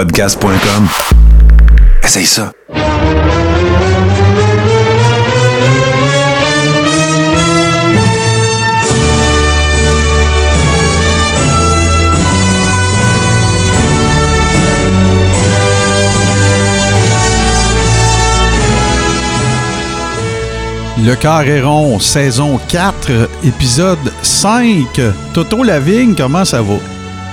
podcast.com. Essaye ça. Le Carré rond, saison 4, épisode 5. Toto Lavigne, comment ça va?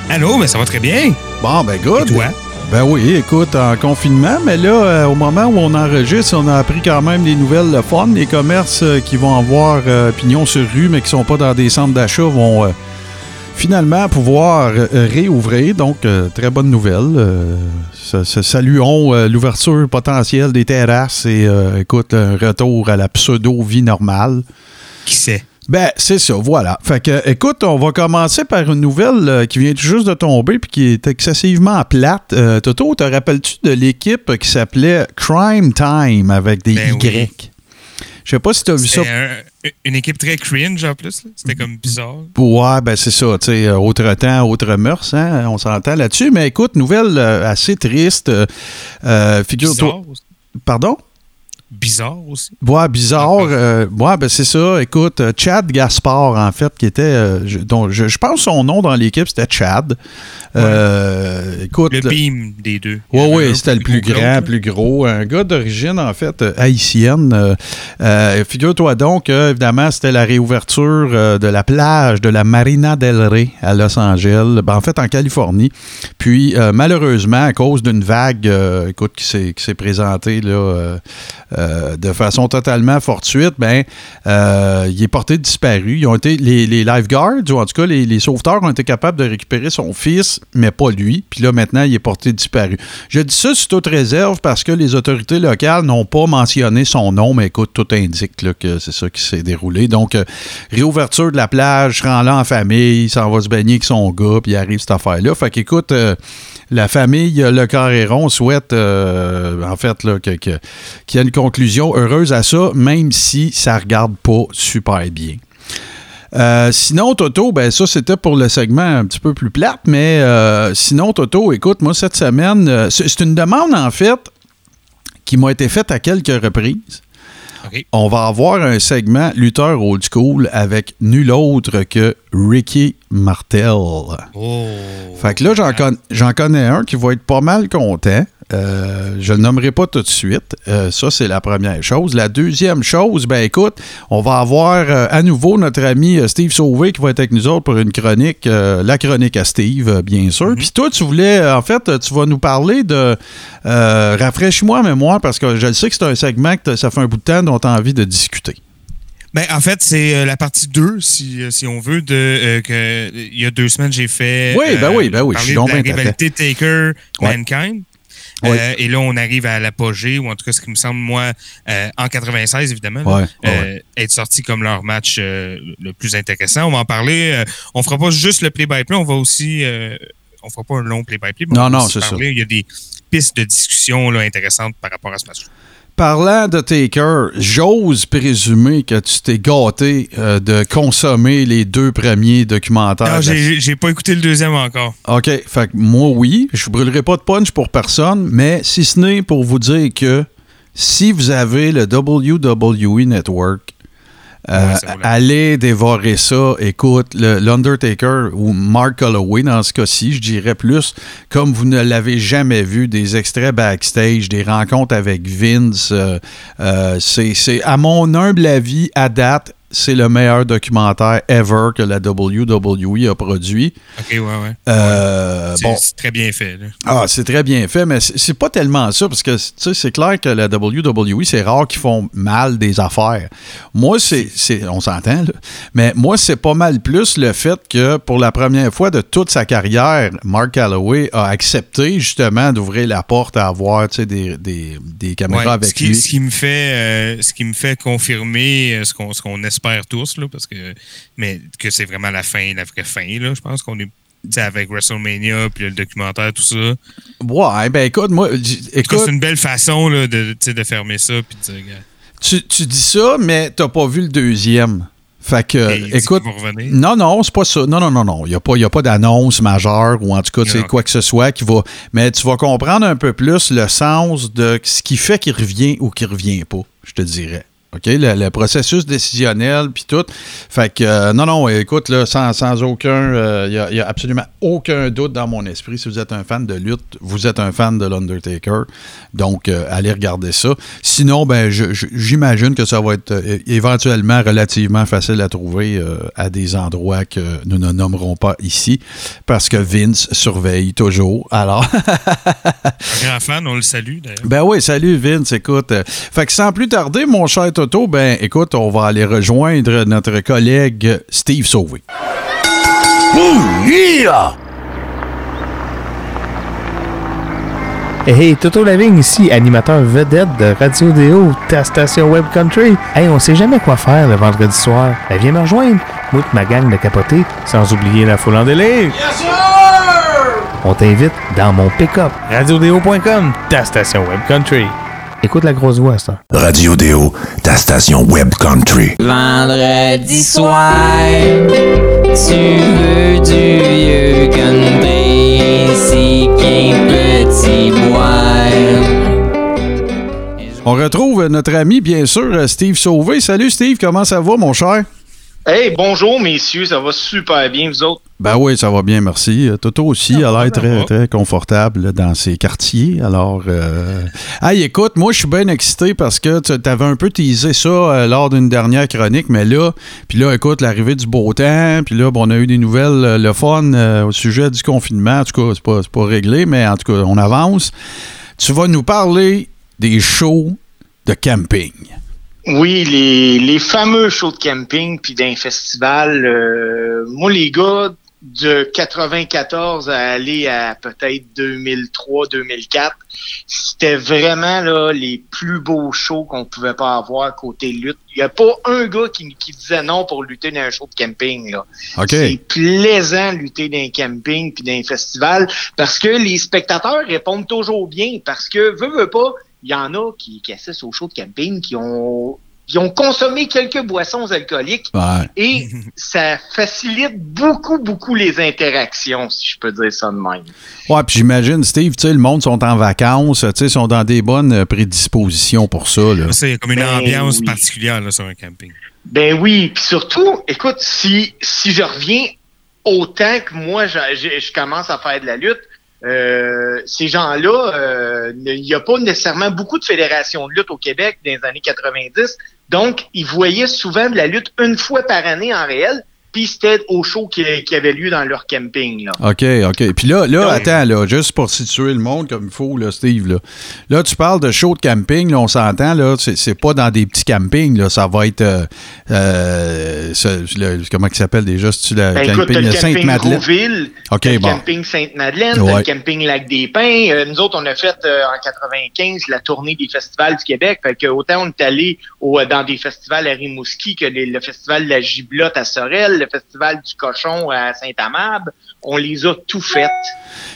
Allô, mais ça va très bien. Bon, ben good. Et toi? Ben oui, écoute, en confinement, mais là, euh, au moment où on enregistre, on a appris quand même des nouvelles le fun. Les commerces euh, qui vont avoir euh, pignon sur rue, mais qui sont pas dans des centres d'achat, vont finalement pouvoir réouvrir. Donc, très bonne nouvelle. Ça- ça- saluons l'ouverture potentielle des terrasses et, écoute, un retour à la pseudo-vie normale. Qui sait? Ben, c'est ça, voilà. Fait que, écoute, on va commencer par une nouvelle euh, qui vient tout juste de tomber puis qui est excessivement plate. Euh, Toto, te rappelles-tu de l'équipe qui s'appelait Crime Time avec des Ben Y? oui. Je sais pas si tu as vu ça. C'était un- une équipe très cringe en plus. là. C'était comme bizarre. Ouais, ben c'est ça, tu sais, euh, autre temps, autre mœurs, hein, on s'entend là-dessus. Mais écoute, nouvelle assez triste. euh, Figure-toi. Pardon? Bizarre aussi. Ouais, bizarre. euh, ouais, ben c'est ça. Écoute, euh, Chad Gaspard, en fait, qui était. euh, je, dont je, je pense son nom dans l'équipe, c'était Chad. Euh, écoute. Le beam des deux. Oui, oui, c'était le plus grand, l'autre, plus gros. Un gars d'origine, en fait, haïtienne. Figure-toi donc évidemment, c'était la réouverture de la plage de la Marina del Rey à Los Angeles, ben, en fait, en Californie. Puis, malheureusement, à cause d'une vague, écoute, qui s'est qui s'est présentée là, euh, de façon totalement fortuite, ben, euh, il est porté disparu. Ils ont été, les, les lifeguards, ou en tout cas, les, les sauveteurs ont été capables de récupérer son fils, mais pas lui. Puis là, maintenant, il est porté disparu. Je dis ça sous toute réserve parce que les autorités locales n'ont pas mentionné son nom, mais écoute, tout indique là, que c'est ça qui s'est déroulé. Donc, euh, réouverture de la plage, rend là en famille, il s'en va se baigner avec son gars, puis il arrive cette affaire-là. Fait qu'écoute, la famille Le Carréron souhaite, en fait, là, que- qu'il y ait une conclusion heureuse à ça, même si ça regarde pas super bien. Euh, sinon, Toto, ben ça, c'était pour le segment un petit peu plus plate, mais euh, sinon, Toto, écoute, moi, cette semaine, euh, c'est une demande, en fait, qui m'a été faite à quelques reprises. On va avoir un segment lutteur old school avec nul autre que Ricky Martel. Oh. Fait que là, j'en, con- j'en connais un qui va être pas mal content. Euh, je le nommerai pas tout de suite. Euh, ça, c'est la première chose. La deuxième chose, ben écoute, on va avoir euh, à nouveau notre ami Steve Sauvé qui va être avec nous autres pour une chronique, la chronique à Steve, bien sûr. Puis toi, tu voulais, en fait, tu vas nous parler de Rafraîchis-moi mémoire parce que je le sais que c'est un segment que ça fait un bout de temps dont tu as envie de discuter. Ben, en fait, c'est la partie 2, si, si on veut, de euh, que il y a deux semaines, j'ai fait. Oui, ben oui, ben oui, je suis de la rivalité Taker-Mankind. Ouais. Euh, et là, on arrive à l'apogée, ou en tout cas, ce qui me semble, moi, euh, en 96, évidemment, là, Ouais, euh, être sorti comme leur match euh, le plus intéressant. On va en parler. euh, on fera pas juste le play-by-play, on va aussi. euh, on fera pas un long play-by-play. Non, on va non, c'est ça. Il y a des pistes de discussion là, intéressantes par rapport à ce match. Parlant de Taker, j'ose présumer que tu t'es gâté euh, de consommer les deux premiers documentaires. Non, j'ai j'ai pas écouté le deuxième encore. OK, fait que moi, oui, je brûlerai pas de punch pour personne, mais si ce n'est pour vous dire que si vous avez le WWE Network, euh, allez dévorer ça. Écoute, le- l'Undertaker ou Mark Holloway, dans ce cas-ci, je dirais plus, comme vous ne l'avez jamais vu, des extraits backstage, des rencontres avec Vince. euh, euh, c'est, c'est, à mon humble avis, à date, c'est le meilleur documentaire ever que la WWE a produit. OK, ouais, ouais. Euh, C'est bon, très bien fait. là. ah, c'est très bien fait, mais c'est pas tellement ça, parce que c'est clair que la WWE, c'est rare qu'ils font mal des affaires. Moi, c'est. On s'entend. Mais moi, c'est pas mal plus le fait que pour la première fois de toute sa carrière, Mark Calloway a accepté justement d'ouvrir la porte à avoir des, des, des caméras Ouais, avec ce, qui, lui. ce qui me fait euh, ce qui me fait confirmer euh, ce qu'on ce qu'on espère tous là parce que mais que c'est vraiment la fin la vraie fin là je pense qu'on est avec WrestleMania puis le documentaire tout ça Ouais, ben écoute, moi, écoute, c'est une belle façon là, de, de fermer ça puis de dire tu, tu dis ça, mais t'as pas vu le deuxième. Fait que, écoute, non, non, c'est pas ça. Non, non, non, non. Il n'y a pas, il y a pas d'annonce majeure ou en tout cas, tu sais, Non. quoi que ce soit qui va. Mais tu vas comprendre un peu plus le sens de ce qui fait qu'il revient ou qu'il revient pas, je te dirais. OK? Le, le processus décisionnel, puis tout. Fait que, euh, non, non, écoute, là, sans, sans aucun. Il n'y a, absolument aucun doute dans mon esprit. Si vous êtes un fan de lutte, vous êtes un fan de l'Undertaker. Donc, euh, allez regarder ça. Sinon, ben, j'imagine que ça va être euh, éventuellement relativement facile à trouver euh, à des endroits que nous ne nommerons pas ici, parce que Vince surveille toujours. Alors. Un grand fan, on le salue d'ailleurs. Ben oui, salut Vince, écoute. euh, Fait que sans plus tarder, mon cher Toto, ben écoute, on va aller rejoindre notre collègue Steve Sauvé. Ouh, yeah! Hey, Toto Lavigne ici, animateur vedette de Radio Déo, ta station Web Country. Hey, on sait jamais quoi faire le vendredi soir. Ben, viens me rejoindre. Moi ma gang de capotés, sans oublier la foule en délire. On t'invite dans mon pick-up. RadioDéo.com, ta station Web Country. Écoute la grosse voix, ça. Radio Déo, ta station web country. Vendredi soir, tu veux du vieux country, si qu'un petit boire. On retrouve notre ami, bien sûr, Steve Sauvé. Salut Steve, comment ça va, mon cher? Hey, bonjour messieurs, ça va super bien, vous autres? Ben oui, ça va bien, merci. Euh, Toto aussi a l'air très, très confortable dans ses quartiers. Alors, euh... hey, écoute, moi, je suis bien excité parce que tu avais un peu teasé ça euh, lors d'une dernière chronique, mais là, puis là, écoute, l'arrivée du beau temps, puis là, bon, on a eu des nouvelles, euh, le fun euh, au sujet du confinement. En tout cas, c'est pas, c'est pas réglé, mais en tout cas, on avance. Tu vas nous parler des shows de camping. Oui, les, les fameux shows de camping puis d'un festival. euh, moi, les gars, de 94 à aller à peut-être 2003-2004, c'était vraiment là, les plus beaux shows qu'on pouvait pas avoir côté lutte. Il n'y a pas un gars qui, qui disait non pour lutter dans un show de camping. Là. OK? C'est plaisant de lutter dans un camping puis dans un festival parce que les spectateurs répondent toujours bien parce que, veux, veux pas, il y en a qui, qui assistent au show de camping qui ont, qui ont consommé quelques boissons alcooliques Ouais. et ça facilite beaucoup, beaucoup les interactions, si je peux dire ça de même. Ouais, puis j'imagine, Steve, tu sais, le monde sont en vacances, tu sais, sont dans des bonnes euh, prédispositions pour ça, là. C'est comme une Ben ambiance oui. particulière là, sur un camping. Ben oui, puis surtout, écoute, si, si je reviens autant que moi, je, je- je commence à faire de la lutte, euh, ces gens-là, euh, il n'y a pas nécessairement beaucoup de fédérations de lutte au Québec dans les années 90, donc ils voyaient souvent de la lutte une fois par année en réel, puis c'était au show qui, qui avait lieu dans leur camping. Là. OK, OK. Puis là, là Donc- attends, là, juste pour situer le monde comme il faut, là, Steve, là. Là, tu parles de show de camping, là, on s'entend, là, c'est pas dans des petits campings, là, ça va être, euh, euh, ce- le- comment il s'appelle déjà, c'est-tu le Ben, camping le de camping Sainte-Madeleine? Rouville, OK, t'as le bon. camping Sainte-Madeleine, Ouais. le camping Lac des Pins. Euh, nous autres, on a fait en 95 la tournée des festivals du Québec. Fait que autant on est allé au- dans des festivals à Rimouski que les- le festival de la Giblotte à Sorel, festival du Cochon à Saint-Amable. On les a tout faites.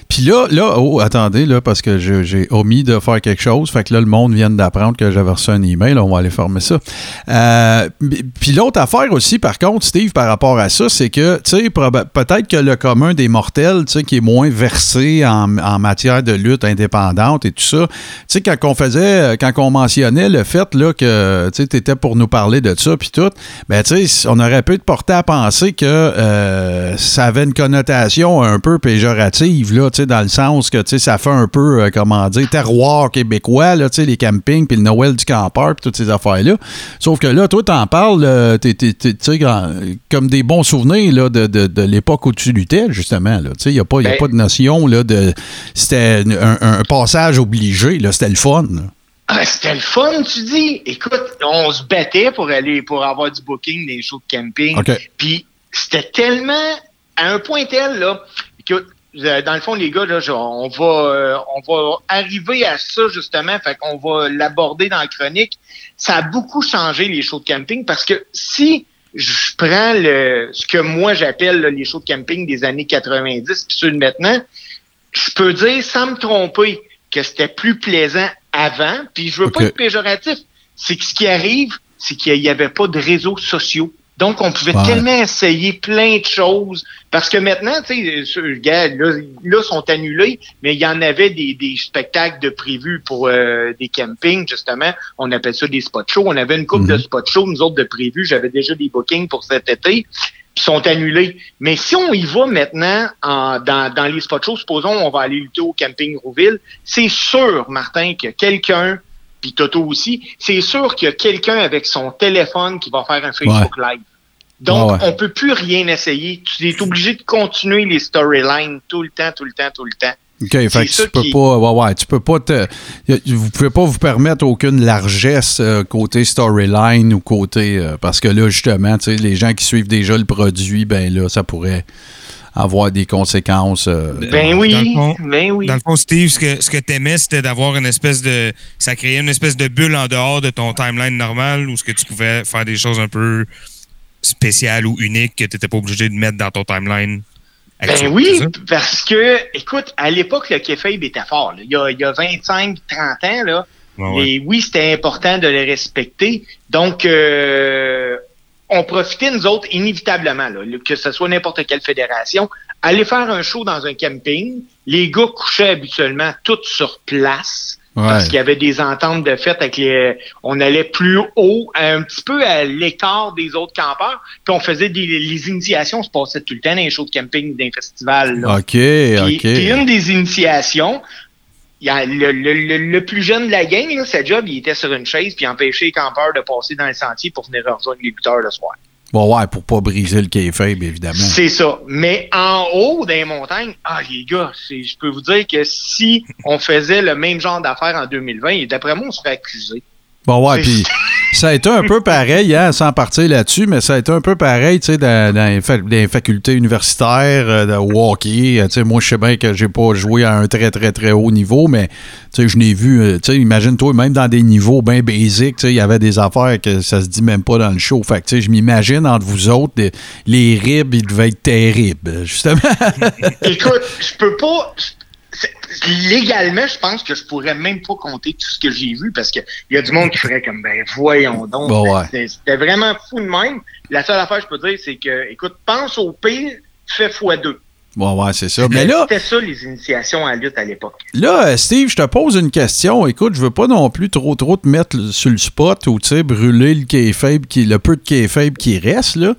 Puis là, là, oh, attendez, là, parce que j'ai omis de faire quelque chose. Fait que là, le monde vient d'apprendre que j'avais reçu un email. On va aller former ça. Euh, Puis l'autre affaire aussi, par contre, Steve, par rapport à ça, c'est que, tu sais, peut-être que le commun des mortels, tu sais, qui est moins versé en, en matière de lutte indépendante et tout ça, tu sais, quand on faisait, quand on mentionnait le fait, là, que, tu sais, t'étais pour nous parler de ça, puis tout, ben, tu sais, on aurait pu te porter à penser que euh, ça avait une connotation un peu péjorative, là, dans le sens que, ça fait un peu, euh, comment dire, terroir québécois, là, les campings, puis le Noël du campeur, puis toutes ces affaires-là. Sauf que là, toi, t'en parles, euh, t'es- t'es- t'es- comme des bons souvenirs, là, de, de- de l'époque où tu luttais, justement, il n'y a, pas- y a Ben- pas de notion, là, de... C'était un, un passage obligé, là, c'était le fun, là. Ah, c'était le fun, tu dis. Écoute, on se battait pour aller pour avoir du booking des shows de camping. Puis c'était tellement à un point tel là que euh, dans le fond les gars là, genre, on va euh, on va arriver à ça justement, fait qu'on va l'aborder dans la chronique. Ça a beaucoup changé les shows de camping parce que si je prends le ce que moi j'appelle les shows de camping des années 90 puis ceux de maintenant, je peux dire sans me tromper que c'était plus plaisant avant, puis je veux pas être péjoratif, c'est que ce qui arrive, c'est qu'il n'y avait pas de réseaux sociaux Donc, on pouvait Ouais. tellement essayer plein de choses. Parce que maintenant, tu sais, gars, là, là, sont annulés, mais il y en avait des, des spectacles de prévus pour euh, des campings, justement. On appelle ça des spot shows. On avait une couple Mhm. de spot shows, nous autres, de prévus. J'avais déjà des bookings pour cet été qui sont annulés. Mais si on y va maintenant en- dans, dans les spot shows, supposons on va aller lutter au camping Rouville, c'est sûr, Martin, que quelqu'un, puis Toto aussi, c'est sûr qu'il y a quelqu'un avec son téléphone qui va faire un Facebook Live. Donc, Ouais, on peut plus rien essayer. Tu es obligé de continuer les storylines tout le temps, tout le temps, tout le temps. OK, fait que tu peux qui- pas. Ouais, ouais, tu peux pas te. Vous pouvez pas vous permettre aucune largesse euh, côté storyline ou côté. euh, parce que là, justement, tu sais, les gens qui suivent déjà le produit, ben là, ça pourrait avoir des conséquences. euh, Ben Dans oui, fond- ben oui. Dans le fond, Steve, ce que, ce que t'aimais, c'était d'avoir une espèce de. Ça créait une espèce de bulle en dehors de ton timeline normal où ce que tu pouvais faire des choses un peu spéciales ou uniques que tu n'étais pas obligé de mettre dans ton timeline. Ben oui, parce que, écoute, à l'époque, le kayfabe était fort. là. Il, y a, il y a 25, 30 ans, là, ouais. Et oui, c'était important de les respecter. Donc, euh, on profitait, nous autres, inévitablement, là, que ce soit n'importe quelle fédération, aller faire un show dans un camping. Les gars couchaient habituellement tous sur place. Parce qu'il y avait des ententes de fait avec les. On allait plus haut, un petit peu à l'écart des autres campeurs. Puis on faisait des. Les initiations se passaient tout le temps dans les shows de camping, dans les festivals. là. OK, Puis, OK. puis une des initiations, il y a le, le- le- le plus jeune de la gang, là, sa job, il était sur une chaise puis empêchait les campeurs de passer dans le sentier pour venir rejoindre les lutteurs le soir. Bon, ouais, pour pas briser le kayfabe, évidemment. C'est ça. Mais en haut des montagnes, ah les gars, je peux vous dire que si on faisait le même genre d'affaires en 2020, d'après moi, on serait accusé. Bon, ouais, puis ça a été un peu pareil, hein, sans partir là-dessus, mais ça a été un peu pareil, tu sais, dans, dans les, fa- les facultés universitaires, euh, de hockey. Euh, Tu sais, moi, je sais bien que j'ai pas joué à un très, très, très haut niveau, mais, tu sais, je n'ai vu, euh, tu sais, imagine-toi, même dans des niveaux bien basiques, tu sais, il y avait des affaires que ça se dit même pas dans le show. Fait que, tu sais, je m'imagine entre vous autres, des- les ribs, ils devaient être terribles, justement. Écoute, je peux pas légalement, je pense que je pourrais même pas compter tout ce que j'ai vu parce qu'il y a du monde qui ferait comme, ben voyons donc. Bon, ben, ouais. C'était vraiment fou de même. La seule affaire, que je peux dire, c'est que, écoute, pense au pire, fais x2. Ouais, c'est ça. Euh, mais là. C'était ça, les initiations à lutte à l'époque. Là, euh, Steve, je te pose une question. Écoute, je veux pas non plus trop, trop te mettre sur le spot ou, tu sais, brûler le kayfabe qui, le peu de kayfabe qui reste, là.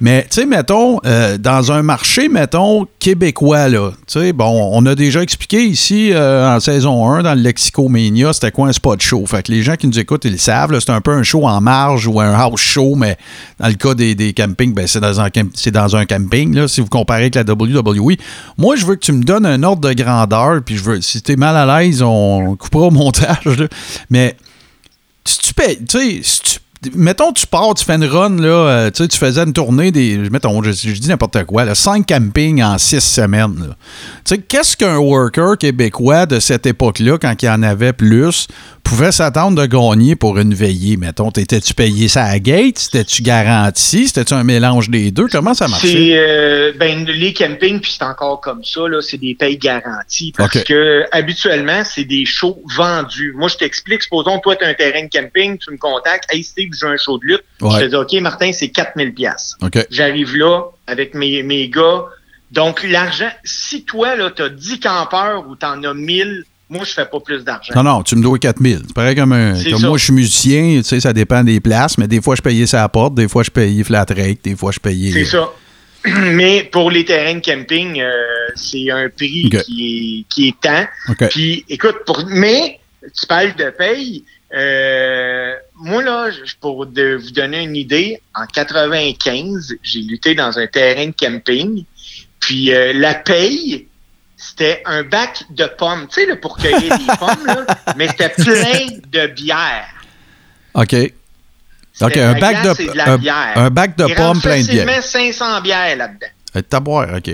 Mais, tu sais, mettons, euh, dans un marché, mettons, québécois, là. Tu sais, bon, on a déjà expliqué ici, en saison 1, dans le Lexicomania, c'était quoi un spot show? Fait que les gens qui nous écoutent, ils le savent, là. C'est un peu un show en marge ou un house show, mais dans le cas des, des campings, ben, c'est dans un, c'est dans un camping, là. Si vous comparez avec la WWE, moi, je veux que tu me donnes un ordre de grandeur, puis je veux, si t'es mal à l'aise, on coupera au montage, mais si tu payes, tu sais, si tu- Mettons, tu pars, tu fais une run, là, euh, tu sais, tu faisais une tournée des. Mettons, je, dis n'importe quoi, là, cinq campings en six semaines. Tu sais, qu'est-ce qu'un worker québécois de cette époque-là, quand il y en avait plus, pouvait s'attendre de gagner pour une veillée? Mettons, t'étais-tu payé ça à gate? C'était-tu garanti? C'était-tu un mélange des deux? Comment ça marchait? C'est euh, ben les campings, puis c'est encore comme ça, là, c'est des payes garanties. Parce que habituellement, c'est des shows vendus. Moi, je t'explique, supposons, toi, tu as un terrain de camping, tu me contactes, Hey Steve, j'ai un show de lutte. Ouais. Je te dis, OK, Martin, c'est 4000 pièces. J'arrive là avec mes, mes gars. Donc, l'argent, si toi, là, tu as 10 campeurs ou tu en as 1000, moi, je fais pas plus d'argent. Non, non, tu me dois 4000. C'est pareil comme un. Comme moi, je suis musicien, tu sais, ça dépend des places, mais des fois, je payais ça à la porte, des fois, je payais flat rate, des fois, je payais. C'est ça. Mais pour les terrains de camping, euh, c'est un prix qui est, qui est temps. OK. Puis, écoute, pour, mais tu parles de paye. Euh, moi, là, pour de, vous donner une idée, en 95, j'ai lutté dans un terrain de camping. Puis, euh, la paye, c'était un bac de pommes. Tu sais, pour cueillir des pommes, là, mais c'était plein de bière. OK. OK, un bac glace de, de la un, bière. un bac de Il pommes plein de bière. facilement 500 bières là-dedans. Euh, Taboire, OK.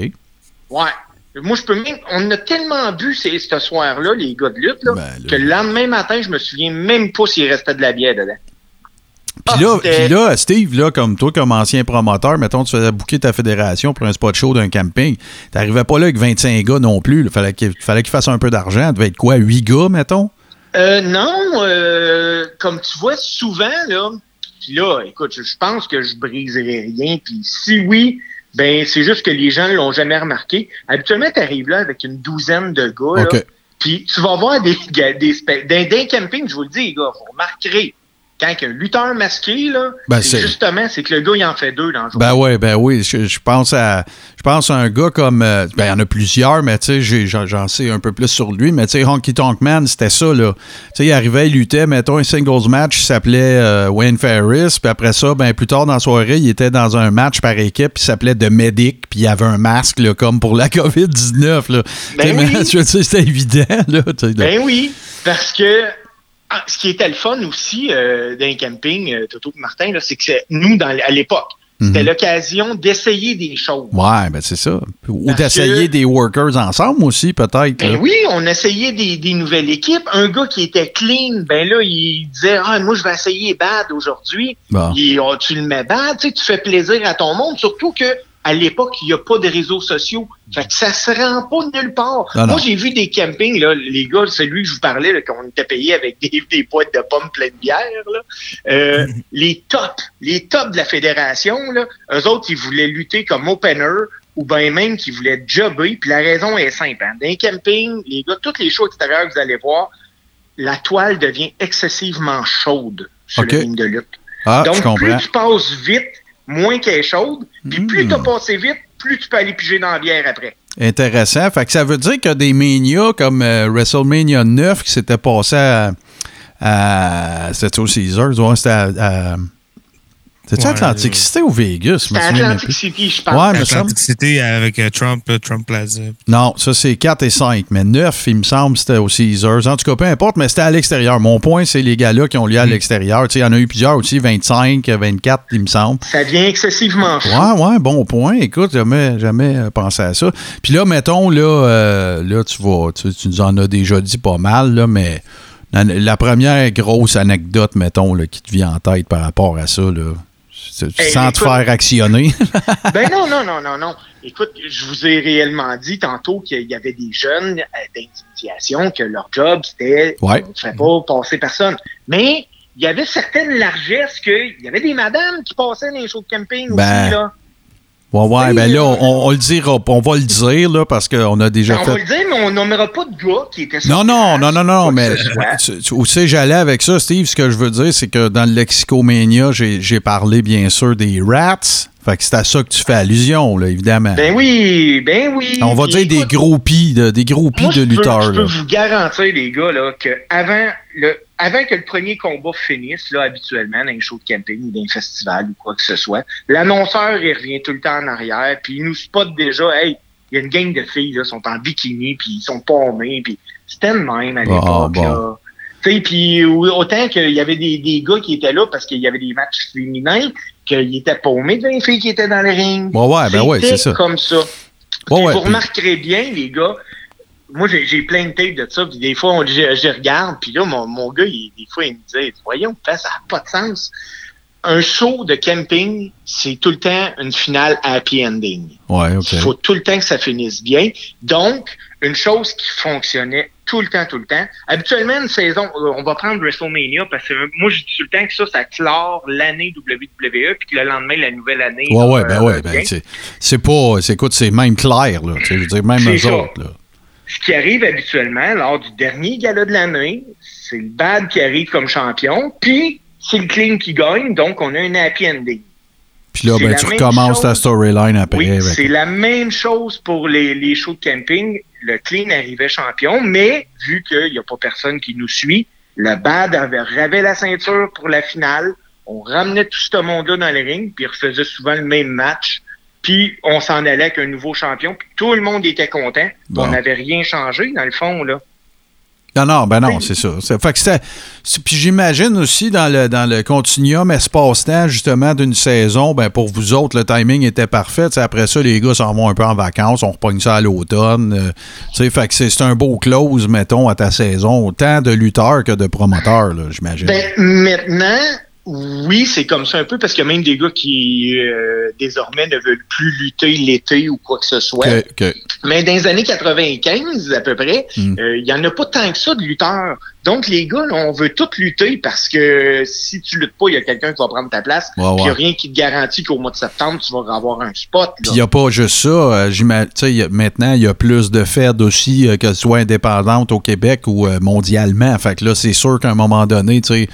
Ouais. Moi, je peux même. On a tellement bu ces- ce soir-là, les gars de lutte, là, Ben, là. que le lendemain matin, je me souviens même pas s'il restait de la bière dedans. Puis Ah, là, c'était- puis là, Steve, là, comme toi, comme ancien promoteur, mettons, tu faisais booker ta fédération pour un spot show d'un camping. T'arrivais pas là avec 25 gars non plus. Il fallait qu'il fallait qu'il fasse un peu d'argent. Il devait être quoi, 8 gars, mettons? Euh, non, euh, comme tu vois, souvent, là, Puis là, écoute, je pense que je briserai rien. Puis si oui, ben c'est juste que les gens l'ont jamais remarqué. Habituellement, tu arrives là avec une douzaine de gars. là, OK. puis tu vas voir des, des dans les campings, je vous le dis, les gars, vous remarquerez, quand il y a un lutteur masqué, là, Ben, justement, c'est que le gars, il en fait deux dans le jour. Ben oui, ben oui. Je, je pense à je pense à un gars comme euh, ben il y en a plusieurs, mais tu sais, j'en, sais un peu plus sur lui, mais tu sais, Honky Tonk Man, c'était ça, là. Tu sais, il arrivait, il luttait, mettons, un singles match, il s'appelait euh, Wayne Ferris, puis après ça, ben plus tard dans la soirée, il était dans un match par équipe, il s'appelait The Medic, puis il avait un masque, là, comme pour la COVID-19, là. Ben oui. c'était évident, là. Ben oui, parce que ah, ce qui était le fun aussi euh, d'un camping, euh, Toto et Martin, là, c'est que c'est- nous, dans, à l'époque, c'était Mhm. l'occasion d'essayer des choses. Ouais, ben c'est ça. Ou d'essayer des workers ensemble aussi, peut-être. Ben oui, on essayait des, des nouvelles équipes. Un gars qui était clean, ben là, il disait Ah, moi, je vais essayer bad aujourd'hui. Bon. Oh, tu le mets bad, tu sais, tu fais plaisir à ton monde, surtout que à l'époque, il n'y a pas de réseaux sociaux. Fait que ça se rend pas nulle part. Non. Moi, j'ai vu des campings, là, les gars, celui que je vous parlais, là, qu'on était payé avec des, des boîtes de pommes pleines de bière, là. Euh, les tops, les tops de la fédération, là, eux autres, ils voulaient lutter comme opener ou bien même qu'ils voulaient jobber. Puis la raison est simple. Hein. Dans les campings, les gars, tous les shows extérieurs que vous allez voir, la toile devient excessivement chaude sur OK. le ring de lutte. Ah, Donc, plus tu passes vite, moins qu'elle est chaude. Puis Mm. plus tu as passé vite, plus tu peux aller piger dans la bière après. Intéressant. Fait que ça veut dire que des Mania comme euh, WrestleMania 9 qui s'était passé à. à c'était au Caesars, ouais, c'était à. à c'était-tu Ouais, Atlantic City ou Vegas? Je Atlantic plus. City, je pense. Ouais. Atlantic City avec euh, Trump, euh, Trump Plaza. Non, ça c'est 4 et 5, mais 9, il me semble, c'était au Caesars. En tout cas, peu importe, mais c'était à l'extérieur. Mon point, c'est les gars-là qui ont lieu à l'extérieur. Tu sais, il y en a eu plusieurs aussi, 25, 24, il me semble. Ça devient excessivement chaud. Ouais, ouais, bon point. Écoute, jamais, jamais euh, pensé à ça. Puis là, mettons, là, euh, là tu vas, tu, tu nous en as déjà dit pas mal, là, mais la, la première grosse anecdote, mettons, là, qui te vient en tête par rapport à ça, là, Hey, sans te faire actionner. Ben non, non, non, non, non. Écoute, je vous ai réellement dit tantôt qu'il y avait des jeunes euh, d'initiation que leur job, c'était Ouais. on ne pas passer personne. Mais il y avait certaines largesses qu'il y avait des madames qui passaient dans les shows de camping Ben, aussi, là. Ouais, ouais, ben là, euh, on, on le dira, on va le dire, là, parce qu'on a déjà Ben, on fait. va le dire, mais on nommera pas de gars qui étaient sur Non, non, non, non, non, mais où c'est j'allais avec ça, Steve? Ce que je veux dire, c'est que dans le Lexicomania, j'ai parlé bien sûr des rats. Fait que c'est à ça que tu fais allusion, là, évidemment. Ben oui, ben oui. On va dire des groupies, de, des groupies de peux- lutteurs. Je peux vous garantir, les gars, là, que avant, le, avant que le premier combat finisse, là, habituellement, dans les shows de camping ou dans les festivals ou quoi que ce soit, l'annonceur, il revient tout le temps en arrière, puis il nous spot déjà, hey, il y a une gang de filles, là, sont en bikini, puis ils sont pommés, puis c'était le même à Bon, l'époque, bon. là. Tu sais, puis au- autant qu'il y avait des, des gars qui étaient là parce qu'il y avait des matchs féminins, qu'ils étaient paumés devant les filles qui étaient dans le ring. Ouais, ouais, ben ouais, c'est ça. comme ça. Ouais, Puis ouais, vous puis- remarquerez bien, les gars, moi, j'ai plein de tapes de ça, puis des fois, on, je, je regarde, puis là, mon, mon gars, il- des fois, il me disait, voyons, ça n'a pas de sens. Un show de camping, c'est tout le temps une finale happy ending. Ouais, OK. Il faut tout le temps que ça finisse bien. Donc, une chose qui fonctionnait tout le temps, tout le temps. Habituellement, une saison, euh, on va prendre WrestleMania parce que euh, moi, je dis tout le temps que ça, ça clore l'année WWE, puis que le lendemain, la nouvelle année. Ouais, ouais, euh, ben ouais, ben c'est- pas, c'est écoute, c'est même clair, là. Je veux dire, même eux ça. autres, là. ce qui arrive habituellement lors du dernier gala de l'année, c'est le bad qui arrive comme champion, puis c'est le clean qui gagne, donc on a un happy ending. Puis là, C'est ben, la tu même recommences ta chose. storyline après. Oui, avec- c'est la même chose pour les, les shows de camping. Le clean arrivait champion, mais vu qu'il n'y a pas personne qui nous suit, le bad avait ravé la ceinture pour la finale. On ramenait tout ce monde-là dans le ring, puis refaisait souvent le même match. Puis on s'en allait avec un nouveau champion, puis tout le monde était content. Bon. On n'avait rien changé, dans le fond, là. Non, non, ben non, c'est ça. Fait que Puis j'imagine aussi dans le, dans le continuum espace-temps, justement, d'une saison, ben pour vous autres, le timing était parfait. Après ça, les gars s'en vont un peu en vacances, on repogne ça à l'automne. euh, tu sais, fait que c'est c'est un beau close, mettons, à ta saison, autant de lutteurs que de promoteurs, là, j'imagine. Ben, maintenant, Oui, c'est comme ça un peu parce qu'il y a même des gars qui euh, désormais ne veulent plus lutter l'été ou quoi que ce soit. Mais dans les années 95 à peu près, Mm. euh, il y en a pas tant que ça de lutteurs. Donc les gars, là, on veut tous lutter parce que si tu luttes pas, il y a quelqu'un qui va prendre ta place. Ouais, il n'y ouais. a rien qui te garantit qu'au mois de septembre, tu vas avoir un spot. Puis il n'y a pas juste ça. euh, y a- maintenant, il y a plus de fêtes aussi, euh, que ce soit indépendantes au Québec ou euh, mondialement. Fait que là, c'est sûr qu'à un moment donné, il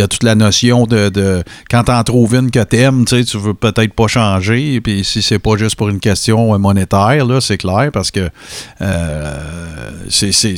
y a toute la notion de, de quand t'en trouves une que t'aimes, tu veux peut-être pas changer. Puis si c'est pas juste pour une question euh, monétaire, là, c'est clair, parce que c'est,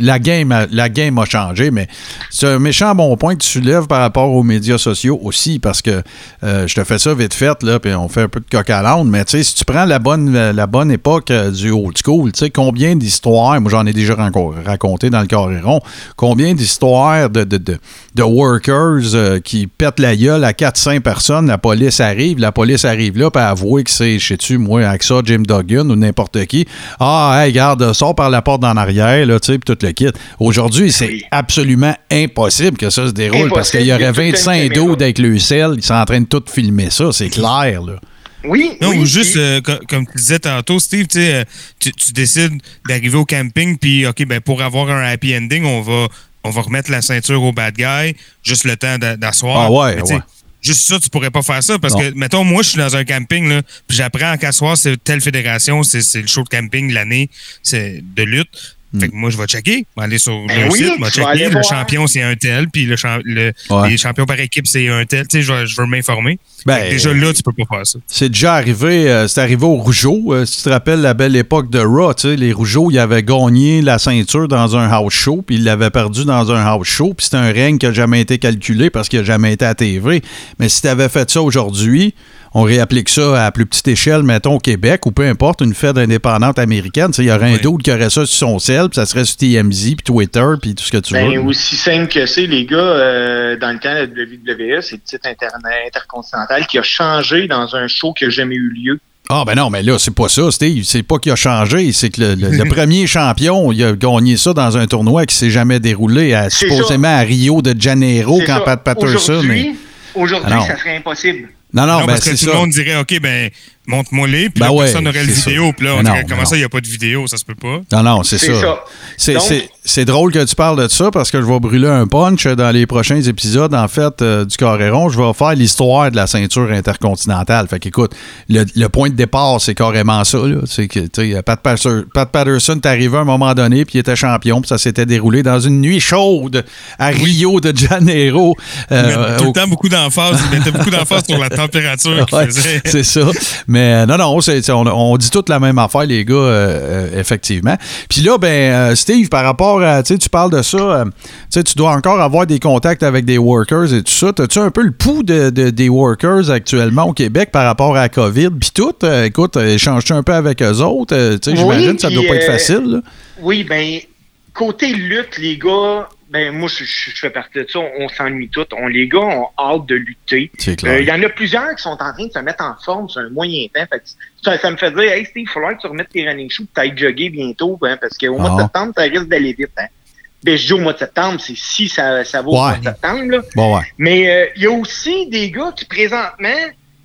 la, game a, la game a changé, mais c'est un méchant bon point que tu soulèves par rapport aux médias sociaux aussi, parce que euh, je te fais ça vite fait, là, puis on fait un peu de coq à l'âne, mais tu sais, si tu prends la bonne, la bonne époque euh, du old school, tu sais, combien d'histoires, moi j'en ai déjà raconté dans le Coréron, combien d'histoires de, de, de, workers euh, qui pètent la gueule à 4-5 personnes, la police arrive, la police arrive là, puis avouer que c'est, je sais-tu, moi, AXA, Jim Duggan ou n'importe qui. Ah, hey, regarde, sors par la porte d'en arrière, là, tu sais, puis tout le kit. Aujourd'hui, c'est. Absolument impossible que ça se déroule parce qu'il y aurait a toute une 25 caméra. dos avec le sel, ils sont en train de tout filmer ça, c'est clair, là. Oui, Non, oui, ou juste, euh, co- comme tu disais tantôt, Steve, euh, tu, tu décides d'arriver au camping, puis, OK, ben, pour avoir un happy ending, on va, on va remettre la ceinture au bad guy, juste le temps d'a- d'asseoir. Ah ouais. Juste ça, tu pourrais pas faire ça parce Non. que, mettons, moi, je suis dans un camping, là, puis j'apprends qu'à soir, c'est telle fédération, c'est c'est le show de camping de l'année, c'est de lutte. Hmm. Fait que moi, je vais checker, je vais aller sur Ben le oui, site, je vais checker. Le voir. champion, c'est un tel, puis le, champ- le- Ouais. les champions par équipe, c'est un tel. Tu sais, je veux m'informer. Ben, déjà là, tu peux pas faire ça. C'est déjà arrivé, euh, c'est arrivé au Rougeau. euh, si tu te rappelles la belle époque de Raw, tu sais, les Rougeaux, ils avaient gagné la ceinture dans un house show, puis ils l'avaient perdu dans un house show, puis c'était un règne qui n'a jamais été calculé parce qu'il n'a jamais été à TV. Mais si tu avais fait ça aujourd'hui, on réapplique ça à plus petite échelle, mettons au Québec, ou peu importe, une fête indépendante américaine, il y aurait un d'autre qui aurait ça sur son sel, puis ça serait sur TMZ, puis Twitter, puis tout ce que tu Ben, veux. aussi simple que c'est, les gars, euh, dans le temps de la WWE, c'est le titre internet intercontinental qui a changé dans un show qui n'a jamais eu lieu. Ah ben non, mais là, c'est pas ça, Steve. C'est pas qu'il a changé, c'est que le, le- le premier champion, il a gagné ça dans un tournoi qui s'est jamais déroulé, à, supposément à Rio de Janeiro, quand ça. Pat Patterson... Aujourd'hui, aujourd'hui, Ah ça serait impossible. Non, non, Non, ben parce que tout ça. le monde dirait, OK, ben, montre-moi-les, puis Ben là, ouais, personne n'aurait le vidéo, puis là, on non, dirait, comment non. ça, il n'y a pas de vidéo, ça se peut pas. Non, non, c'est ça. ça. C'est- Donc- C'est c'est drôle que tu parles de ça parce que je vais brûler un punch dans les prochains épisodes, en fait, euh, du Coréron. Je vais faire l'histoire de la ceinture intercontinentale. Fait qu'écoute, le, le point de départ, c'est carrément ça. là. C'est que, Pat, Patterson- Pat Patterson est arrivé à un moment donné, puis il était champion, puis ça s'était déroulé dans une nuit chaude à Rio de Janeiro. Il euh, met tout le temps beaucoup d'emphase, il mettait beaucoup d'emphase sur la température qu'il Ouais, faisait. c'est ça. Mais euh, non, non, on, on dit toute la même affaire, les gars, euh, euh, effectivement. Puis là, ben, Steve, par rapport à, tu sais, tu parles de ça, tu sais, tu dois encore avoir des contacts avec des workers et tout ça. As-tu un peu le pouls de, de- des workers actuellement au Québec par rapport à la COVID? Puis tout, écoute, échanges-tu un peu avec eux autres? Tu sais, Oui, j'imagine que ça doit puis, pas être facile. là. Oui, ben, côté lutte, les gars, ben, moi, je, je- je fais partie de ça, on, on s'ennuie tous. On, les gars ont hâte de lutter. Euh. Il y en a plusieurs qui sont en train de se mettre en forme sur un moyen temps. Fait que ça, ça me fait dire, hey Steve, il falloir que tu remettes tes running shoes, que tu ailles jogger bientôt, hein, parce qu'au mois Ah. de septembre, ça risque d'aller vite. Hein. Ben, je dis au mois de septembre, c'est si ça, ça va au mois de septembre. Là. Bon, ouais. Mais euh, il y a aussi des gars qui présentement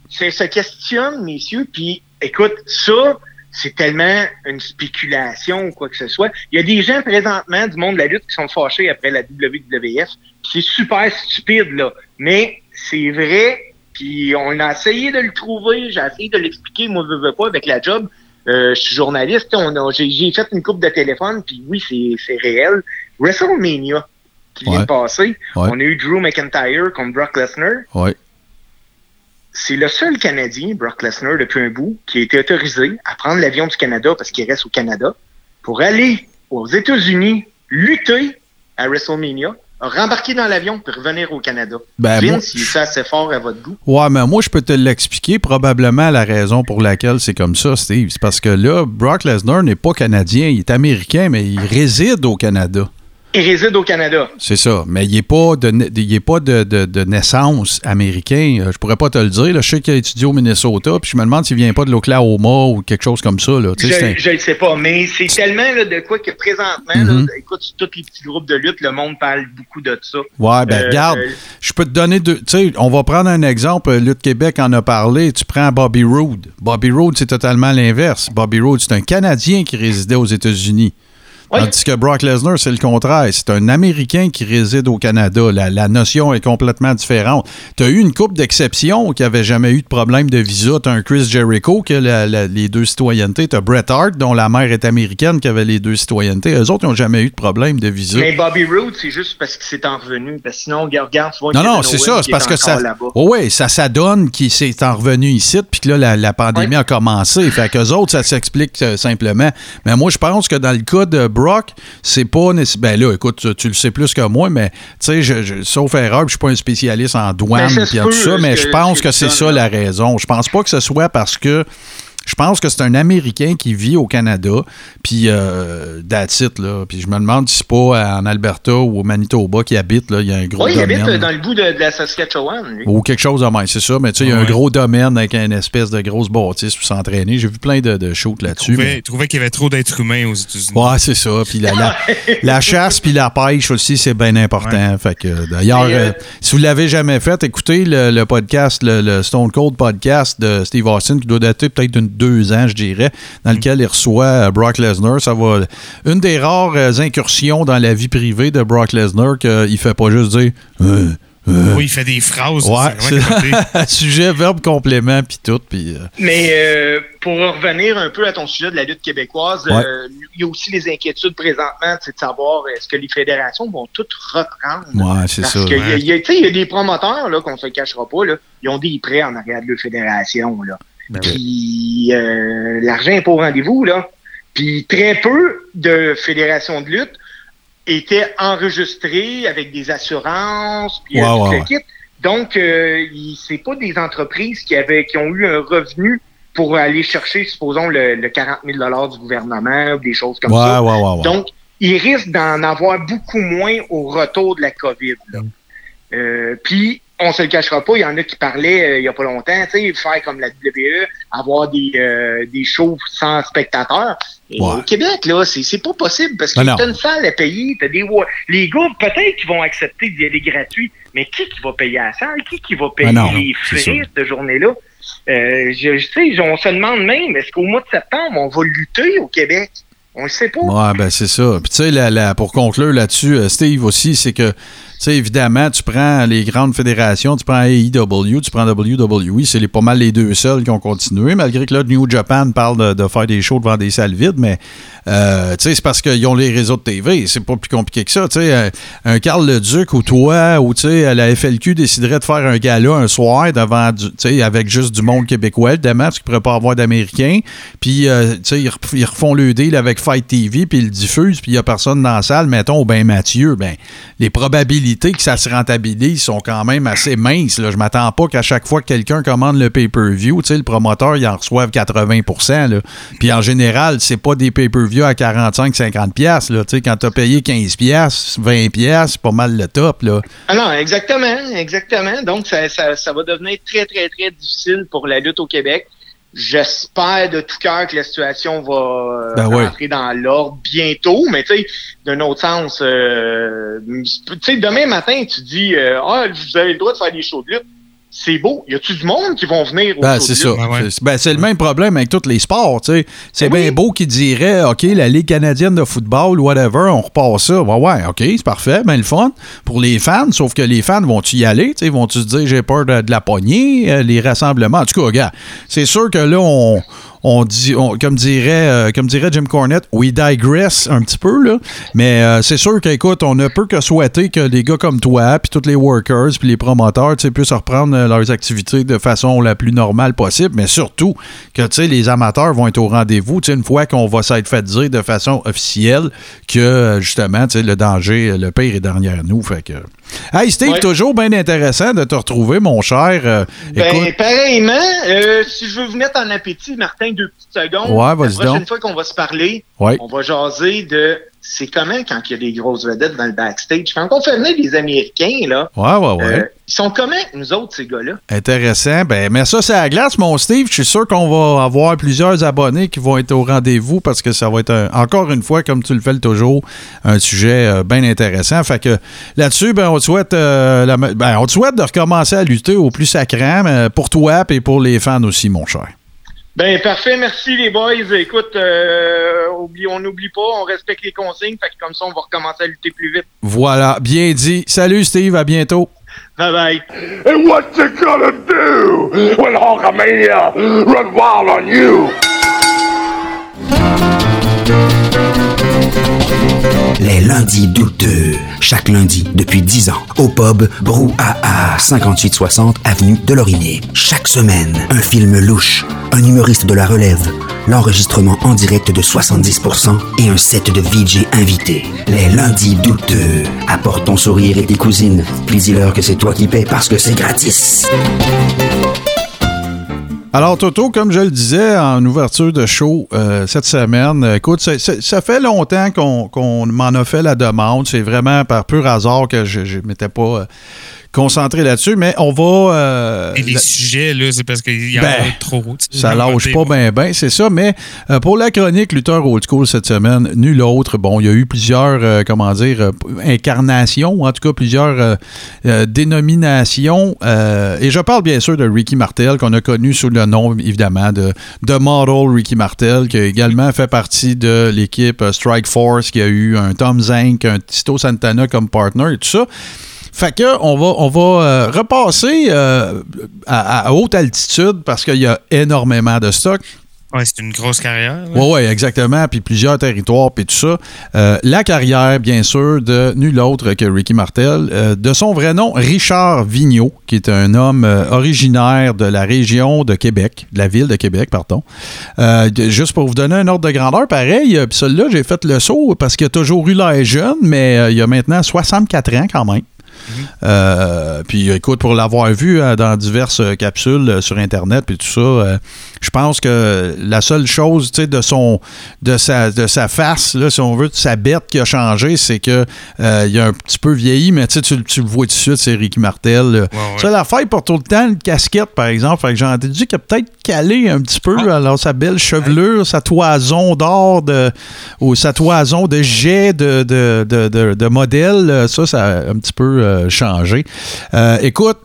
se, se questionnent, messieurs, puis écoute, ça, c'est tellement une spéculation ou quoi que ce soit. Il y a des gens présentement du monde de la lutte qui sont fâchés après la WWF. C'est super stupide, là. Mais c'est vrai, puis on a essayé de le trouver, j'ai essayé de l'expliquer, moi je veux pas avec la job. Euh, je suis journaliste, on a, j'ai, j'ai fait une coupe de téléphone, puis oui, c'est, c'est réel. WrestleMania qui vient Ouais. de passer, Ouais. on a eu Drew McIntyre contre Brock Lesnar. Ouais. C'est le seul Canadien, Brock Lesnar, depuis un bout, qui a été autorisé à prendre l'avion du Canada parce qu'il reste au Canada pour aller aux États-Unis lutter à WrestleMania, rembarquer dans l'avion pour revenir au Canada. Ben, moi- Vince, il est assez fort à votre goût. Ouais, mais moi, je peux te l'expliquer probablement la raison pour laquelle c'est comme ça, Steve. C'est parce que là, Brock Lesnar n'est pas canadien, il est américain, mais il réside au Canada. Il réside au Canada. C'est ça. Mais il n'est pas, de, il est pas de, de- de naissance américain. Euh, Je pourrais pas te le dire. là. Je sais qu'il a étudié au Minnesota, puis je me demande s'il vient pas de l'Oklahoma ou quelque chose comme ça. Là. Tu sais, c'est un- Je ne sais pas, mais c'est tellement là, de quoi que présentement, Mhm. là, écoute, tous les petits groupes de lutte, le monde parle beaucoup de ça. Ouais, ben Euh, regarde, euh, je peux te donner deux. Tu sais, on va prendre un exemple. Lutte Québec en a parlé. Tu prends Bobby Roode. Bobby Roode, c'est totalement l'inverse. Bobby Roode, c'est un Canadien qui résidait aux États-Unis. Oui. Tandis que Brock Lesnar, c'est le contraire. C'est un Américain qui réside au Canada. La, la notion est complètement différente. Tu as eu une coupe d'exceptions qui n'avait jamais eu de problème de visa. Tu as un Chris Jericho qui a la- la- les deux citoyennetés. Tu as Bret Hart, dont la mère est américaine, qui avait les deux citoyennetés. Eux autres, ils n'ont jamais eu de problème de visa. Mais Bobby Roode, c'est juste parce qu'il s'est en revenu. Parce que sinon, regarde, tu vois Non, non, c'est ça. qui C'est est parce que ça. Oh, oui, ça s'adonne qu'il s'est en revenu ici, puis que là, la, la pandémie a commencé. Fait qu'eux autres, ça s'explique euh, simplement. Mais moi, je pense que dans le cas de Brock, c'est pas nécessaire. Ben là, écoute, tu, tu le sais plus que moi, mais tu sais, je, je- sauf erreur, je suis pas un spécialiste en douane, Ben, ça se puis en peut, tout ça, mais je pense que que c'est ça la raison. Je pense pas que ce soit parce que. Je pense que c'est un Américain qui vit au Canada, puis euh, that's it, là. Puis je me demande si c'est pas en Alberta ou au Manitoba qui habite, là. Il y a un gros Oui, il habite domaine, euh, là. dans le bout de, de la Saskatchewan. lui. Ou quelque chose de même, c'est ça. Mais tu sais, il y a un gros domaine avec une espèce de grosse bâtisse pour s'entraîner. J'ai vu plein de, de shows là-dessus. trouvait, mais- trouvait qu'il y avait trop d'êtres humains aux États-Unis. Ouais, c'est ça. Puis la, la, la chasse puis la pêche aussi, c'est bien important. Fait que d'ailleurs, euh, euh, si vous l'avez jamais fait, écoutez le, le podcast, le, le Stone Cold podcast de Steve Austin, qui doit dater peut-être d'une deux ans, je dirais, dans lequel il reçoit euh, Brock Lesnar. Ça va. Une des rares euh, incursions dans la vie privée de Brock Lesnar qu'il fait pas juste dire. Euh, euh. Oui, il fait des phrases. Ouais, sujet, verbe, complément, puis tout. Puis, euh, Mais euh, pour revenir un peu à ton sujet de la lutte québécoise, Ouais. euh, il y a aussi les inquiétudes présentement c'est de savoir est-ce que les fédérations vont toutes reprendre? ouais, c'est Parce ça. qu'il y, a- ouais. il y a- tu sais, il y a des promoteurs, là, qu'on se le cachera pas, là, ils ont des prêts en arrière de leur fédération. Là. Ben Puis euh, l'argent est pas au rendez-vous. là. Puis très peu de fédérations de lutte étaient enregistrées avec des assurances, puis euh, tout le kit. Donc, euh, c'est pas des entreprises qui avaient qui ont eu un revenu pour aller chercher, supposons, le, le 40 000 du gouvernement ou des choses comme ça. Donc, il risque d'en avoir beaucoup moins au retour de la COVID. là. Mm. Euh, Puis, on se le cachera pas, il y en a qui parlaient euh, il y a pas longtemps, tu sais, faire comme la WWE, avoir des, euh, des shows sans spectateurs. Et Ouais. Au Québec, là, c'est pas possible parce que t'as une salle à payer, t'as des les gars peut-être qu'ils vont accepter d'y aller gratuit, mais qui qui va payer la salle, qui qui va payer non, les frais de cette journée-là? Euh, je, je sais, on se demande même, est-ce qu'au mois de septembre, on va lutter au Québec? On le sait pas. Ouais, ben c'est ça. Puis tu sais, pour conclure là-dessus, Steve aussi, c'est que, évidemment, tu prends les grandes fédérations, tu prends AEW, tu prends WWE, c'est pas mal les deux seuls qui ont continué, malgré que là, New Japan parle de, faire des shows devant des salles vides, mais, euh, c'est parce qu'ils ont les réseaux de TV, c'est pas plus compliqué que ça. Sais, un, un Carl Leduc ou toi, ou la FLQ déciderait de faire un gala un soir devant, avec juste du monde québécois, évidemment, parce qu'il ne pourrait pas avoir d'Américains, puis, euh, ils, ref- ils refont le deal avec Fight TV, puis ils le diffusent, puis il n'y a personne dans la salle, mettons, ben Mathieu, ben, les probabilités que ça se rentabilise sont quand même assez minces. Là. Je m'attends pas qu'à chaque fois que quelqu'un commande le pay-per-view, le promoteur, il en reçoive 80 là. Puis en général, c'est pas des pay-per-view à 45-50 pièces là. Tu quand t'as payé 15 pièces, 20 pièces, c'est pas mal le top, là. Ah non, exactement, exactement. Donc, ça, ça va devenir très, très, très difficile pour la lutte au Québec. J'espère de tout cœur que la situation va euh, Ben rentrer dans l'ordre bientôt, mais tu sais, d'un autre sens, euh, tu sais, demain matin, tu dis, euh, ah, vous avez le droit de faire des shows de lutte. C'est beau. Y a-tu du monde qui vont venir au Ben, c'est de ça. Ah ouais. C'est ben, c'est le même problème avec tous les sports, tu sais. C'est Ben bien oui. beau qu'ils diraient, OK, la Ligue canadienne de football, whatever, on repasse ça. Ouais, ouais, OK, c'est parfait, ben le fun pour les fans, sauf que les fans vont-tu y aller, tu sais, vont-tu se dire, j'ai peur de, de la poignée, euh, les rassemblements. En tout cas, regarde, c'est sûr que là, on... On dit, on- comme, dirait, euh, comme dirait Jim Cornette, we digress un petit peu, là. Mais euh, c'est sûr qu'écoute, on ne peut que souhaiter que des gars comme toi, puis tous les workers, puis les promoteurs, tu puissent reprendre euh, leurs activités de façon la plus normale possible, mais surtout que, tu les amateurs vont être au rendez-vous, tu une fois qu'on va s'être fait dire de façon officielle que, justement, tu le danger, le pire est derrière nous, fait que... Hey, Steve, Ouais. toujours bien intéressant de te retrouver, mon cher. Euh, Ben, écoute, pareillement, euh, si je veux vous mettre en appétit, Martin, deux petites secondes. Ouais, vas-y La prochaine donc. fois qu'on va se parler, ouais. on va jaser de c'est comment quand il y a des grosses vedettes dans le backstage. Quand on fait venir des Américains, là, Ouais, ouais, ouais. euh, ils sont comment, nous autres, ces gars-là? Intéressant. Ben, mais ça, c'est à la glace, mon Steve. Je suis sûr qu'on va avoir plusieurs abonnés qui vont être au rendez-vous parce que ça va être, un- encore une fois, comme tu le fais toujours, un sujet euh, bien intéressant. Fait que là-dessus, ben, on te souhaite, euh, la ben, on te souhaite de recommencer à lutter au plus sacrant pour toi et pour les fans aussi, mon cher. Ben parfait, merci les boys. Écoute, euh, oublie- on n'oublie pas, on respecte les consignes, fait que comme ça, on va recommencer à lutter plus vite. Voilà, bien dit. Salut, Steve. À bientôt. Bye bye. And what you gonna do when Hulkamania run wild on you? Les lundis douteux. Chaque lundi, depuis 10 ans, au pub Brouhaha, 5860 Avenue de Lorimier. Chaque semaine, un film louche, un humoriste de la relève, l'enregistrement en direct de 70% et un set de VJ invités. Les lundis douteux. Apporte ton sourire et tes cousines, puis dis-leur que c'est toi qui paies parce que c'est gratis. Alors, Toto, comme je le disais en ouverture de show euh, cette semaine, euh, écoute, ça, fait longtemps qu'on m'en a fait la demande. C'est vraiment par pur hasard que je ne m'étais pas concentré là-dessus, mais on va. euh, Et les la- sujets, là, c'est parce qu'il y en Ben, a trop. tu sais. ça lâche pas bien, bien, c'est ça. Mais euh, pour la chronique Luther Old School cette semaine, nul autre. Bon, il y a eu plusieurs, euh, comment dire, incarnations, en tout cas plusieurs dénominations. et je parle bien sûr de Ricky Martel, qu'on a connu sous le nom, évidemment, de, de Model Ricky Martel, qui a également fait partie de l'équipe Strike Force, qui a eu un Tom Zank, un Tito Santana comme partner et tout ça. Fait que on va, on va euh, repasser euh, à, à haute altitude parce qu'il y a énormément de stock. Ouais, c'est une grosse carrière. Oui, oui, exactement. Puis plusieurs territoires, puis tout ça. Euh, la carrière, bien sûr, de nul autre que Ricky Martel. euh, de son vrai nom, Richard Vigneault, qui est un homme euh, originaire de la région de Québec, de la ville de Québec, pardon. Juste pour vous donner un ordre de grandeur, pareil, puis celui-là, j'ai fait le saut parce qu'il a toujours eu l'air jeune, mais il a maintenant 64 ans quand même. Euh, puis écoute, pour l'avoir vu euh, dans diverses euh, capsules sur Internet puis tout ça, euh, je pense que la seule chose, tu sais, de son de sa de sa face, là, si on veut, de sa bête qui a changé, c'est que euh, il a un petit peu vieilli, mais tu tu, le vois tout de suite, c'est Ricky Martel. ouais. Ça, la il porte tout le temps une casquette, par exemple. Fait que j'ai entendu qu'il a peut-être calé un petit peu, alors sa belle chevelure, sa toison d'or de, ou sa toison de jet de, de, de, de, de modèle, ça, ça a un petit peu euh, changé. Euh, écoute,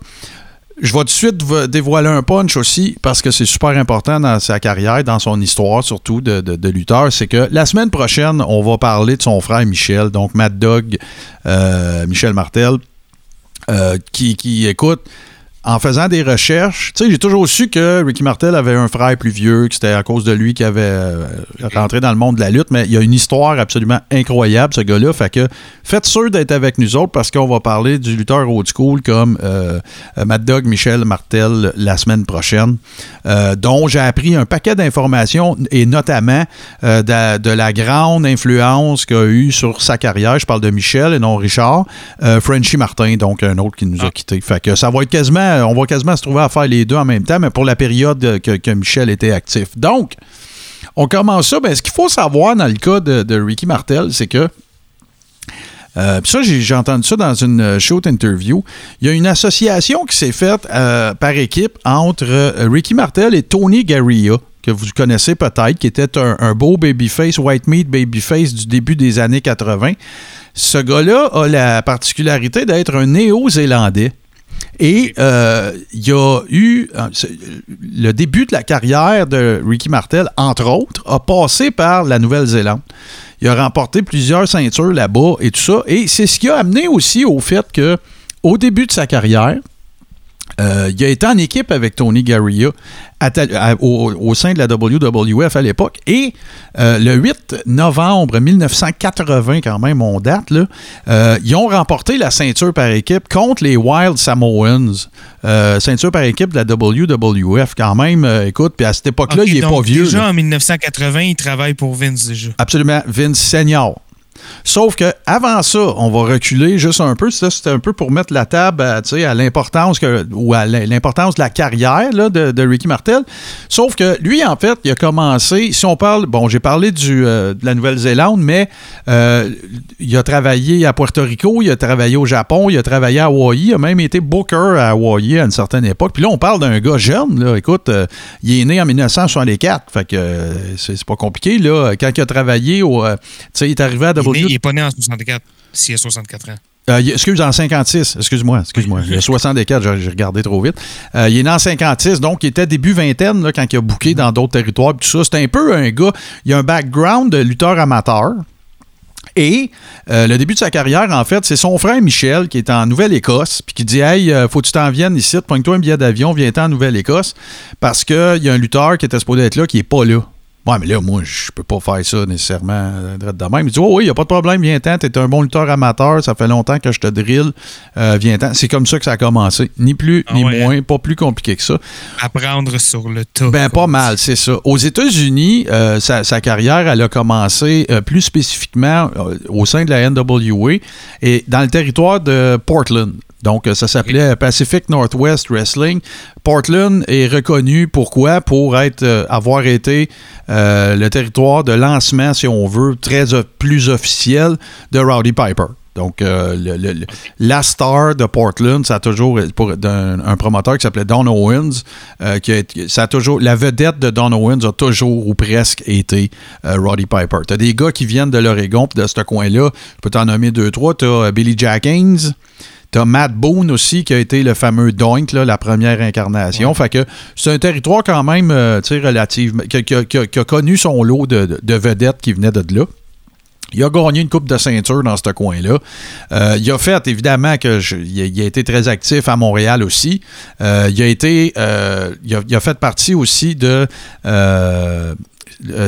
je vais tout de suite dévoiler un punch aussi parce que c'est super important dans sa carrière, dans son histoire surtout de, de- lutteur. C'est que la semaine prochaine, on va parler de son frère Michel, donc Mad Dog, euh, Michel Martel, qui, qui, écoute, en faisant des recherches, tu sais, j'ai toujours su que Ricky Martel avait un frère plus vieux, que c'était à cause de lui qu'il avait euh, rentré dans le monde de la lutte, mais il y a une histoire absolument incroyable, ce gars-là. Fait que faites sûr d'être avec nous autres parce qu'on va parler du lutteur old school comme euh, euh, Mad Dog Michel Martel la semaine prochaine, euh, dont j'ai appris un paquet d'informations et notamment euh, de, de la grande influence qu'a eu sur sa carrière. Je parle de Michel et non Richard. Frenchy Martin, donc un autre qui nous a quittés. Fait que ça va être quasiment, on va quasiment se trouver à faire les deux en même temps, mais pour la période que, Michel était actif. Donc, on commence ça. Ben, ce qu'il faut savoir dans le cas de, Ricky Martel, c'est que euh, ça, j'ai entendu ça dans une euh, show interview. Il y a une association qui s'est faite euh, par équipe entre euh, Ricky Martel et Tony Garria, que vous connaissez peut-être, qui était un, un beau babyface, white meat babyface du début des années 80. Ce gars-là a la particularité d'être un néo-zélandais. Et euh, il y a eu euh, le début de la carrière de Ricky Martel, entre autres, a passé par la Nouvelle-Zélande. Il a remporté plusieurs ceintures là-bas et tout ça. Et c'est ce qui a amené aussi au fait que, au début de sa carrière, euh, il a été en équipe avec Tony Garria à ta- à- au, au sein de la WWF à l'époque. Et euh, le 8 novembre 1980, quand même, on date, là, euh, ils ont remporté la ceinture par équipe contre les Wild Samoans. Ceinture par équipe de la WWF, quand même. écoute, puis à cette époque-là, il est donc, pas vieux. Déjà là. en 1980, il travaille pour Vince déjà. Absolument, Vince Senior. Sauf que avant ça, on va reculer juste un peu. Ça, C'était un peu pour mettre la table à, sais, à l'importance ou à l'importance de la carrière là, de, Ricky Martel. Sauf que lui, en fait, il a commencé. Si on parle, bon, j'ai parlé du, euh, de la Nouvelle-Zélande, mais euh, il a travaillé à Puerto Rico, il a travaillé au Japon, il a travaillé à Hawaii, il a même été booker à Hawaii à une certaine époque. Puis là, on parle d'un gars jeune. Là. Écoute, euh, il est né en 1964. Fait que euh, c'est pas compliqué. Là. Quand il a travaillé euh, il est arrivé à Il, est né- WWE. il est pas né en 64, s'il a 64 ans. Euh, excuse, en 56. Excuse-moi, excuse-moi. Il y a 64, j'ai regardé trop vite. Euh, il est né en 56, donc il était début vingtaine là, quand il a booké dans d'autres territoires. Tout ça, c'est un peu un gars. Il a un background de lutteur amateur. Et euh, le début de sa carrière, en fait, c'est son frère Michel qui est en Nouvelle-Écosse, puis qui dit Hey, euh, faut que tu t'en viennes ici, prends-toi un billet d'avion, viens-t'en en Nouvelle-Écosse, parce qu'il y a un lutteur qui était supposé être là qui est pas là. Ouais, mais là, moi, je peux pas faire ça nécessairement euh, de même. Il dit Oh oui, il n'y a pas de problème, viens-t'en, t'es un bon lutteur amateur, ça fait longtemps que je te drill, euh, viens-t'en. C'est comme ça que ça a commencé. Ni plus, Ah ni ouais, moins, pas plus compliqué que ça. Apprendre sur le tas. Ben, pas mal, c'est ça. Aux États-Unis, euh, sa, sa carrière, elle a commencé euh, plus spécifiquement au sein de la NWA et dans le territoire de Portland. Donc, ça s'appelait Pacific Northwest Wrestling. Portland est reconnu pourquoi? Pour être, euh, avoir été euh, le territoire de lancement, si on veut, très plus officiel de Rowdy Piper. Donc, euh, la star de Portland, ça a toujours pour un promoteur qui s'appelait Don Owens, euh, qui a toujours la vedette de Don Owens a toujours ou presque été euh, Roddy Piper. T'as des gars qui viennent de l'Oregon de ce coin-là. Je peux t'en nommer deux trois. T'as euh, Billy Jack Haynes. T'as Matt Boone aussi, qui a été le fameux Doink, là, la première incarnation. Fait que c'est un territoire quand même, euh, tu sais, relativement, qui, a- qui a- qui a- qui a connu son lot de, de- de vedettes qui venaient de là. Il a gagné une coupe de ceinture dans ce coin-là. Euh, il a fait, évidemment, que je- il, a, il a été très actif à Montréal aussi. Euh, il a été, euh, il, a, il a fait partie aussi de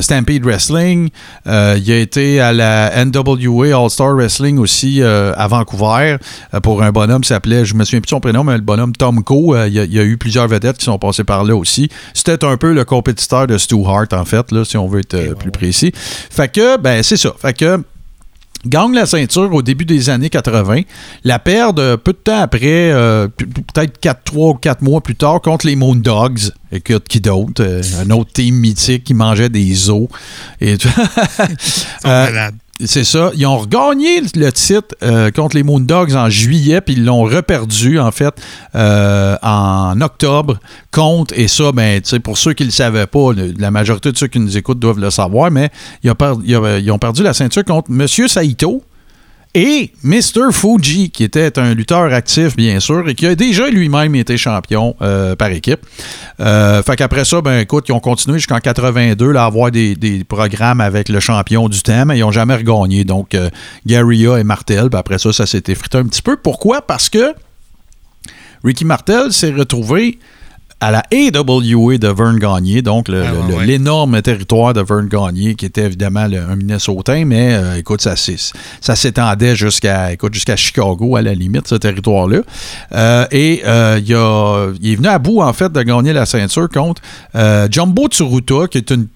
Stampede Wrestling. Euh, il a été à la NWA All-Star Wrestling aussi euh, à Vancouver euh, pour un bonhomme qui s'appelait, je me souviens plus de son prénom, mais le bonhomme Tom Co. Euh, il, y a, eu plusieurs vedettes qui sont passées par là aussi. C'était un peu le compétiteur de Stu Hart, en fait, là, si on veut être euh, plus précis. Fait que, ben, c'est ça. Fait que gagne la ceinture au début des années 80, la perd peu de temps après, euh, peut-être 4, 3 ou 4 mois plus tard, contre les Moondogs. Écoute, qui d'autre? Euh, un autre team mythique qui mangeait des os. Et tout. Ils sont Euh, malades. C'est ça. Ils ont regagné le titre euh, contre les Moondogs en juillet, puis ils l'ont reperdu, en fait, euh, en octobre contre, et ça, ben, pour ceux qui ne le savaient pas, la majorité de ceux qui nous écoutent doivent le savoir, mais ils ont- ils ont perdu la ceinture contre M. Saito. Et Mr. Fuji, qui était un lutteur actif, bien sûr, et qui a déjà lui-même été champion euh, par équipe. Euh, fait qu'après ça, ben écoute, ils ont continué jusqu'en 82 là, à avoir des, programmes avec le champion du temps, mais ils n'ont jamais regagné. Donc, euh, Garia et Martel. Après ça, ça s'est effrité un petit peu. Pourquoi? Parce que Ricky Martel s'est retrouvé à la AWA de Vern Gagné, donc Ah, ouais, l'énorme territoire de Vern Gagné, qui était évidemment le- un Minnesotain, mais euh, écoute, ça, ça s'étendait jusqu'à Chicago, à la limite, ce territoire-là. Euh, et euh, il, a- il est venu à bout, en fait, de gagner la ceinture contre Jumbo Tsuruta, qui est une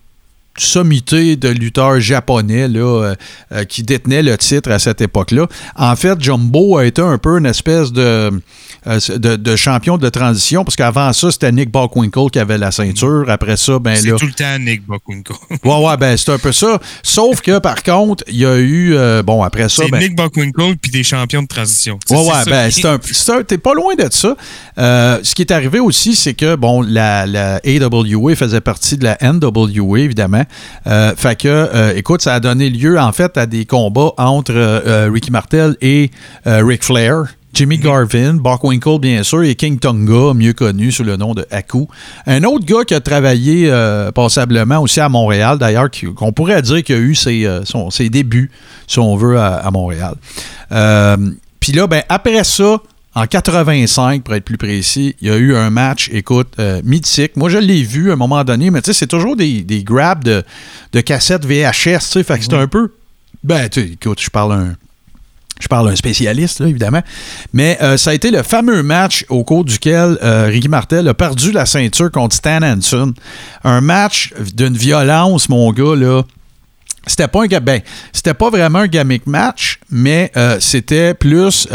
sommité de lutteurs japonais là, euh, euh, qui détenait le titre à cette époque-là. En fait, Jumbo a été un peu une espèce de, euh, de, de champion de transition, parce qu'avant ça, c'était Nick Bockwinkel qui avait la ceinture. Après ça, ben C'est tout le temps Nick Bakunko. Ouais, ouais, ben c'est un peu ça. Sauf que, par contre, il y a eu... euh, bon, après ça... C'est ben, Nick Buckwinkle puis des champions de transition. Ouais, ouais, ben, c'est un, c'est un- t'es pas loin de ça. Euh, ce qui est arrivé aussi, c'est que, bon, la, la AWA faisait partie de la NWA, évidemment. Euh, fait que, euh, écoute, ça a donné lieu, en fait, à des combats entre euh, Ricky Martel et Ric Flair. Jimmy Garvin, Buckwinkle, bien sûr, et King Tonga, mieux connu sous le nom de Haku. Un autre gars qui a travaillé euh, passablement aussi à Montréal, d'ailleurs, qu'on pourrait dire qu'il a eu ses, son- ses débuts, si on veut, à, à Montréal. Euh, Puis là, ben, après ça, en 85, pour être plus précis, il y a eu un match, écoute, euh, mythique. Moi, je l'ai vu à un moment donné, mais tu sais, c'est toujours des, des grabs de, de cassettes VHS, tu sais, fait que c'est un peu... Ben, tu sais, écoute, je parle un... Je parle d'un spécialiste, là, évidemment. Mais euh, ça a été le fameux match au cours duquel euh, Ricky Martel a perdu la ceinture contre Stan Hansen. Un match d'une violence, mon gars, là. c'était pas un ben, c'était pas vraiment un gimmick match, mais euh, c'était plus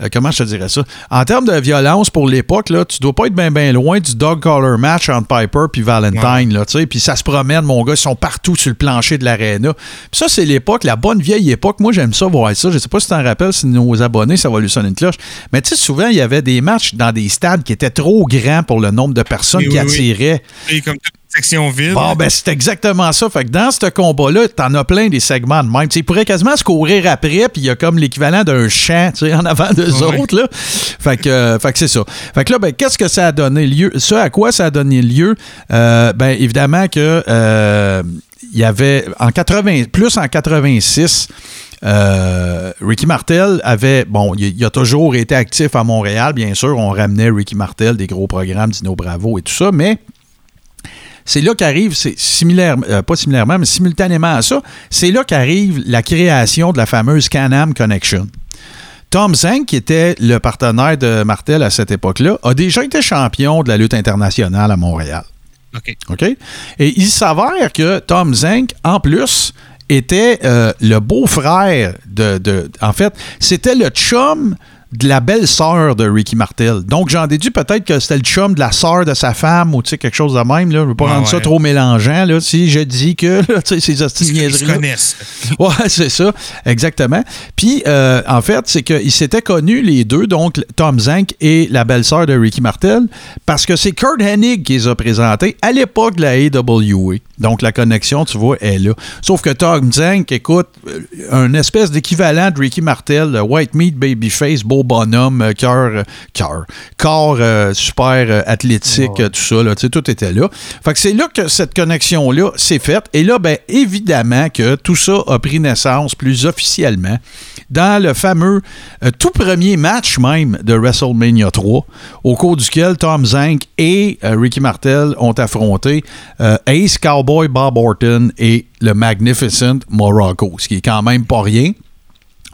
euh, comment je te dirais ça? En termes de violence pour l'époque, là, tu dois pas être bien ben loin du dog collar match entre Piper puis Valentine, là, tu sais, puis ça se promène, mon gars, ils sont partout sur le plancher de l'aréna. Puis ça, c'est l'époque, la bonne vieille époque. Moi, j'aime ça voir ça. Je sais pas si tu t'en rappelles, si nos abonnés, ça va lui sonner une cloche. Mais tu sais, souvent, il y avait des matchs dans des stades qui étaient trop grands pour le nombre de personnes Oui, qui oui, oui. attiraient. Et comme toute section vide. Bon, ben, c'est exactement ça. Fait que dans ce combat-là, t'en as plein des segments de même. Tu sais, ils pourraient quasiment se courir après, puis il y a comme l'équivalent d'un champ, tu sais, en avant d'eux autres, là. Fait que, euh, fait que c'est ça. Fait que là, ben, qu'est-ce que ça a donné lieu? Ce à quoi ça a donné lieu? Euh, ben, évidemment que, euh, il y avait, en 80, plus en 86, euh, Ricky Martel avait, bon, il, il a toujours été actif à Montréal, bien sûr. On ramenait Ricky Martel des gros programmes, Dino Bravo et tout ça, mais c'est là qu'arrive, c'est similaire, euh, pas similairement, mais simultanément à ça, c'est là qu'arrive la création de la fameuse Can-Am Connection. Tom Zink, qui était le partenaire de Martel à cette époque-là, a déjà été champion de la lutte internationale à Montréal. OK. OK? Et il s'avère que Tom Zink, en plus, était euh, le beau-frère de, de- En fait, c'était le chum de la belle-sœur de Ricky Martel. Donc, j'en déduis peut-être que c'était le chum de la sœur de sa femme ou quelque chose de même. Là. Je ne veux pas rendre ça trop mélangeant. Là, si je dis que là, ces hosties Ils se connaissent. Ouais, c'est ça, exactement. Puis, euh, en fait, c'est qu'ils s'étaient connus les deux, donc Tom Zank et la belle-sœur de Ricky Martel, parce que c'est Kurt Hennig qui les a présentés à l'époque de la AWA. Donc, la connexion, tu vois, est là. Sauf que Tom Zank, écoute, euh, un espèce d'équivalent de Ricky Martel, White Meat Babyface, beau bonhomme, euh, cœur, euh, cœur, corps euh, super athlétique, tout ça, là, tout était là. Fait que c'est là que cette connexion-là s'est faite. Et là, ben, évidemment que tout ça a pris naissance plus officiellement dans le fameux euh, tout premier match même de WrestleMania 3, au cours duquel Tom Zank et euh, Ricky Martel ont affronté Ace Cowboy Bob Orton et le Magnificent Morocco, ce qui est quand même pas rien.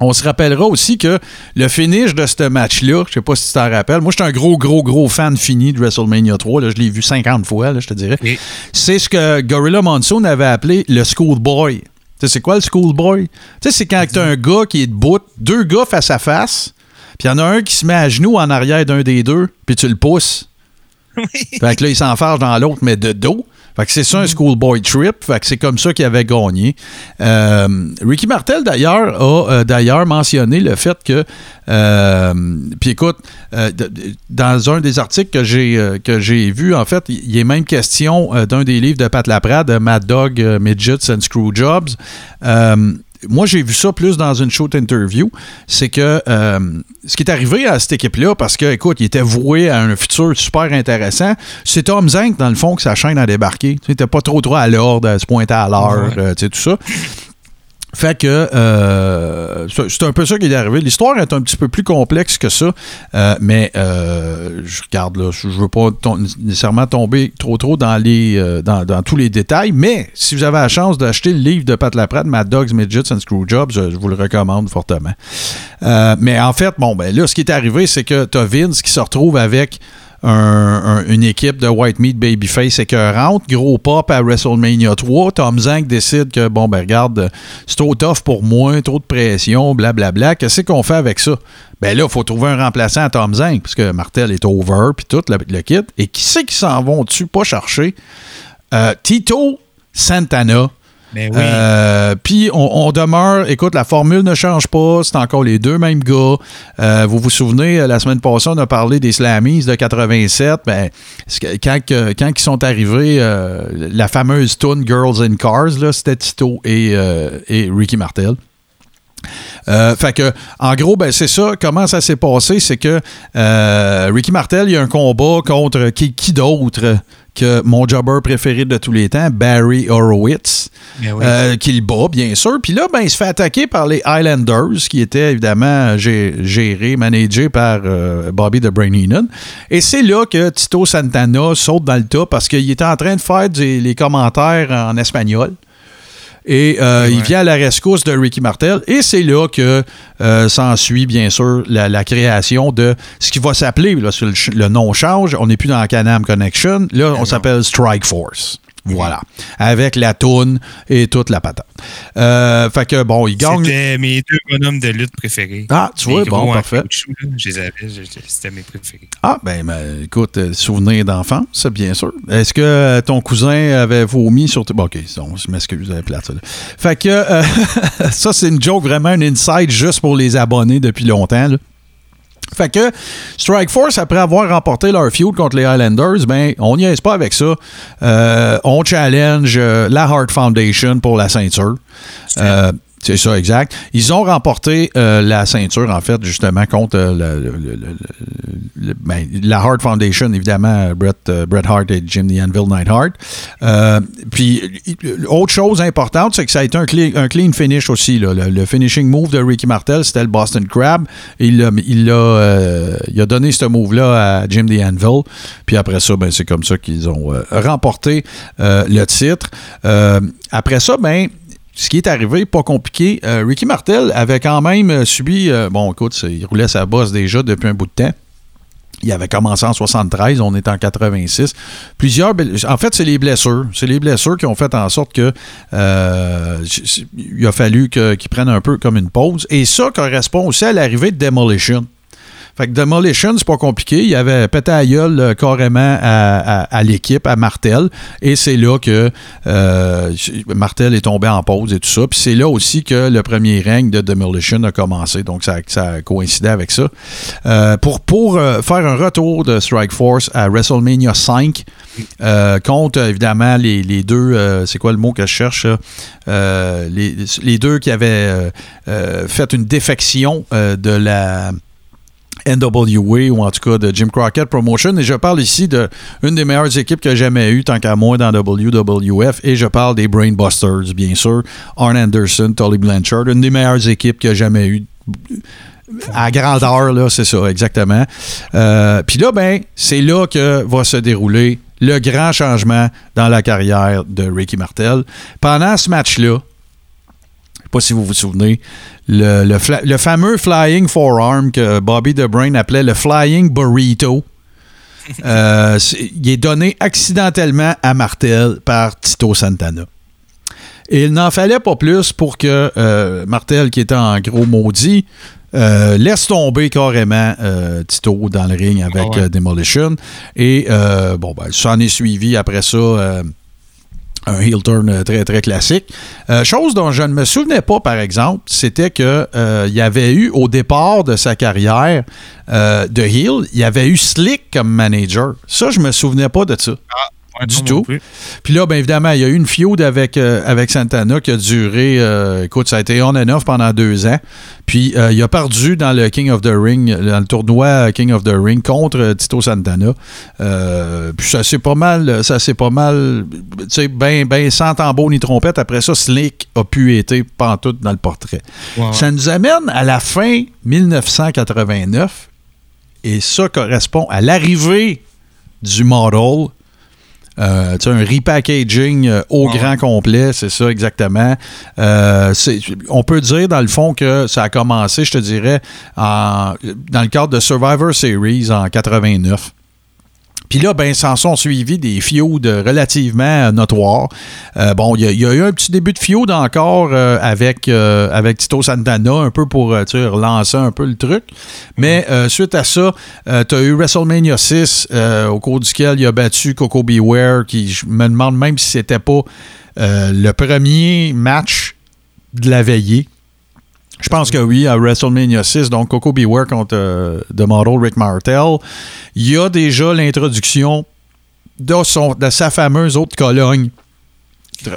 On se rappellera aussi que le finish de ce match-là, je sais pas si tu t'en rappelles, moi j'étais un gros, gros, gros fan fini de WrestleMania 3, là, je l'ai vu 50 fois, là, je te dirais. C'est ce que Gorilla Monsoon avait appelé le schoolboy. Tu sais, c'est quoi le schoolboy? Tu sais, c'est quand t'as un gars qui est debout, deux gars face à face, puis il y en a un qui se met à genoux en arrière d'un des deux, puis tu le pousses. Fait que là, il s'enfarge dans l'autre, mais de dos. Fait que c'est ça un schoolboy trip. Fait que c'est comme ça qu'il avait gagné. Euh, Ricky Martel, d'ailleurs, a euh, d'ailleurs mentionné le fait que. euh, Puis écoute, dans un des articles que j'ai que j'ai vu, en fait, il y est même question d'un des livres de Pat Laprade, de Mad Dog Midgets and Screwjobs. Euh, moi, j'ai vu ça plus dans une show interview. C'est que euh, ce qui est arrivé à cette équipe-là, parce que, écoute, il était voué à un futur super intéressant, c'est Tom Zank, dans le fond, que sa chaîne a débarqué. Tu était pas trop trop à l'ordre, à se pointer à l'heure, Ouais. euh, tu sais, tout ça. Fait que euh, c'est un peu ça qui est arrivé. L'histoire est un petit peu plus complexe que ça, euh, mais euh, je regarde là, je veux pas nécessairement tomber trop trop dans les dans, dans tous les détails, mais si vous avez la chance d'acheter le livre de Pat Laprade, Mad Dogs, Midgets and Screwjobs, je, je vous le recommande fortement. Mais en fait, bon, ben là, ce qui est arrivé, c'est que t'as Vince qui se retrouve avec un- un- une équipe de White Meat Babyface écœurante. Gros pop à WrestleMania 3. Tom Zank décide que, bon, ben regarde, c'est trop tough pour moi, trop de pression, blablabla. Qu'est-ce qu'on fait avec ça? Ben là, il faut trouver un remplaçant à Tom Zank, parce que Martel est over, puis tout, le, le kit. Et qui c'est qui s'en vont dessus, pas chercher? Euh, Tito Santana. Ben. Euh, Puis on, demeure, écoute, la formule ne change pas, c'est encore les deux mêmes gars. Euh, vous vous souvenez, euh, la semaine passée, on a parlé des Slammies de 87. Ben, quand, ils sont arrivés, la fameuse tune Girls in Cars, c'était Tito et, Ricky Martel. Fait que, en gros, ben, c'est ça. Comment ça s'est passé? C'est que Ricky Martel, il y a un combat contre qui, qui d'autre? Que mon jobber préféré de tous les temps, Barry Horowitz, Ben oui. euh, qui le bat, bien sûr. Puis là, ben, il se fait attaquer par les Highlanders, qui étaient évidemment gé- gérés, managés par euh, Bobby the Brain Heenan. Et c'est là que Tito Santana saute dans le tas parce qu'il était en train de faire des- les commentaires en espagnol. Et euh, il vient à la rescousse de Ricky Martel. Et c'est là que euh, s'ensuit, bien sûr, la, la création de ce qui va s'appeler, là, le, le nom change, on n'est plus dans la Canam Connection, là, on s'appelle Strike Force. Voilà. Avec la toune et toute la patate. Euh, fait que, bon, il gagne. C'était mes deux bonhommes de lutte préférés. Ah, tu vois, bon, parfait. c'était mes préférés. Ah, ben, ben, écoute, euh, souvenir d'enfance, ça, bien sûr. Est-ce que euh, ton cousin avait vomi sur... Bon, OK, non, je m'excuse, elle est plate, ça. là. Fait que euh, ça, c'est une joke, vraiment, un inside juste pour les abonnés depuis longtemps, là. Fait que Strike Force, après avoir remporté leur feud contre les Highlanders, ben, on n'y est pas avec ça. Euh, on challenge euh, la Hart Foundation pour la ceinture. Euh, c'est ça, exact. Ils ont remporté euh, la ceinture, en fait, justement, contre euh, le- ben, la Hart Foundation, évidemment, Bret, euh, Bret Hart et Jim the Anvil Neidhart. Puis, autre chose importante, c'est que ça a été un clean, un clean finish aussi. Le, finishing move de Ricky Martel, c'était le Boston Crab. Il a, il, a, il a donné ce move-là à Jim the Anvil. Puis après ça, ben, c'est comme ça qu'ils ont remporté le titre. Après ça, ben, ce qui est arrivé, pas compliqué. euh, Ricky Martel avait quand même euh, subi. euh, bon, écoute, il roulait sa bosse déjà depuis un bout de temps. Il avait commencé en 73, on est en 86. Plusieurs. En fait, c'est les blessures. C'est les blessures qui ont fait en sorte que il a fallu que- qu'il prenne un peu comme une pause. Et ça correspond aussi à l'arrivée de Demolition. Fait que Demolition, c'est pas compliqué. Il avait pété à gueule euh, carrément à, l'équipe, à Martel. Et c'est là que euh, Martel est tombé en pause et tout ça. Puis c'est là aussi que le premier règne de Demolition a commencé. Donc ça, ça a coïncidé avec ça. Euh, pour pour faire un retour de Strike Force à WrestleMania 5, euh, contre évidemment les, les deux, c'est quoi le mot que je cherche? les, les deux qui avaient fait une défection de la NWA ou en tout cas de Jim Crockett Promotion. Et je parle ici de une des meilleures équipes que j'ai jamais eues, tant qu'à moi, dans WWF. Et je parle des Brainbusters, bien sûr. Arn Anderson, Tully Blanchard, une des meilleures équipes que j'ai jamais eues. À grandeur, là, c'est ça, exactement. Euh, Puis là, ben, c'est là que va se dérouler le grand changement dans la carrière de Ricky Martel. Pendant ce match-là, pas si vous vous souvenez, le, le fameux Flying Forearm que Bobby DeBrain appelait le Flying Burrito. euh, il est donné accidentellement à Martel par Tito Santana. Et il n'en fallait pas plus pour que euh, Martel, qui était en gros maudit, euh, laisse tomber carrément Tito dans le ring avec Ah ouais. Demolition. Et bon, ben, ça en est suivi après ça. Un heel turn euh, très, très classique. Euh, chose dont je ne me souvenais pas, par exemple, c'était que euh, il y avait eu, au départ de sa carrière euh, de heel, il y avait eu Slick comme manager. Ça, je me souvenais pas de ça. Ouais, Du tout. Puis là, bien évidemment, il y a eu une feud avec, euh, avec Santana qui a duré, euh, écoute, ça a été on and off pendant deux ans. Puis euh, il a perdu dans le King of the Ring, dans le tournoi King of the Ring contre Tito Santana. Puis ça s'est pas mal, ça s'est pas mal, tu sais, ben, ben sans tambour ni trompette. Après ça, Slick a pu être pantoute dans le portrait. Ça nous amène à la fin 1989 et ça correspond à l'arrivée du model. Euh, un repackaging euh, au grand complet, c'est ça exactement. Euh, on peut dire dans le fond que ça a commencé, je te dirais, en- dans le cadre de Survivor Series en 89. Puis là, ben, s'en sont suivis des feuds relativement notoires. Euh, bon, il y, a- il y a eu un petit début de feud encore euh, avec, euh, avec Tito Santana, un peu pour tu sais, relancer un peu le truc. Mais euh, suite à ça, tu as eu WrestleMania 6, euh, au cours duquel il a battu Coco Beware, qui je me demande même si c'était pas le premier match de la veillée. Je pense que oui, à WrestleMania 6, donc Coco Beware contre euh, The Model Rick Martel, il y a déjà l'introduction de, son, de sa fameuse autre colonne.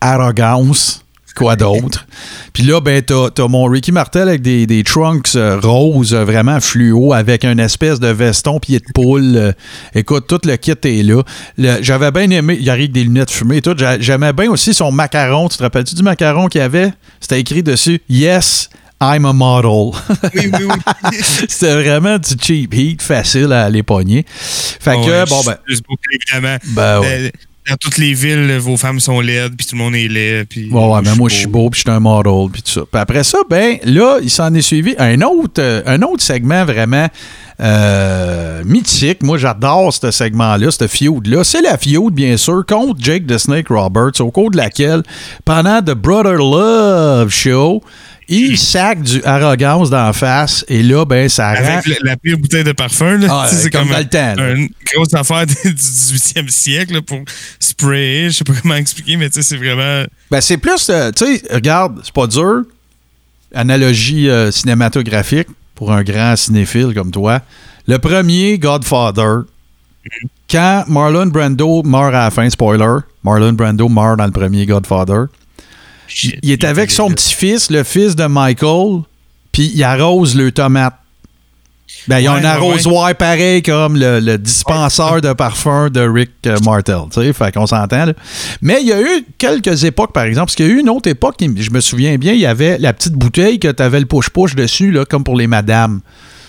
Arrogance. Quoi d'autre? Puis là, ben, t'as, t'as mon Ricky Martel avec des, des trunks euh, roses, euh, vraiment fluo, avec une espèce de veston pied de poule. euh, écoute, tout le kit est là. J'avais bien aimé, il arrive des lunettes fumées et tout. J'a- J'aimais bien aussi son macaron. Tu te rappelles-tu du macaron qu'il y avait? C'était écrit dessus Yes, I'm a model. Oui, oui, oui. C'était vraiment du cheap heat, facile à les pogner. Fait que, Ouais, bon, ben, que, évidemment. ben ouais. Dans toutes les villes, vos femmes sont laides, puis tout le monde est laid. Puis Ouais, ouais, mais moi, je suis beau, puis je suis un model, puis tout ça. Puis après ça, ben, là, il s'en est suivi un autre, euh, un autre segment vraiment euh, mythique. Moi, j'adore ce segment-là, ce feud-là. C'est la feud, bien sûr, contre Jake the Snake Roberts, au cours de laquelle, pendant The Brother Love Show, il sac du arrogance d'en face et là, ben, ça rend... Avec la, la pire bouteille de parfum, là. Ah, c'est comme comme, dans le temps, là. une grosse affaire du 18e siècle là, pour sprayer. Je sais pas comment expliquer, mais tu sais, c'est vraiment. Ben, c'est plus, euh, tu sais, regarde, c'est pas dur. Analogie euh, cinématographique pour un grand cinéphile comme toi. Le premier Godfather, quand Marlon Brando meurt à la fin, spoiler, Marlon Brando meurt dans le premier Godfather. Il est avec son petit-fils, le fils de Michael, puis il arrose le tomate. Ben, il y a Ouais, un ouais, arrosoir pareil comme le, le dispenseur de parfum de Rick euh, Martel. Tu sais, fait qu'on s'entend. là. Mais il y a eu quelques époques, par exemple, parce qu'il y a eu une autre époque, je me souviens bien, il y avait la petite bouteille que tu avais le push-push dessus, là, comme pour les madames.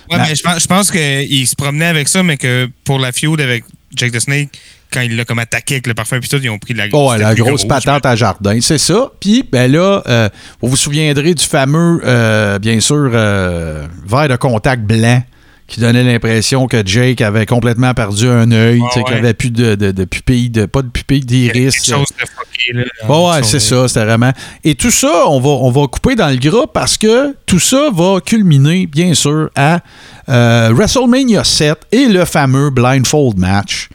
Ouais, mais je pense, je pense qu'il se promenait avec ça, mais que pour la feud avec Jake the Snake, quand il l'a comme attaqué avec le parfum puis tout, ils ont pris la Oh, ouais, la grosse gros, patente à jardin, c'est ça. Puis, ben là, euh, vous vous souviendrez du fameux, euh, bien sûr, euh, verre de contact blanc qui donnait l'impression que Jake avait complètement perdu un œil, Ouais, qu'il ouais. n'y avait plus de, de, de pupille, de, pas de pupille d'iris. chose de fucké, là. Bon, ouais, c'est ça, c'était vraiment. Et tout ça, on va, on va couper dans le gras parce que tout ça va culminer, bien sûr, à euh, WrestleMania 7 et le fameux Blindfold match,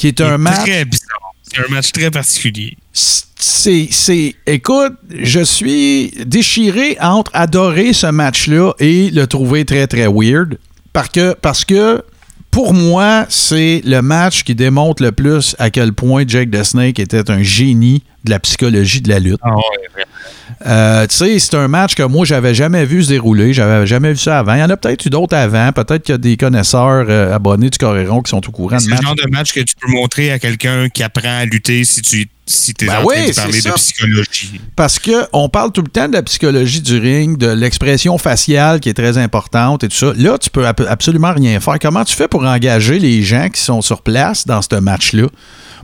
qui est un match. Très bizarre. C'est un match très particulier. C'est, écoute, je suis déchiré entre adorer ce match-là et le trouver très, très weird. Parce que, parce que pour moi, c'est le match qui démontre le plus à quel point Jake the Snake était un génie de la psychologie de la lutte. Euh, tu sais, c'est un match que moi, j'avais jamais vu se dérouler. J'avais jamais vu ça avant. Il y en a peut-être eu d'autres avant. Peut-être qu'il y a des connaisseurs euh, abonnés du Coréron qui sont au courant de C'est le genre de match que tu peux montrer à quelqu'un qui apprend à lutter si tu si es Ben en train oui, de parler de psychologie. Parce que on parle tout le temps de la psychologie du ring, de l'expression faciale qui est très importante et tout ça. Là, tu peux ab- absolument rien faire. Comment tu fais pour engager les gens qui sont sur place dans ce match-là?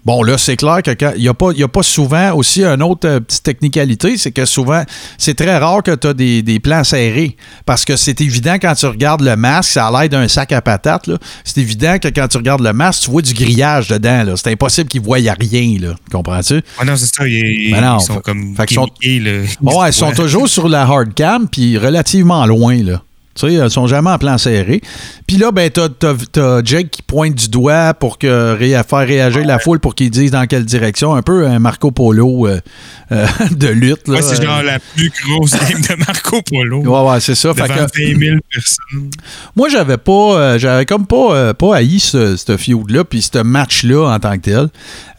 Bon, là, c'est clair que quand- il n'y a, pas- il y a pas souvent aussi une autre euh, petite technicalité, c'est que souvent, c'est très rare que tu as des, des plans serrés. Parce que c'est évident quand tu regardes le masque, ça a l'air d'un sac à patates. là. C'est évident que quand tu regardes le masque, tu vois du grillage dedans. C'est impossible qu'ils voient rien. là. Comprends-tu? Ah non, c'est ça. Ils, Ben non, ils sont fait- comme fait qu'ils sont- gimmickés, là. Bon, ouais, ils sont Ouais. toujours sur la hard cam, puis relativement loin, là. Tu sais, ils sont jamais en plan serré. Puis là, ben, t'as, t'as- t'as Jake qui pointe du doigt pour que, ré- faire réagir la foule pour qu'ils disent dans quelle direction. Un peu un Marco Polo euh, euh, de lutte. Ouais, c'est genre la plus grosse game de Marco Polo. Ouais, ouais, c'est ça. Fait que- 20 000 personnes. moi, j'avais pas, euh, j'avais comme pas, euh, pas haï ce, ce feud-là, puis ce match-là en tant que tel.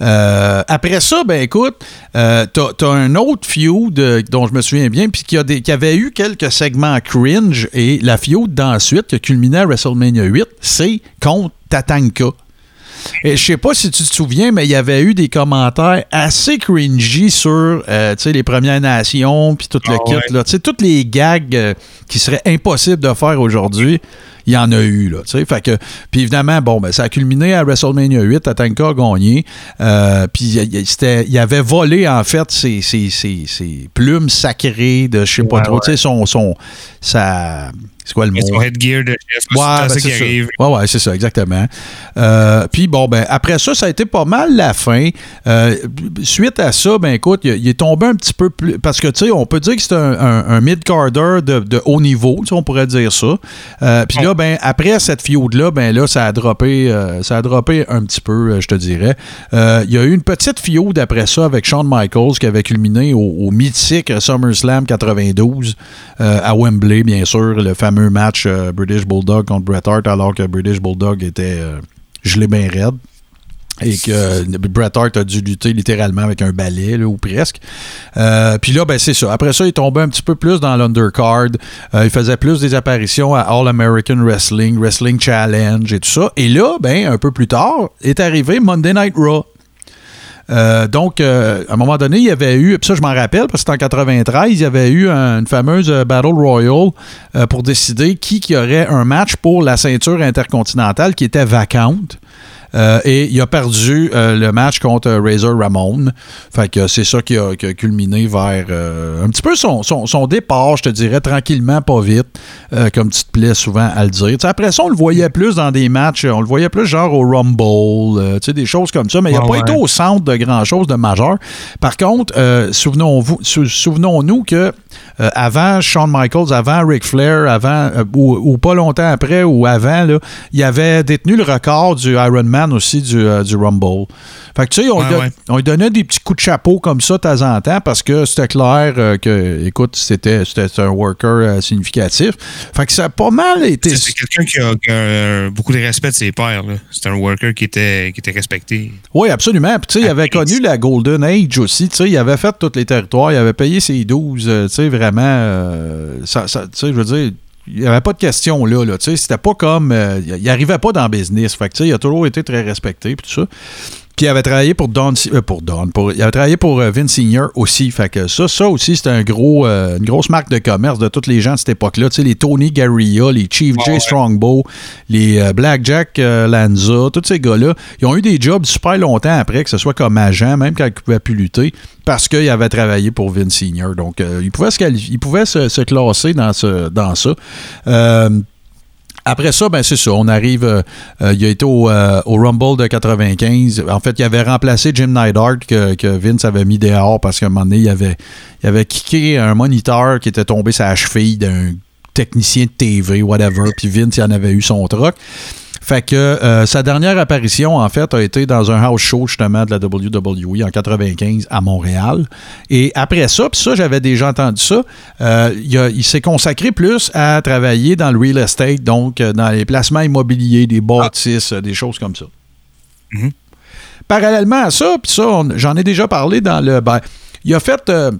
Euh, après ça, ben écoute, euh, t'as, t'as un autre feud euh, dont je me souviens bien, puis qui, a des, qui avait eu quelques segments cringe, et la feud d'ensuite, qui a culminé à WrestleMania 8, c'est contre Tatanka. Et je sais pas si tu te souviens, mais il y avait eu des commentaires assez cringy sur euh, les Premières Nations, puis tout le Ah kit. ouais. là. Toutes les gags euh, qui seraient impossibles de faire aujourd'hui, il y en a eu. Là, fait que, puis évidemment, bon, ben, ça a culminé à WrestleMania 8, Tatanka a gagné. Euh, puis il avait volé, en fait, ses, ses- ses- ses plumes sacrées de je sais pas Ouais, trop. Son, son, sa- c'est quoi le mot? Son headgear de chef, Ouais, c'est ben, ça c'est qui ça. arrive. Ouais, ouais, c'est ça, exactement. Euh, puis bon, ben après ça, ça a été pas mal la fin. Euh, suite à ça, ben écoute, il, il est tombé un petit peu plus. Parce que, tu sais, on peut dire que c'est un, un- un mid-carder de, de haut niveau, tu sais, on pourrait dire ça. Euh, puis là, ben après cette feud-là, ben là, ça a droppé, ça a droppé un petit peu, je te dirais. Il y a eu une petite feud après ça avec Shawn Michaels qui avait culminé au, au mythique SummerSlam 92 euh, à Wembley, bien sûr, le fameux match euh, British Bulldog contre Bret Hart, alors que British Bulldog était euh, gelé bien raide. Et que euh, Bret Hart a dû lutter littéralement avec un balai, ou presque. Puis là, ben, c'est ça. Après ça, il tombait un petit peu plus dans l'undercard. Il faisait plus des apparitions à All American Wrestling, Wrestling Challenge et tout ça. Et là, ben, un peu plus tard, est arrivé Monday Night Raw. Euh, donc, euh, à un moment donné, il y avait eu, puis ça je m'en rappelle, parce que c'était en 93, il y avait eu un- une fameuse euh, Battle Royale euh, pour décider qui qui aurait un match pour la ceinture intercontinentale qui était vacante. Euh, et il a perdu euh, le match contre Razor Ramon. Fait que c'est ça qui a, qui a culminé vers euh, un petit peu son, son- son départ, je te dirais, tranquillement, pas vite, comme tu te plais souvent à le dire. Après ça, on le voyait plus dans des matchs, on le voyait plus genre au Rumble, tu sais, des choses comme ça, mais il n'a pas été au centre de grand-chose de majeur. Par contre, souvenons-vous- sou- souvenons-nous que avant Shawn Michaels, avant Ric Flair, avant ou, ou pas longtemps après ou avant, là, il avait détenu le record du Ironman aussi du, euh, du Rumble. Fait que tu sais, on, don- ouais. on lui donnait des petits coups de chapeau comme ça de temps en temps parce que c'était clair euh, que, écoute, c'était un worker euh, significatif. Fait que ça a pas mal été. C'est quelqu'un qui a, qui a, beaucoup de respect de ses pairs. C'est un worker qui était, qui était respecté. Oui, absolument. Puis, tu sais, il avait connu la Golden Age aussi. Tu sais, il avait fait tous les territoires. Il avait payé ses 12. euh, tu sais, vraiment. ça, ça- tu sais, je veux dire. Il n'y avait pas de question là. là tu sais, c'était pas comme. euh, il il arrivait pas dans le business. Fait que, tu sais, il a toujours été très respecté. Puis tout ça. Puis il avait travaillé pour Don. euh, pour Don. Pour, il avait travaillé pour euh, Vince Senior aussi. Fait que ça, ça aussi, c'était un gros, euh, une grosse marque de commerce de tous les gens de cette époque-là. Tu sais, les Tony Garria, les Chief J. ouais. Strongbow, les euh, Blackjack euh, Lanza, tous ces gars-là, ils ont eu des jobs super longtemps après, que ce soit comme agent, même quand ils pouvaient plus lutter, parce qu'ils avaient travaillé pour Vince Senior. Donc, ils pouvaient, se, ils pouvaient se, se classer dans, ce, dans ça. Après ça, ben c'est ça. On arrive. euh, euh, il a été au, euh, au Rumble de 95. En fait, il avait remplacé Jim Neidhart que, Vince avait mis dehors parce qu'à un moment donné, il avait, il kické un moniteur qui était tombé la cheville d'un technicien de TV, whatever. Puis Vince, en avait eu son truc. Fait que euh, sa dernière apparition, en fait, a été dans un house show, justement, de la WWE en 95 à Montréal. Et après ça, puis ça, j'avais déjà entendu ça, euh, il, s'est consacré plus à travailler dans le real estate, donc euh, dans les placements immobiliers, des bâtisses, des choses comme ça. Mhm. Parallèlement à ça, puis ça, j'en ai déjà parlé dans le... Ben, il a fait... euh,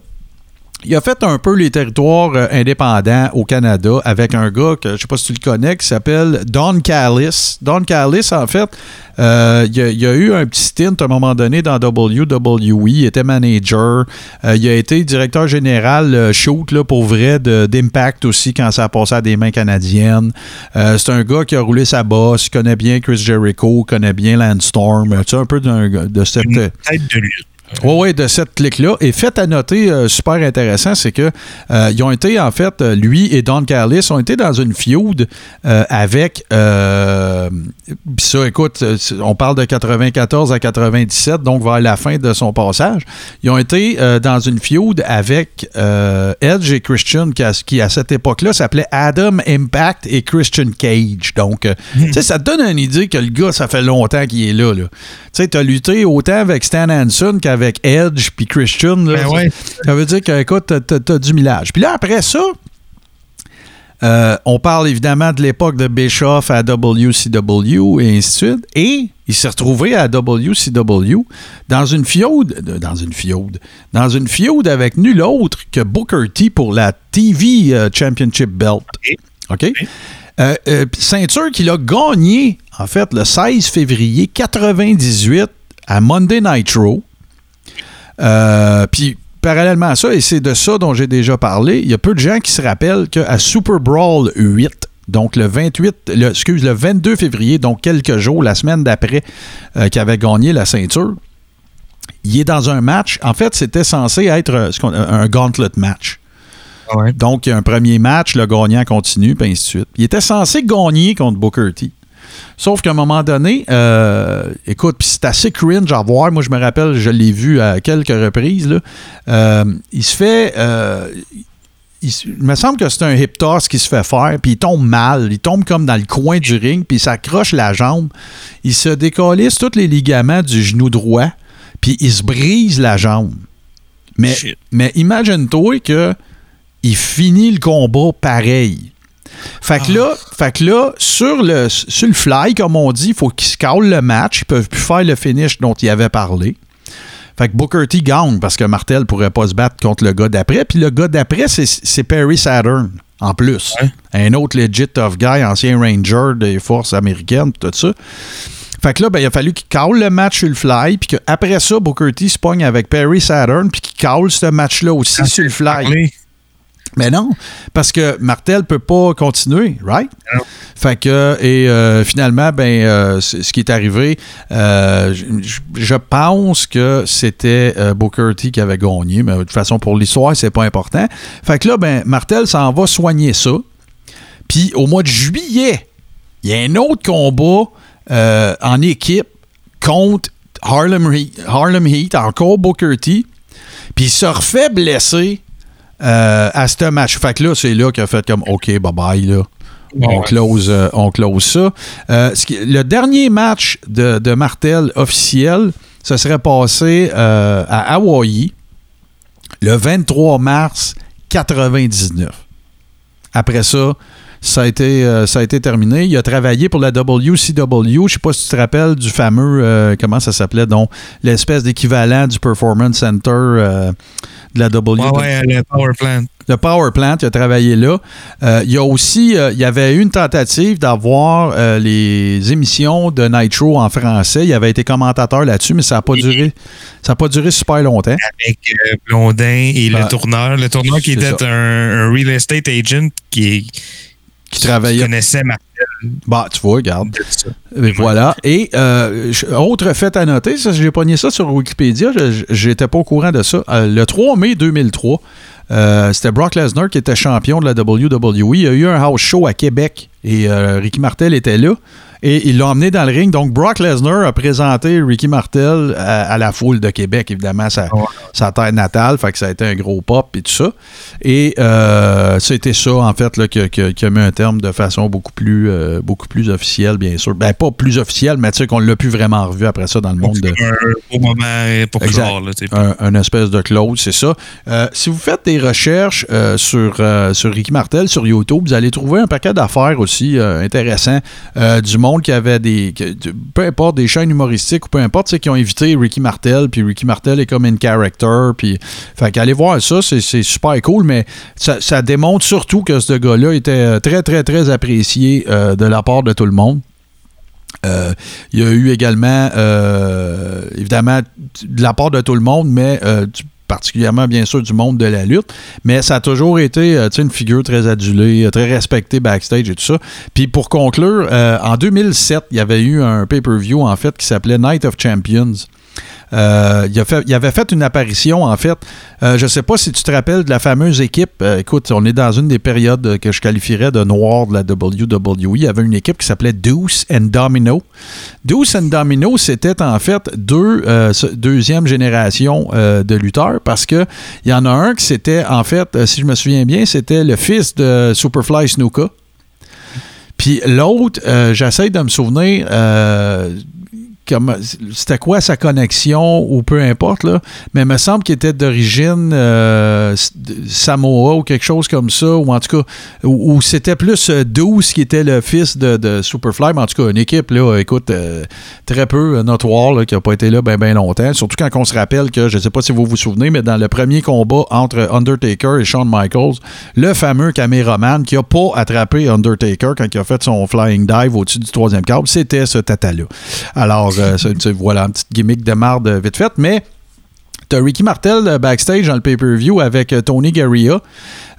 il a fait un peu les territoires euh, indépendants au Canada avec un gars que je sais pas si tu le connais qui s'appelle Don Callis. Don Callis, en fait, euh, il, a, eu un petit stint à un moment donné dans WWE. Il était manager. Euh, il a été directeur général shoot là, pour vrai d'Impact aussi quand ça a passé à des mains canadiennes. C'est un gars qui a roulé sa bosse. Il connaît bien Chris Jericho, connaît bien Landstorm. Tu sais, un peu de cette. Une tête de lutte. Oui, oui, de cette clique-là. Et fait à noter, euh, super intéressant, c'est que euh, ils ont été, en fait, euh, lui et Don Callis ont été dans une feud euh, avec. pis ça, écoute, on parle de 94 à 97, donc vers la fin de son passage. Ils ont été dans une feud avec Edge et Christian, qui à, qui à cette époque-là s'appelait Adam Impact et Christian Cage. Donc, euh, tu sais, ça te donne une idée que le gars, ça fait longtemps qu'il est là. là. Tu sais, t'as lutté autant avec Stan Hansen qu'avec Edge puis Christian. là. Ben ouais. Ça veut dire que, écoute, t'as- t'as du millage. Puis là, après ça, euh, on parle évidemment de l'époque de Bischoff à WCW et ainsi de suite. Et il s'est retrouvé à WCW dans une euh, dans une feud, dans une feud avec nul autre que Booker T pour la TV euh, Championship Belt. OK? Euh, euh, ceinture qu'il a gagné, en fait, le 16 février 98 à Monday Nitro. Euh, Puis, parallèlement à ça, et c'est de ça dont j'ai déjà parlé, il y a peu de gens qui se rappellent qu'à Super Brawl 8, donc le 28, le, excuse, le 22 février, donc quelques jours, la semaine d'après euh, qu'il avait gagné la ceinture, il est dans un match. En fait, c'était censé être euh, ce qu'on- un gauntlet match. Ouais. Donc, il y a un premier match, le gagnant continue, puis ainsi de suite. Il était censé gagner contre Booker T. Sauf qu'à un moment donné, euh, écoute, puis c'est assez cringe à voir. Moi, je me rappelle, je l'ai vu à quelques reprises. là. Euh, il se fait. euh, il, me semble que c'est un hip toss qui se fait faire, puis il tombe mal. Il tombe comme dans le coin du ring, puis il s'accroche la jambe. Il se décollisse tous les ligaments du genou droit, puis il se brise la jambe. Mais, Shit. mais imagine-toi que il finit le combat pareil. Fait que, là, fait que là, sur le, sur le fly, comme on dit, il faut qu'ils se calent le match. Ils peuvent plus faire le finish dont il avait parlé. Fait que Booker T gagne parce que Martel pourrait pas se battre contre le gars d'après. Puis le gars d'après, c'est- Perry Saturn, en plus. Ouais. Un autre legit tough guy, ancien Ranger des forces américaines, tout ça. Fait que là, ben, il a fallu qu'il cale le match sur le fly, puis qu'après ça, Booker T se pogne avec Perry Saturn, puis qu'il cale ce match-là aussi sur le fly. Mais non, parce que Martel peut pas continuer, right? Non. Fait que, et euh, finalement, ben, euh, ce qui est arrivé, euh, je- je pense que c'était Booker T qui avait gagné, mais de toute façon, pour l'histoire, c'est pas important. Fait que là, ben, Martel s'en va soigner ça. Puis au mois de juillet, il y a un autre combat en équipe contre Harlem Heat, Harlem Heat encore Booker T. Puis il se refait blesser euh, à ce match. Fait que là, c'est là qu'il a fait comme OK, bye bye, là. On, close, euh, on close ça. Euh, ce qui- le dernier match de, de Martel officiel, ce serait passé à Hawaï le 23 mars 99. Après ça, ça a, été, ça a été terminé. Il a travaillé pour la WCW. Je ne sais pas si tu te rappelles du fameux, comment ça s'appelait, donc l'espèce d'équivalent du Performance Center de la WWE. Ouais, ouais, le Power Plant. Le Power Plant, il a travaillé là. Euh, il y a aussi, euh, il y avait eu une tentative d'avoir euh, les émissions de Nitro en français. Il avait été commentateur là-dessus, mais ça n'a pas duré. Ça n'a pas duré super longtemps. Avec Blondin et Ah. le tourneur. Le tourneur qui était un, un real estate agent qui, Qui travaillait. connaissait Martel Bah, tu vois, regarde. Et voilà. Et euh, autre fait à noter, j'ai pogné ça sur Wikipédia, je- j'étais pas au courant de ça. Euh, le 3 mai 2003, euh, c'était Brock Lesnar qui était champion de la WWE. Il y a eu un house show à Québec et euh, Ricky Martel était là. Et il l'a emmené dans le ring. Donc, Brock Lesnar a présenté Ricky Martel à, à la foule de Québec, évidemment, sa, Ouais. sa terre natale. Fait que ça a été un gros pop et tout ça. Et euh, c'était ça, en fait, là, qui, a- qui a- qui a mis un terme de façon beaucoup plus, euh, beaucoup plus officielle, bien sûr. Ben, pas plus officielle, mais tu sais qu'on l'a plus vraiment revu après ça dans le monde de Un beau moment pour Exact. clore. Là, un, un espèce de close, c'est ça. Euh, si vous faites des recherches sur, sur Ricky Martel sur YouTube, vous allez trouver un paquet d'affaires aussi intéressants du monde qui avait des. peu importe, des chaînes humoristiques ou peu importe, tu sais, qui ont invité Ricky Martel, puis Ricky Martel est comme une character, puis. Fait qu'allez voir ça, c'est c'est super cool, mais ça, démontre surtout que ce gars-là était euh, très, très, très apprécié euh, de la part de tout le monde. Euh, il y a eu également, évidemment, de la part de tout le monde, mais du- particulièrement, bien sûr, du monde de la lutte. Mais ça a toujours été euh, une figure très adulée, euh, très respectée backstage et tout ça. Puis pour conclure, euh, en 2007, il y avait eu un pay-per-view, en fait, qui s'appelait Night of Champions. Euh, il, avait fait une apparition, en fait. Euh, je ne sais pas si tu te rappelles de la fameuse équipe. Euh, écoute, on est dans une des périodes que je qualifierais de noir de la WWE. Il y avait une équipe qui s'appelait Deuce and Domino. Deuce and Domino, c'était en fait deux deuxième génération de lutteurs parce que il y en a un qui c'était, en fait, si je me souviens bien, c'était le fils de Superfly Snuka. Puis l'autre, j'essaie de me souvenir. Euh, c'était quoi sa connexion ou peu importe, là. mais il me semble qu'il était d'origine euh, Samoa ou quelque chose comme ça, ou en tout cas, ou, c'était plus euh, Deuce qui était le fils de, de Superfly, mais en tout cas, une équipe, là, écoute, euh, très peu euh, notoire, qui n'a pas été là bien longtemps, surtout quand on se rappelle que, je ne sais pas si vous vous souvenez, mais dans le premier combat entre Undertaker et Shawn Michaels, le fameux caméraman qui n'a pas attrapé Undertaker quand il a fait son flying dive au-dessus du troisième câble, c'était ce tata-là. Alors, euh, voilà, une petite gimmick de marde euh, vite faite, mais T'as Ricky Martel euh, backstage dans le pay-per-view avec Tony Garria,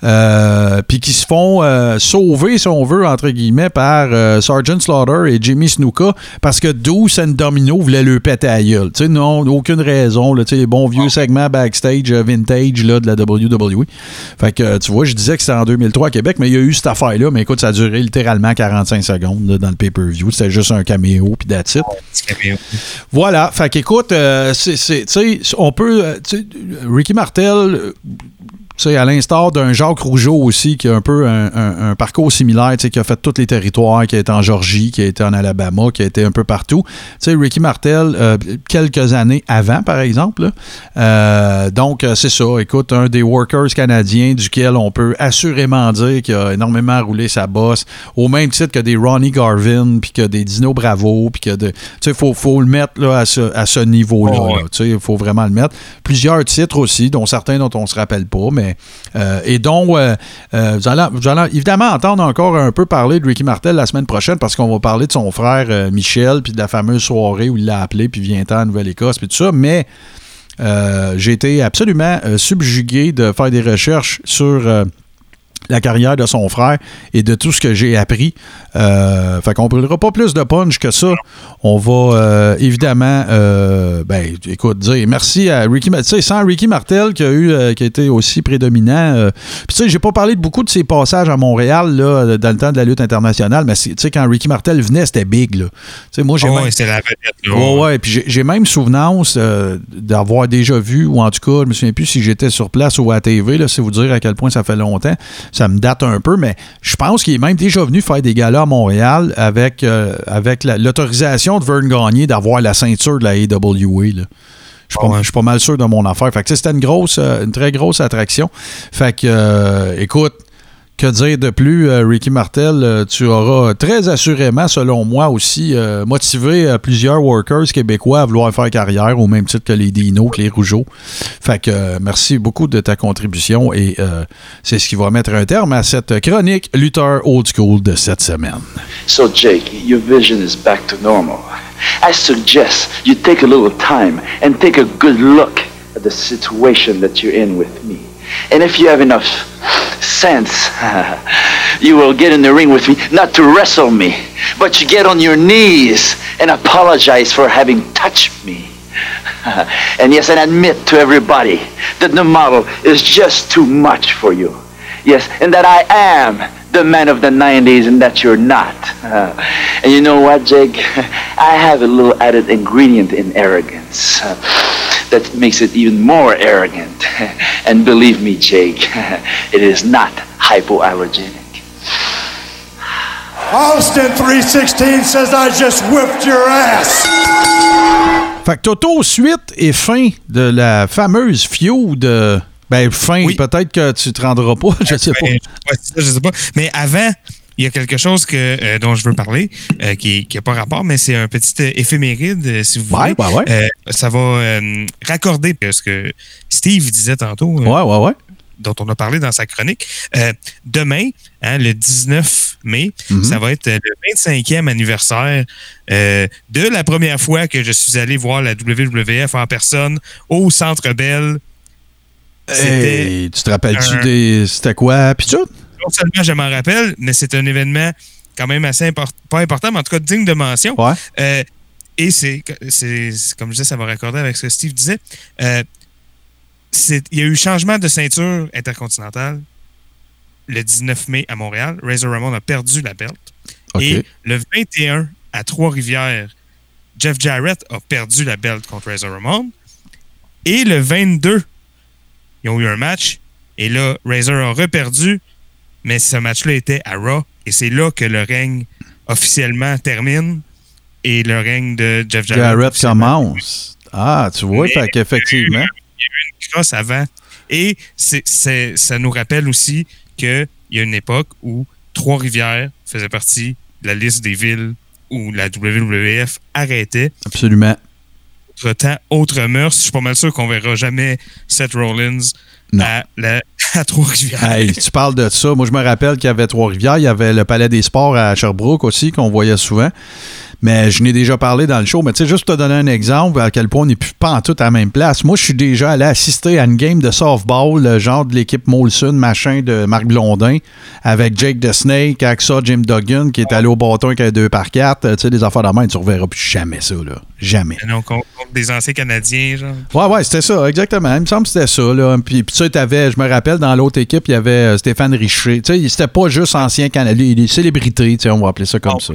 euh, puis qui se font euh, sauver, si on veut, entre guillemets, par euh, Sergeant Slaughter et Jimmy Snuka, parce que Deuce and Domino voulaient le péter à gueule. Tu sais, non, aucune raison. Là, les bons vieux segments backstage euh, vintage là, de la WWE. Fait que, tu vois, je disais que c'était en 2003 à Québec, mais il y a eu cette affaire-là, mais écoute, ça a duré littéralement 45 secondes là, dans le pay-per-view. C'était juste un caméo, puis that's it. Caméo. Voilà, fait qu'écoute, c'est, c'est- tu sais, on peut, Ricky Martel, sais, à l'instar d'un Jacques Rougeau aussi, qui a un peu un, un- un parcours similaire, tu sais, qui a fait tous les territoires, qui a été en Georgie, qui a été en Alabama, qui a été un peu partout. Tu sais, Ricky Martel, euh, quelques années avant, par exemple. Euh, donc, euh, c'est ça. Écoute, un des workers canadiens duquel on peut assurément dire qu'il a énormément roulé sa bosse, au même titre que des Ronnie Garvin, puis que des Dino Bravo, puis que de. Tu sais, il faut, faut le mettre là, à ce, à ce niveau-là. Oh, ouais. Tu sais, il faut vraiment le mettre. Plusieurs titres aussi, dont certains dont on se rappelle pas, mais. Euh, et donc, euh, vous, allez, évidemment entendre encore un peu parler de Ricky Martel la semaine prochaine parce qu'on va parler de son frère euh, Michel, puis de la fameuse soirée où il l'a appelé, puis vient en Nouvelle-Écosse, puis tout ça, mais. j'ai été absolument subjugué de faire des recherches sur la carrière de son frère et de tout ce que j'ai appris. Euh, fait qu'on ne brûlera pas plus de punch que ça. On va euh, évidemment, euh, ben, écoute, dire merci à Ricky Martel. Tu sais, sans Ricky Martel qui a eu, euh, qui a été aussi prédominant. euh, Puis tu sais, j'ai pas parlé de beaucoup de ses passages à Montréal là, dans le temps de la lutte internationale, mais tu sais, quand Ricky Martel venait, c'était big. Là. Tu sais, moi, j'ai Oh, même- la vedette. Ouais, ouais. Puis j'ai- même souvenance d'avoir déjà vu, ou en tout cas, je me souviens plus si j'étais sur place ou à TV, là, c'est vous dire à quel point ça fait longtemps. Ça me date un peu, mais je pense qu'il est même déjà venu faire des galas à Montréal avec, euh, avec la- l'autorisation de Vern Gagné d'avoir la ceinture de la AWA. là. Je suis pas, Ouais. je suis pas mal sûr de mon affaire. Fait que c'était une grosse, euh, une très grosse attraction. Fait que, euh, écoute, que dire de plus, euh, Ricky Martel? euh, tu auras très assurément, selon moi aussi, euh, motivé plusieurs workers québécois à vouloir faire carrière au même titre que les Dino, que les Rougeaux. Fait que merci beaucoup de ta contribution et c'est ce qui va mettre un terme à cette chronique Luther Old School de cette semaine. So, Jake, your vision is back to normal. I suggest you take a little time and take a good look at the situation that you're in with me. And if you have enough sense, you will get in the ring with me, not to wrestle me, but you get on your knees and apologize for having touched me. and yes, and admit to everybody that the model is just too much for you. Yes, and that I am the man of the 90s and that you're not. And you know what, Jake? I have a little added ingredient in arrogance that makes it even more arrogant. and believe me, Jake, it is not hypoallergenic. Austin 316 says I just whipped your ass. Fait que Toto, suite et fin de la fameuse feud. euh, Ben, fin, Oui. peut-être que tu te rendras pas, je sais pas. Ben, ouais, c'est ça, je sais pas. Mais avant, il y a quelque chose que, euh, dont je veux parler, euh, qui n'a pas rapport, mais c'est un petit euh, éphéméride, si vous voulez. ouais, ouais. Ça va raccorder ce que Steve disait tantôt, Ouais, ouais, ouais. dont on a parlé dans sa chronique. Demain, hein, le 19 mai, Mhm. ça va être le 25e anniversaire de la première fois que je suis allé voir la WWF en personne au Centre Bell. Hey, tu te rappelles-tu un- des. C'était quoi? Puis tout? Non seulement je m'en rappelle, mais c'est un événement quand même assez import- pas important, mais en tout cas digne de mention. Ouais. Euh, et c'est, comme je disais, ça va raccorder avec ce que Steve disait. Euh, il y a eu changement de ceinture intercontinentale le 19 mai à Montréal. Razor Ramon a perdu la belt. Et le 21 à Trois-Rivières, Jeff Jarrett a perdu la belt contre Razor Ramon. Et le 22, ils ont eu un match. Et là, Razor a reperdu. Mais ce match-là était à Raw. Et c'est là que le règne officiellement termine. Et le règne de Jeff Jarrett. Commence. Ah, tu vois, fait qu'effectivement. crosse avant. Et ça nous rappelle aussi qu'il y a une époque où Trois-Rivières faisait partie de la liste des villes où la WWF arrêtait. Absolument. Autre temps, autre mœurs. Je suis pas mal sûr qu'on verra jamais Seth Rollins Non. à, la, à Trois-Rivières. Hey, tu parles de ça. Moi, je me rappelle qu'il y avait Trois-Rivières. Il y avait le Palais des Sports à Sherbrooke aussi, qu'on voyait souvent. Mais je n'ai déjà parlé dans le show. Mais tu sais, juste pour te donner un exemple à quel point on n'est plus pas en tout à la même place. Moi, je suis déjà allé assister à une game de softball, le genre de l'équipe Molson, machin de Marc Blondin, avec Jake the Snake, Axa, Jim Duggan, qui est allé au bâton avec un 2 par 4 Tu sais, des affaires de main, tu ne reverras plus jamais ça, là. Jamais. Donc, contre des anciens Canadiens, genre. Ouais, ouais, c'était ça, exactement. Il me semble que c'était ça. Là. Puis, puis tu sais, t'avais- je me rappelle, dans l'autre équipe, il y avait euh, Stéphane Richer. Tu sais, c'était pas juste ancien Canadien, il est célébrité, tu sais, on va appeler ça comme ça.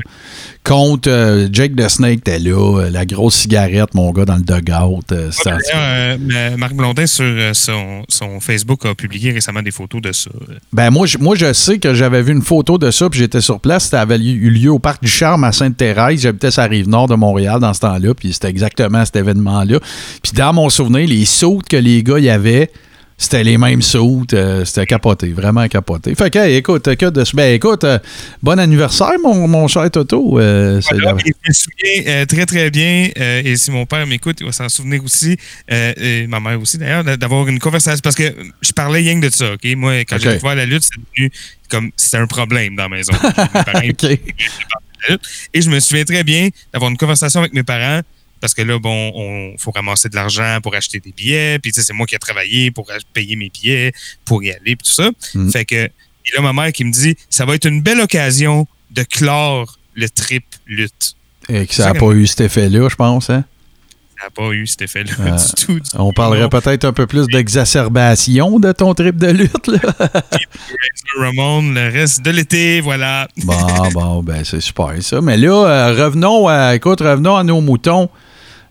Contre euh, Jake the Snake, t'es là, euh, la grosse cigarette, mon gars, dans le dugout. euh, euh, euh, Marc Blondin, sur euh, son, son Facebook, a publié récemment des photos de ça. Ben moi je, moi, je sais que j'avais vu une photo de ça, puis j'étais sur place. Ça avait eu lieu au Parc du Charme à Sainte-Thérèse. J'habitais sur la rive nord de Montréal dans ce temps-là, puis c'était exactement cet événement-là. Puis dans mon souvenir, les sautes que les gars y avaient, c'était les mêmes sautes. euh, c'était capoté, vraiment capoté. Fait que, hey, écoute, que de, ben écoute, euh, bon anniversaire, mon, mon cher Toto. Euh, Voilà, je me souviens très, très bien, euh, et si mon père m'écoute, il va s'en souvenir aussi, euh, et ma mère aussi d'ailleurs, d'avoir une conversation. Parce que je parlais rien que de ça, OK? Moi, quand OK. j'ai découvert la lutte, c'est devenu comme c'était un problème dans la maison. Et je me souviens très bien d'avoir une conversation avec mes parents parce que là, bon, on faut ramasser de l'argent pour acheter des billets. Puis, tu sais, c'est moi qui ai travaillé pour payer mes billets, pour y aller, puis tout ça. Mm. Fait que Et là, ma mère qui me dit, ça va être une belle occasion de clore le trip lutte. Et que ça n'a pas eu cet effet-là, je pense. Hein? Ça n'a pas eu cet effet-là Euh, du tout. du On tout. parlerait peut-être un peu plus d'exacerbation de ton trip de lutte. Là. Ramon, le reste de l'été, voilà. Bon, bon, ben c'est super ça. Mais là, euh, revenons à, écoute, revenons à nos moutons.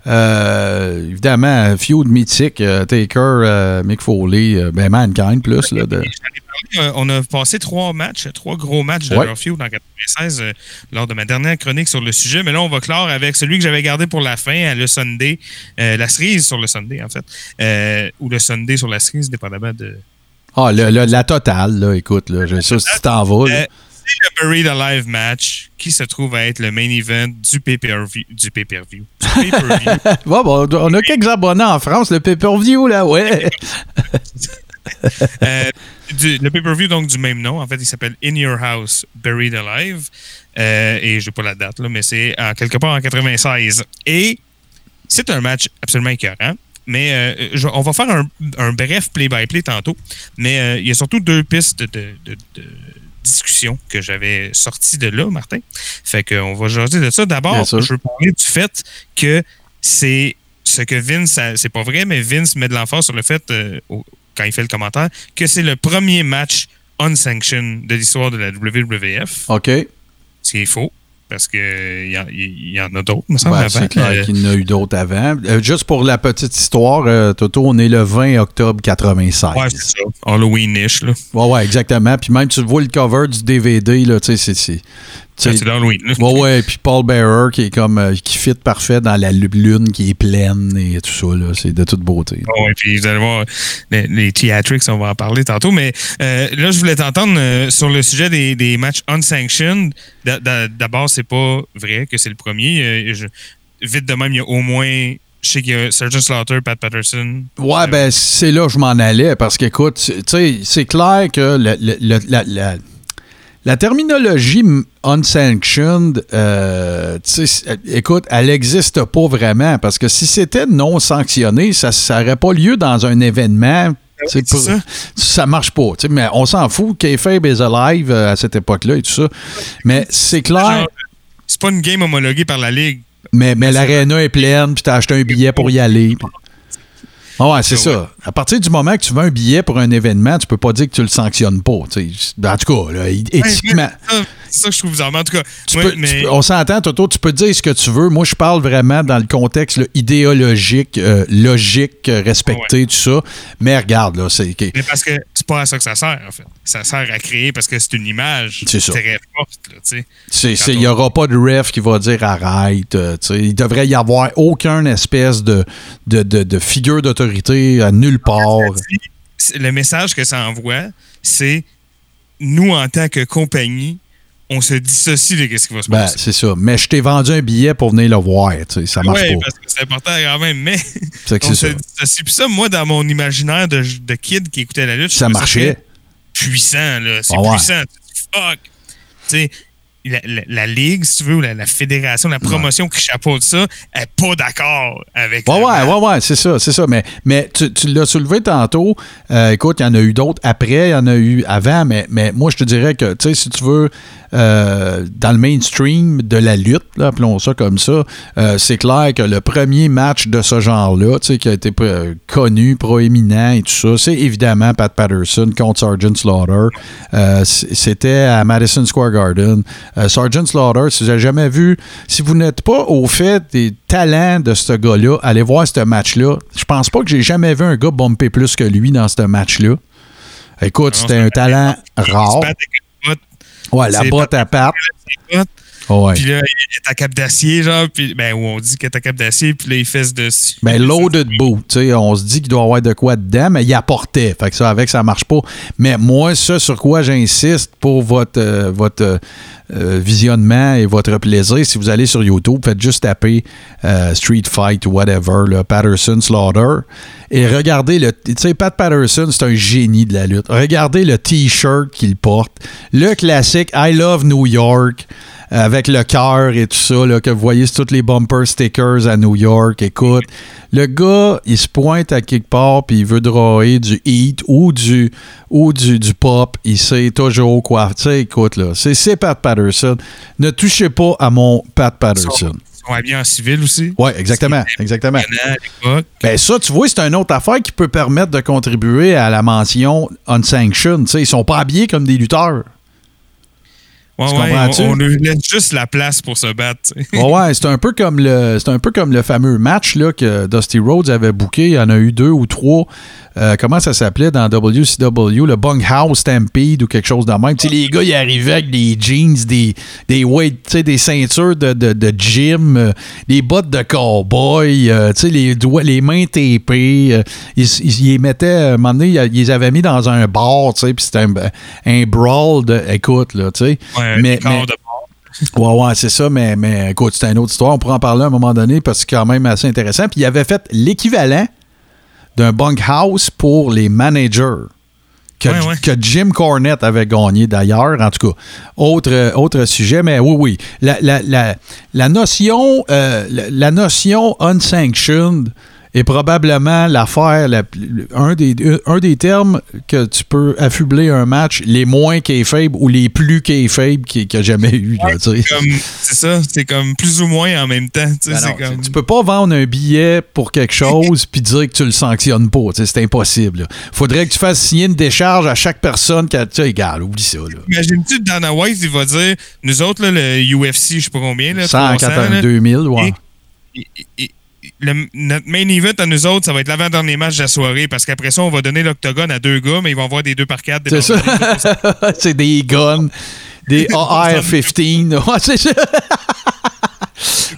Euh, évidemment, feud mythique, euh, Taker, euh, Mick Foley, ben Mankind plus. Là, de... On a passé trois matchs, trois gros matchs de Ouais. leur feud en 96 euh, lors de ma dernière chronique sur le sujet. Mais là, on va clore avec celui que j'avais gardé pour la fin, à le Sunday, la cerise sur le Sunday, en fait. Ou le Sunday sur la cerise, dépendamment de. Ah, le- le- la totale, là, écoute, là, je sais si tu t'en vas. Euh, c'est le Buried Alive match qui se trouve à être le main event du pay-per-view. Du pay-per-view. Du pay-per-view. Bon, bon, on a quelques abonnés en France, le pay-per-view, là, ouais. Euh, du- le pay-per-view, donc, du même nom. En fait, il s'appelle In Your House, Buried Alive. Euh, et je n'ai pas la date, là, mais c'est en quelque part en 96. Et c'est un match absolument écœurant. Mais euh, je- on va faire un, un bref play-by-play tantôt. Mais euh, il y a surtout deux pistes de, de- de discussion que j'avais sorties de là, Martin. Fait qu'on va jaser de ça. D'abord, je veux parler du fait que c'est ce que Vince, c'est pas vrai, mais Vince met de l'emphase sur le fait, euh, quand il fait le commentaire, que c'est le premier match unsanctioned de l'histoire de la WWF. OK. C'est faux, parce qu'il y, en- y en a d'autres, me semble, Ben, avant. c'est clair Euh, qu'il y en a eu d'autres avant. Euh, juste pour la petite histoire, euh, Toto, on est le 20 octobre 96. ouais, c'est ça. Halloween-ish, là. Ouais, ouais, exactement. Puis même, tu vois le cover du DVD, là, tu sais, c'est- c'est. là. Ouais, ouais, puis Paul Bearer qui est comme. euh, qui fit parfait dans la lu- lune qui est pleine et tout ça, là. C'est de toute beauté. Ah ouais, puis vous allez voir les, les theatrics, on va en parler tantôt. Mais euh, là, je voulais t'entendre euh, sur le sujet des, des matchs unsanctioned. D'a- d'a- D'abord, c'est pas vrai que c'est le premier. Je- vite de même, il y a au moins. Je sais qu'il y a Sergeant Slaughter, Pat Patterson. Ouais, ben, c'est là que je m'en allais parce qu'écoute, tu sais, c'est clair que le- le- le- la, la- la terminologie unsanctioned, euh, c'est- écoute, elle n'existe pas vraiment parce que si c'était non sanctionné, ça n'aurait pas lieu dans un événement. sais, c'est pour- ça. ça marche pas. Mais on s'en fout. K-Fabe is alive euh, à cette époque-là et tout ça. Mais c'est clair. C'est pas une game homologuée par la Ligue. Mais, mais l'aréna est pleine, puis t'as acheté un billet pour y aller. Ah ouais, c'est ça. À partir du moment que tu veux un billet pour un événement, tu peux pas dire que tu le sanctionnes pas. sais. En tout cas, là, éthiquement. C'est ça que je trouve bizarre. Mais en tout cas, Tu peux- mais- on s'entend, Toto, tu peux dire ce que tu veux. Moi, je parle vraiment dans le contexte là, idéologique, euh, logique, euh, respecté, tout ça. Mais regarde, là, c'est. Mais parce que c'est pas à ça que ça sert, en fait. Ça sert à créer parce que c'est une image C'est très forte, Il n'y aura pas de ref qui va dire arrête. euh, il devrait y avoir aucune espèce de, de, de- de figure d'autorité à nulle part. Le message que ça envoie, c'est nous, en tant que compagnie, on se dissocie de ce qui va se Ben, passer. c'est ça. Mais je t'ai vendu un billet pour venir le voir. Ça marche Oui, pas. parce que c'est important quand même, mais que on se ça. dissocie. Puis ça, moi, dans mon imaginaire de, de kid qui écoutait la lutte, Ça marchait. puissant, là. C'est Ah ouais. puissant. Fuck! Tu sais, la, la- la ligue, si tu veux, ou la, la fédération, la promotion qui chapeaute ça, n'est pas d'accord avec. Ouais, ouais, ouais, ouais, c'est ça, c'est ça. Mais, mais tu, tu l'as soulevé tantôt. Euh, écoute, il y en a eu d'autres après, il y en a eu avant, mais, mais moi, je te dirais que, tu sais, si tu veux, euh, dans le mainstream de la lutte, là, appelons ça comme ça, euh, c'est clair que le premier match de ce genre-là, tu sais, qui a été connu, proéminent et tout ça, c'est évidemment Pat Patterson contre Sergeant Slaughter. C'était à Madison Square Garden. Euh, Sergeant Slaughter, si vous n'avez jamais vu, si vous n'êtes pas au fait des talents de ce gars-là, allez voir ce match-là. Je pense pas que j'ai jamais vu un gars bomber plus que lui dans ce match-là. Écoute, c'était un talent rare. Ouais, la botte à patte. Ouais. Puis là, il est à cap d'acier, genre, puis ben, où on dit qu'il est à cap d'acier, puis là, il fesse dessus. Ben, loaded boot, tu sais, on se dit qu'il doit y avoir de quoi dedans, mais il apportait. Fait que ça, avec, ça marche pas. Mais moi, ça sur quoi j'insiste pour votre, euh, votre euh, euh, visionnement et votre plaisir, si vous allez sur YouTube, faites juste taper euh, Street Fight ou whatever, là, Patterson Slaughter. Et regardez le. Tu sais, Pat Patterson, c'est un génie de la lutte. Regardez le T-shirt qu'il porte. Le classique I Love New York avec le cœur et tout ça, là, que vous voyez sur tous les bumper stickers à New York. Écoute, le gars, il se pointe à quelque part puis il veut drawer du heat ou du, ou du, du pop. Il sait toujours quoi. Tu sais, écoute, là, c'est c'est Pat Patterson. Ne touchez pas à mon Pat Patterson. Ils sont habillés en civil aussi. Oui, exactement. exactement. Ben ça, tu vois, c'est une autre affaire qui peut permettre de contribuer à la mention unsanctioned. Tu sais, ils sont pas habillés comme des lutteurs. Ouais, Tu ouais, comprends-tu? on, on leur laisse juste la place pour se battre. Ouais, ouais, c'est un peu comme le c'est un peu comme le fameux match là, que Dusty Rhodes avait booké. Il y en a eu deux ou trois. Euh, comment ça s'appelait dans WCW, le Bunkhouse Stampede ou quelque chose de même? Les gars, ils arrivaient avec des jeans, des, des weight, des ceintures de, de, de gym, euh, des bottes de cowboy, euh, les doigts, les mains tapées. ils, ils, les mettaient, à un moment donné, ils les avaient mis dans un bar, puis c'était un, un brawl de, écoute, là, tu sais. Ouais, mais. Ouais, ouais, c'est ça, mais, mais écoute, c'est une autre histoire. On pourra en parler à un moment donné parce que c'est quand même assez intéressant. Puis il avait fait l'équivalent d'un bunkhouse pour les managers. Que, que Jim Cornette avait gagné d'ailleurs, en tout cas. Autre, autre sujet, mais oui, oui. La, la, la, la notion, euh, la, la notion unsanctioned est probablement l'affaire, la- un, des, un des termes que tu peux affubler un match les moins kayfabe ou les plus kayfabe qu'il qu'il y a jamais eu. Comme- C'est ça, c'est comme plus ou moins en même temps. Ben non, comme... Tu peux pas vendre un billet pour quelque chose puis dire que tu le sanctionnes pas. C'est impossible. là. Faudrait que tu fasses signer une décharge à chaque personne qui a. Égal, oublie ça. Imagine-tu Dana White, il va dire Nous autres, là, le UFC, je sais pas combien, là, 300, 180, là, 2000, ouais. et- et- et- le- notre main event à nous autres, ça va être l'avant-dernier match de la soirée parce qu'après ça, on va donner l'octogone à deux gars, mais ils vont avoir des deux par quatre. des C'est ça. c'est des guns, des AR-15. Ouais, c'est ça.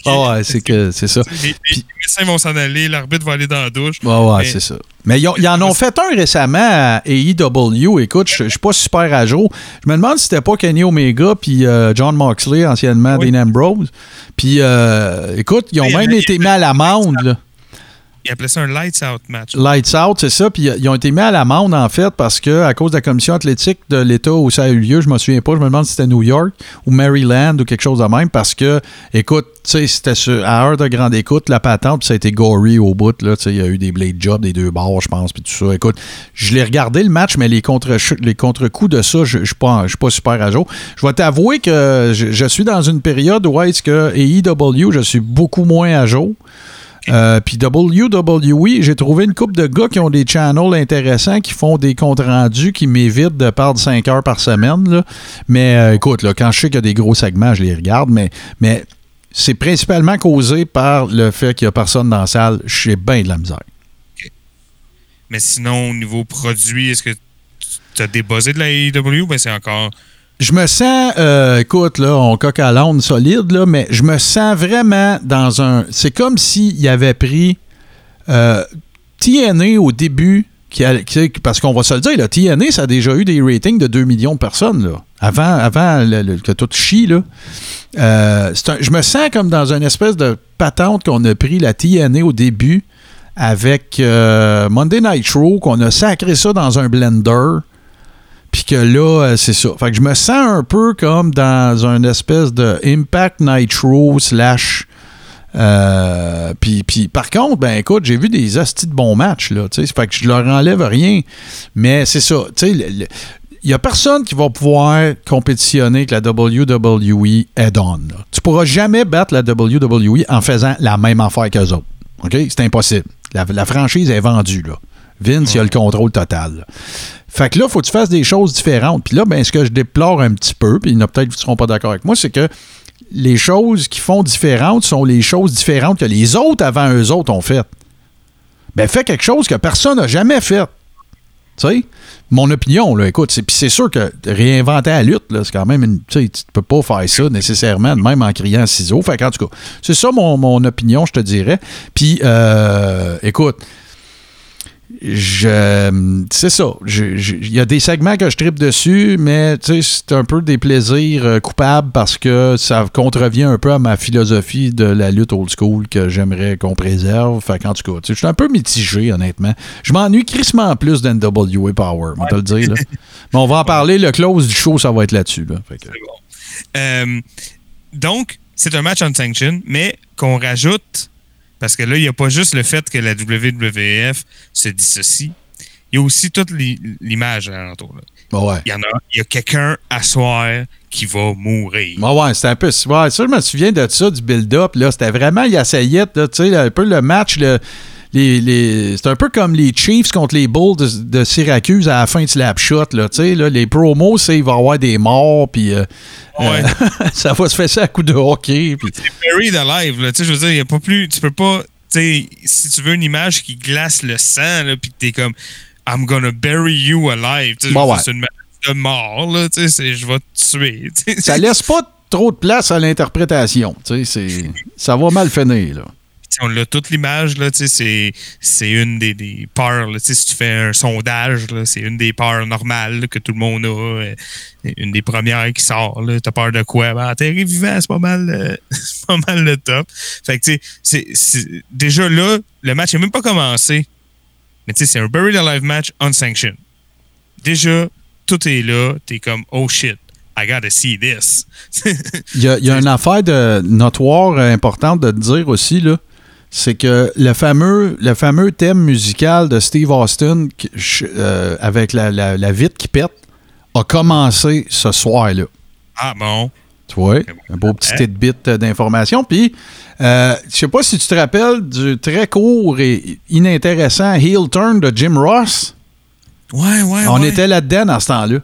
Ah ouais, c'est que c'est ça. Les, les- les médecins vont s'en aller, l'arbitre va aller dans la douche. Ouais, ouais, Mais- c'est ça. Mais ils, ont- ils en ont fait un récemment à AEW. Écoute, je je suis pas super à jour. Je me demande si c'était pas Kenny Omega puis euh, John Moxley, anciennement Oui. Dean Ambrose. Puis, euh, écoute, ils ont Oui, même été mis à l'amende. Ils appelaient ça un lights out match. Lights out, c'est ça. Puis ils ont été mis à l'amende, en fait, parce que à cause de la commission athlétique de l'État où ça a eu lieu, je me souviens pas, je me demande si c'était New York ou Maryland ou quelque chose de même, parce que, écoute, c'était à heure de grande écoute, la patente, puis ça a été gory au bout, là, il y a eu des blade jobs des deux bords, je pense, puis tout ça. Écoute, je l'ai regardé le match, mais les contre les contre-coups de ça, je je suis pas, je suis pas super à jour. Je vais t'avouer que je, je suis dans une période où est-ce que AEW, je suis beaucoup moins à jour. Euh, Puis WWE, j'ai trouvé une couple de gars qui ont des channels intéressants, qui font des comptes rendus, qui m'évitent de perdre 5 heures par semaine. là. Mais euh, écoute, là, quand je sais qu'il y a des gros segments, je les regarde, mais, mais c'est principalement causé par le fait qu'il n'y a personne dans la salle. J'ai bien de la misère. Mais sinon, au niveau produit, est-ce que tu as débuzzé de la AEW ben c'est encore. Je me sens, euh, écoute, là, on coque à l'onde solide, là, mais je me sens vraiment dans un. C'est comme s'il avait pris euh, TNA au début, parce qu'on va se le dire, là, TNA, ça a déjà eu des ratings de 2 millions de personnes, là, avant, avant le- que tout chie. Là. Euh, je me sens comme dans une espèce de patente qu'on a pris la TNA au début avec Monday Nitro, qu'on a sacré ça dans un blender. Puis que là, euh, c'est ça. Fait que je me sens un peu comme dans une espèce de Impact Nitro slash. euh, puis, puis par contre, ben écoute, j'ai vu des hosties de bons matchs, là. Tu fait que je leur enlève rien. Mais c'est ça. Il n'y a personne qui va pouvoir compétitionner avec la WWE head-on. Tu pourras jamais battre la WWE en faisant la même affaire qu'eux autres. OK? C'est impossible. La, la franchise est vendue, là. Vince, il a le contrôle total. Fait que là, il faut que tu fasses des choses différentes. Puis là, ben, ce que je déplore un petit peu, puis en peut-être qui ne seront pas d'accord avec moi, c'est que les choses qui font différentes sont les choses différentes que les autres avant eux autres ont faites. Ben, fais quelque chose que personne n'a jamais fait. Tu sais, mon opinion, là, écoute, c'est, sûr que réinventer la lutte, c'est quand même une. Tu sais, tu peux pas faire ça nécessairement, même en criant ciseaux. Fait qu'en tout cas, c'est ça mon, mon opinion, je te dirais. Puis, euh, écoute, je c'est ça. Il y a des segments que je tripe dessus, mais c'est un peu des plaisirs euh, coupables parce que ça contrevient un peu à ma philosophie de la lutte old school que j'aimerais qu'on préserve. Fait qu'en tout cas, je suis un peu mitigé, honnêtement. Je m'ennuie crissement plus d'NWA Power, on va te le dire. Là. Mais on va en parler. Le close du show, ça va être là-dessus. Là. Que- Euh, donc, c'est un match unsanctioned, mais qu'on rajoute, parce que là, il n'y a pas juste le fait que la WWF se dissocie, il y a aussi toute l'i- l'image alentour. là. Bon, ouais. Il y en a, il y a quelqu'un à soir qui va mourir. Ouais, ouais, c'était un peu. Ouais, ça, je me souviens de ça, du build-up. C'était vraiment, il essayait, là, tu sais, un peu le match. le- les, les, c'est un peu comme les Chiefs contre les Bulls de, de Syracuse à la fin de Slapshot. Là, tu sais, là, les promos, c'est il va y avoir des morts, puis euh, Ouais. euh, ça va se faire ça à coup de hockey. Puis, Buried alive, là. Je veux dire, il n'y a pas plus. Tu peux pas. Si tu veux une image qui glace le sang, là, puis que t'es comme I'm gonna bury you alive. Bon, ouais. C'est une maladie de mort, là. Tu sais, c'est- je vais te tuer. tu sais. ça laisse pas trop de place à l'interprétation. Tu sais, c'est, ça va mal finir. Là. On a toute l'image, c'est, une des, des peurs, si tu fais un sondage, c'est une des peurs normales que tout le monde a, euh, une des premières qui sort, t'as peur de quoi? Ben, atterrir vivant, c'est pas mal, euh, c'est pas mal le top. Fait que, c'est, c'est- déjà là, le match n'est même pas commencé, mais c'est un Buried Alive match unsanctioned. Déjà, tout est là, t'es comme, oh shit, I gotta see this. Il y a, une affaire de notoire importante de te dire aussi, là. C'est que le fameux, le fameux thème musical de Steve Austin qui- euh, avec la, la, la vitre qui pète a commencé ce soir-là. ah bon? Tu vois? Un beau petit tidbit euh, d'information. Puis, euh, je sais pas si tu te rappelles du très court et inintéressant heel turn de Jim Ross. Ouais, ouais, On ouais. était là-dedans dans ce temps-là.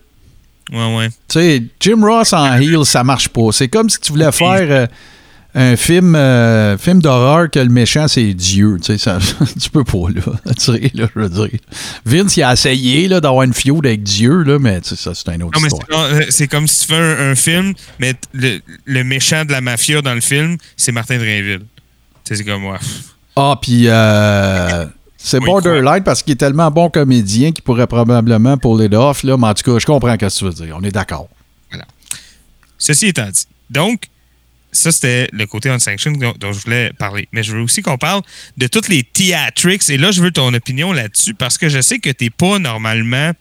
Ouais, ouais. Tu sais, Jim Ross en heel, ça marche pas. C'est comme si tu voulais faire euh, un film, euh, film d'horreur que le méchant, c'est Dieu. Tu sais, ça, tu peux pas, là. Là, je veux dire. Vince, il a essayé là, d'avoir une feud avec Dieu, là, mais tu sais, ça, c'est une autre Non, mais histoire. c'est comme- euh, c'est comme si tu fais un, un film, mais le, le méchant de la mafia dans le film, c'est Martin Drainville. C'est comme, ouais. Ah, puis euh, c'est Oui, borderline parce qu'il est tellement bon comédien qu'il pourrait probablement pull it off, là. Mais en tout cas, je comprends ce que tu veux dire. On est d'accord. Ceci étant dit. Donc, ça, c'était le côté unsanctioned dont, dont je voulais parler. Mais je veux aussi qu'on parle de toutes les theatrics. Et là, je veux ton opinion là-dessus parce que je sais que tu n'es pas normalement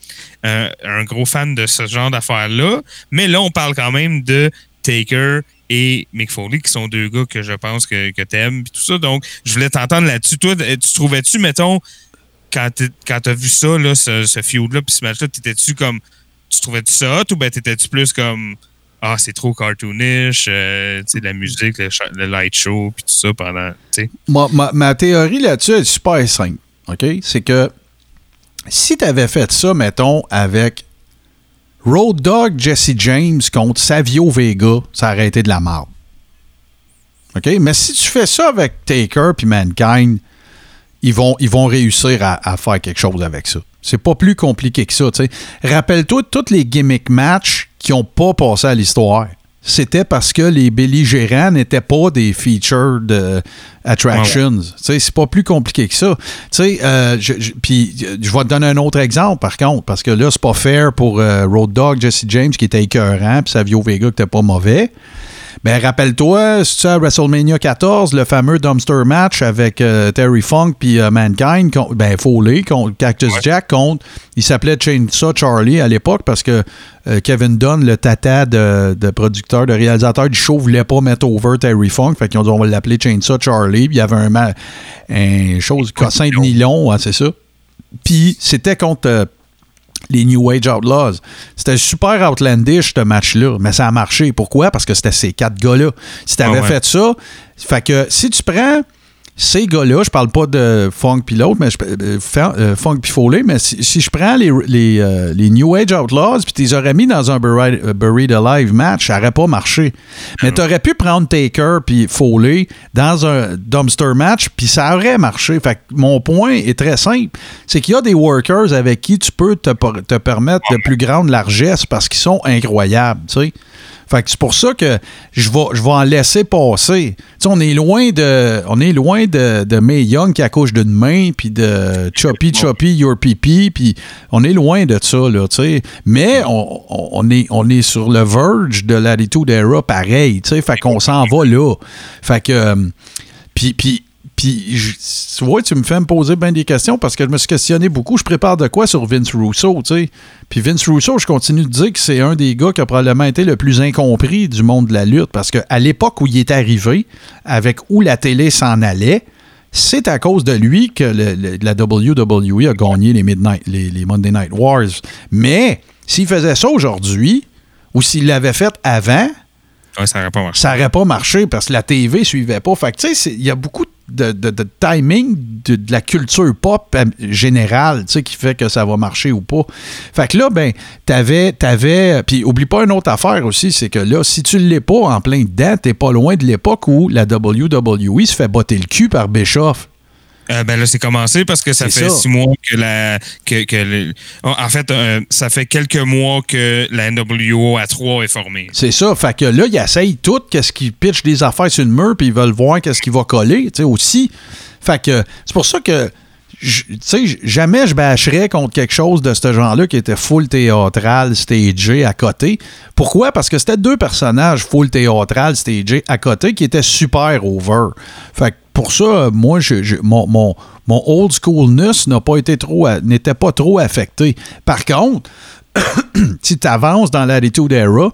euh, un gros fan de ce genre d'affaires-là. Mais là, on parle quand même de Taker et Mick Foley, qui sont deux gars que je pense que, que tu aimes. Tout ça. Donc, je voulais t'entendre là-dessus. Toi, euh, tu trouvais-tu, mettons, quand tu as vu ça, là, ce, ce feud-là, puis ce match-là, t'étais-tu comme. Tu trouvais-tu ça hot ou ben t'étais-tu plus comme. Ah, c'est trop cartoonish, euh, la musique, le, light show, puis tout ça pendant. Ma, ma- ma théorie là-dessus est super simple. C'est que si tu avais fait ça, mettons, avec Road Dogg Jesse James contre Savio Vega, ça aurait été de la merde. Mais si tu fais ça avec Taker puis Mankind, ils vont, réussir à faire quelque chose avec ça. C'est pas plus compliqué que ça. Rappelle-toi tous les gimmick matchs qui n'ont pas passé à l'histoire. C'était parce que les belligérants n'étaient pas des featured euh, attractions. C'est pas plus compliqué que ça. Euh, je- je- Puis euh, je vais te donner un autre exemple, par contre, parce que là, c'est pas fair pour euh, Road Dogg, Jesse James, qui était écœurant, puis Savio Vega, qui était pas mauvais. Mais rappelle-toi, c'est à WrestleMania 14, le fameux dumpster match avec euh, Terry Funk puis euh, Mankind, con- ben Foley contre Cactus Jack contre, il s'appelait Chainsaw Charlie à l'époque parce que euh, Kevin Dunn, le tata de, de producteur, de réalisateur du show, voulait pas mettre over Terry Funk, fait qu'ils ont dit on va l'appeler Chainsaw Charlie, puis il y avait un, un chose, cossin de nylon, hein, c'est ça. Puis c'était contre euh, les New Age Outlaws. C'était super outlandish, ce match-là, mais ça a marché. Pourquoi? Parce que c'était ces quatre gars-là. Si tu avais Ah ouais. fait ça, fait que si tu prends ces gars-là, je parle pas de Funk puis l'autre, mais je, euh, euh, Funk puis Foley, mais si, si je prends les, les, euh, les New Age Outlaws puis tu les aurais mis dans un Buried, Buried Alive match, ça aurait pas marché. Mais tu aurais pu prendre Taker puis Foley dans un dumpster match puis ça aurait marché. Fait que mon point est très simple, c'est qu'il y a des workers avec qui tu peux te, te permettre de plus grande largesse parce qu'ils sont incroyables, tu sais. Fait que c'est pour ça que je vais, je vais en laisser passer. Tu sais, on est loin de, on est loin de, de Mae Young qui accouche d'une main, puis de Choppy Choppy Your Pipi, puis on est loin de ça, là, tu sais. Mais on, on- on est, on est sur le verge de l'attitude era pareil, tu sais. Fait qu'on s'en va là. Fait que, euh, puis, puis, je- tu vois, tu me fais me poser bien des questions parce que je me suis questionné beaucoup. Je prépare de quoi sur Vince Russo, tu sais? Puis Vince Russo, je continue de dire que c'est un des gars qui a probablement été le plus incompris du monde de la lutte parce qu'à l'époque où il est arrivé, avec où la télé s'en allait, c'est à cause de lui que le- le- la WWE a gagné les, Midnight, les, les Monday Night Wars. Mais s'il faisait ça aujourd'hui, ou s'il l'avait fait avant, Ouais, ça n'aurait pas marché. ça n'aurait pas marché parce que la TV suivait pas. Fait que, tu sais, il y a beaucoup de, de- timing de, de la culture pop euh, générale, tu sais, qui fait que ça va marcher ou pas. Fait que là, ben, t'avais, t'avais, puis oublie pas une autre affaire aussi, c'est que là, si tu l'es pas en plein dedans, t'es pas loin de l'époque où la WWE se fait botter le cul par Bischoff. Euh, ben là, c'est commencé parce que ça fait ça. six mois que la. Que, que le- en fait, euh, ça fait quelques mois que la NWO à 3 est formée. C'est ça. Fait que là, ils essayent tout, qu'est-ce qu'ils pitchent des affaires sur le mur, puis ils veulent voir qu'est-ce qui va coller, tu sais, aussi. Fait que c'est pour ça que, tu jamais je bâcherais contre quelque chose de ce genre-là qui était full théâtral, stagé à côté. Pourquoi? Parce que c'était deux personnages full théâtral, stagé à côté qui étaient super over. Fait que pour ça, moi, mon, old schoolness n'a pas été trop, n'était pas trop affecté. Par contre, si tu avances dans l'attitude era,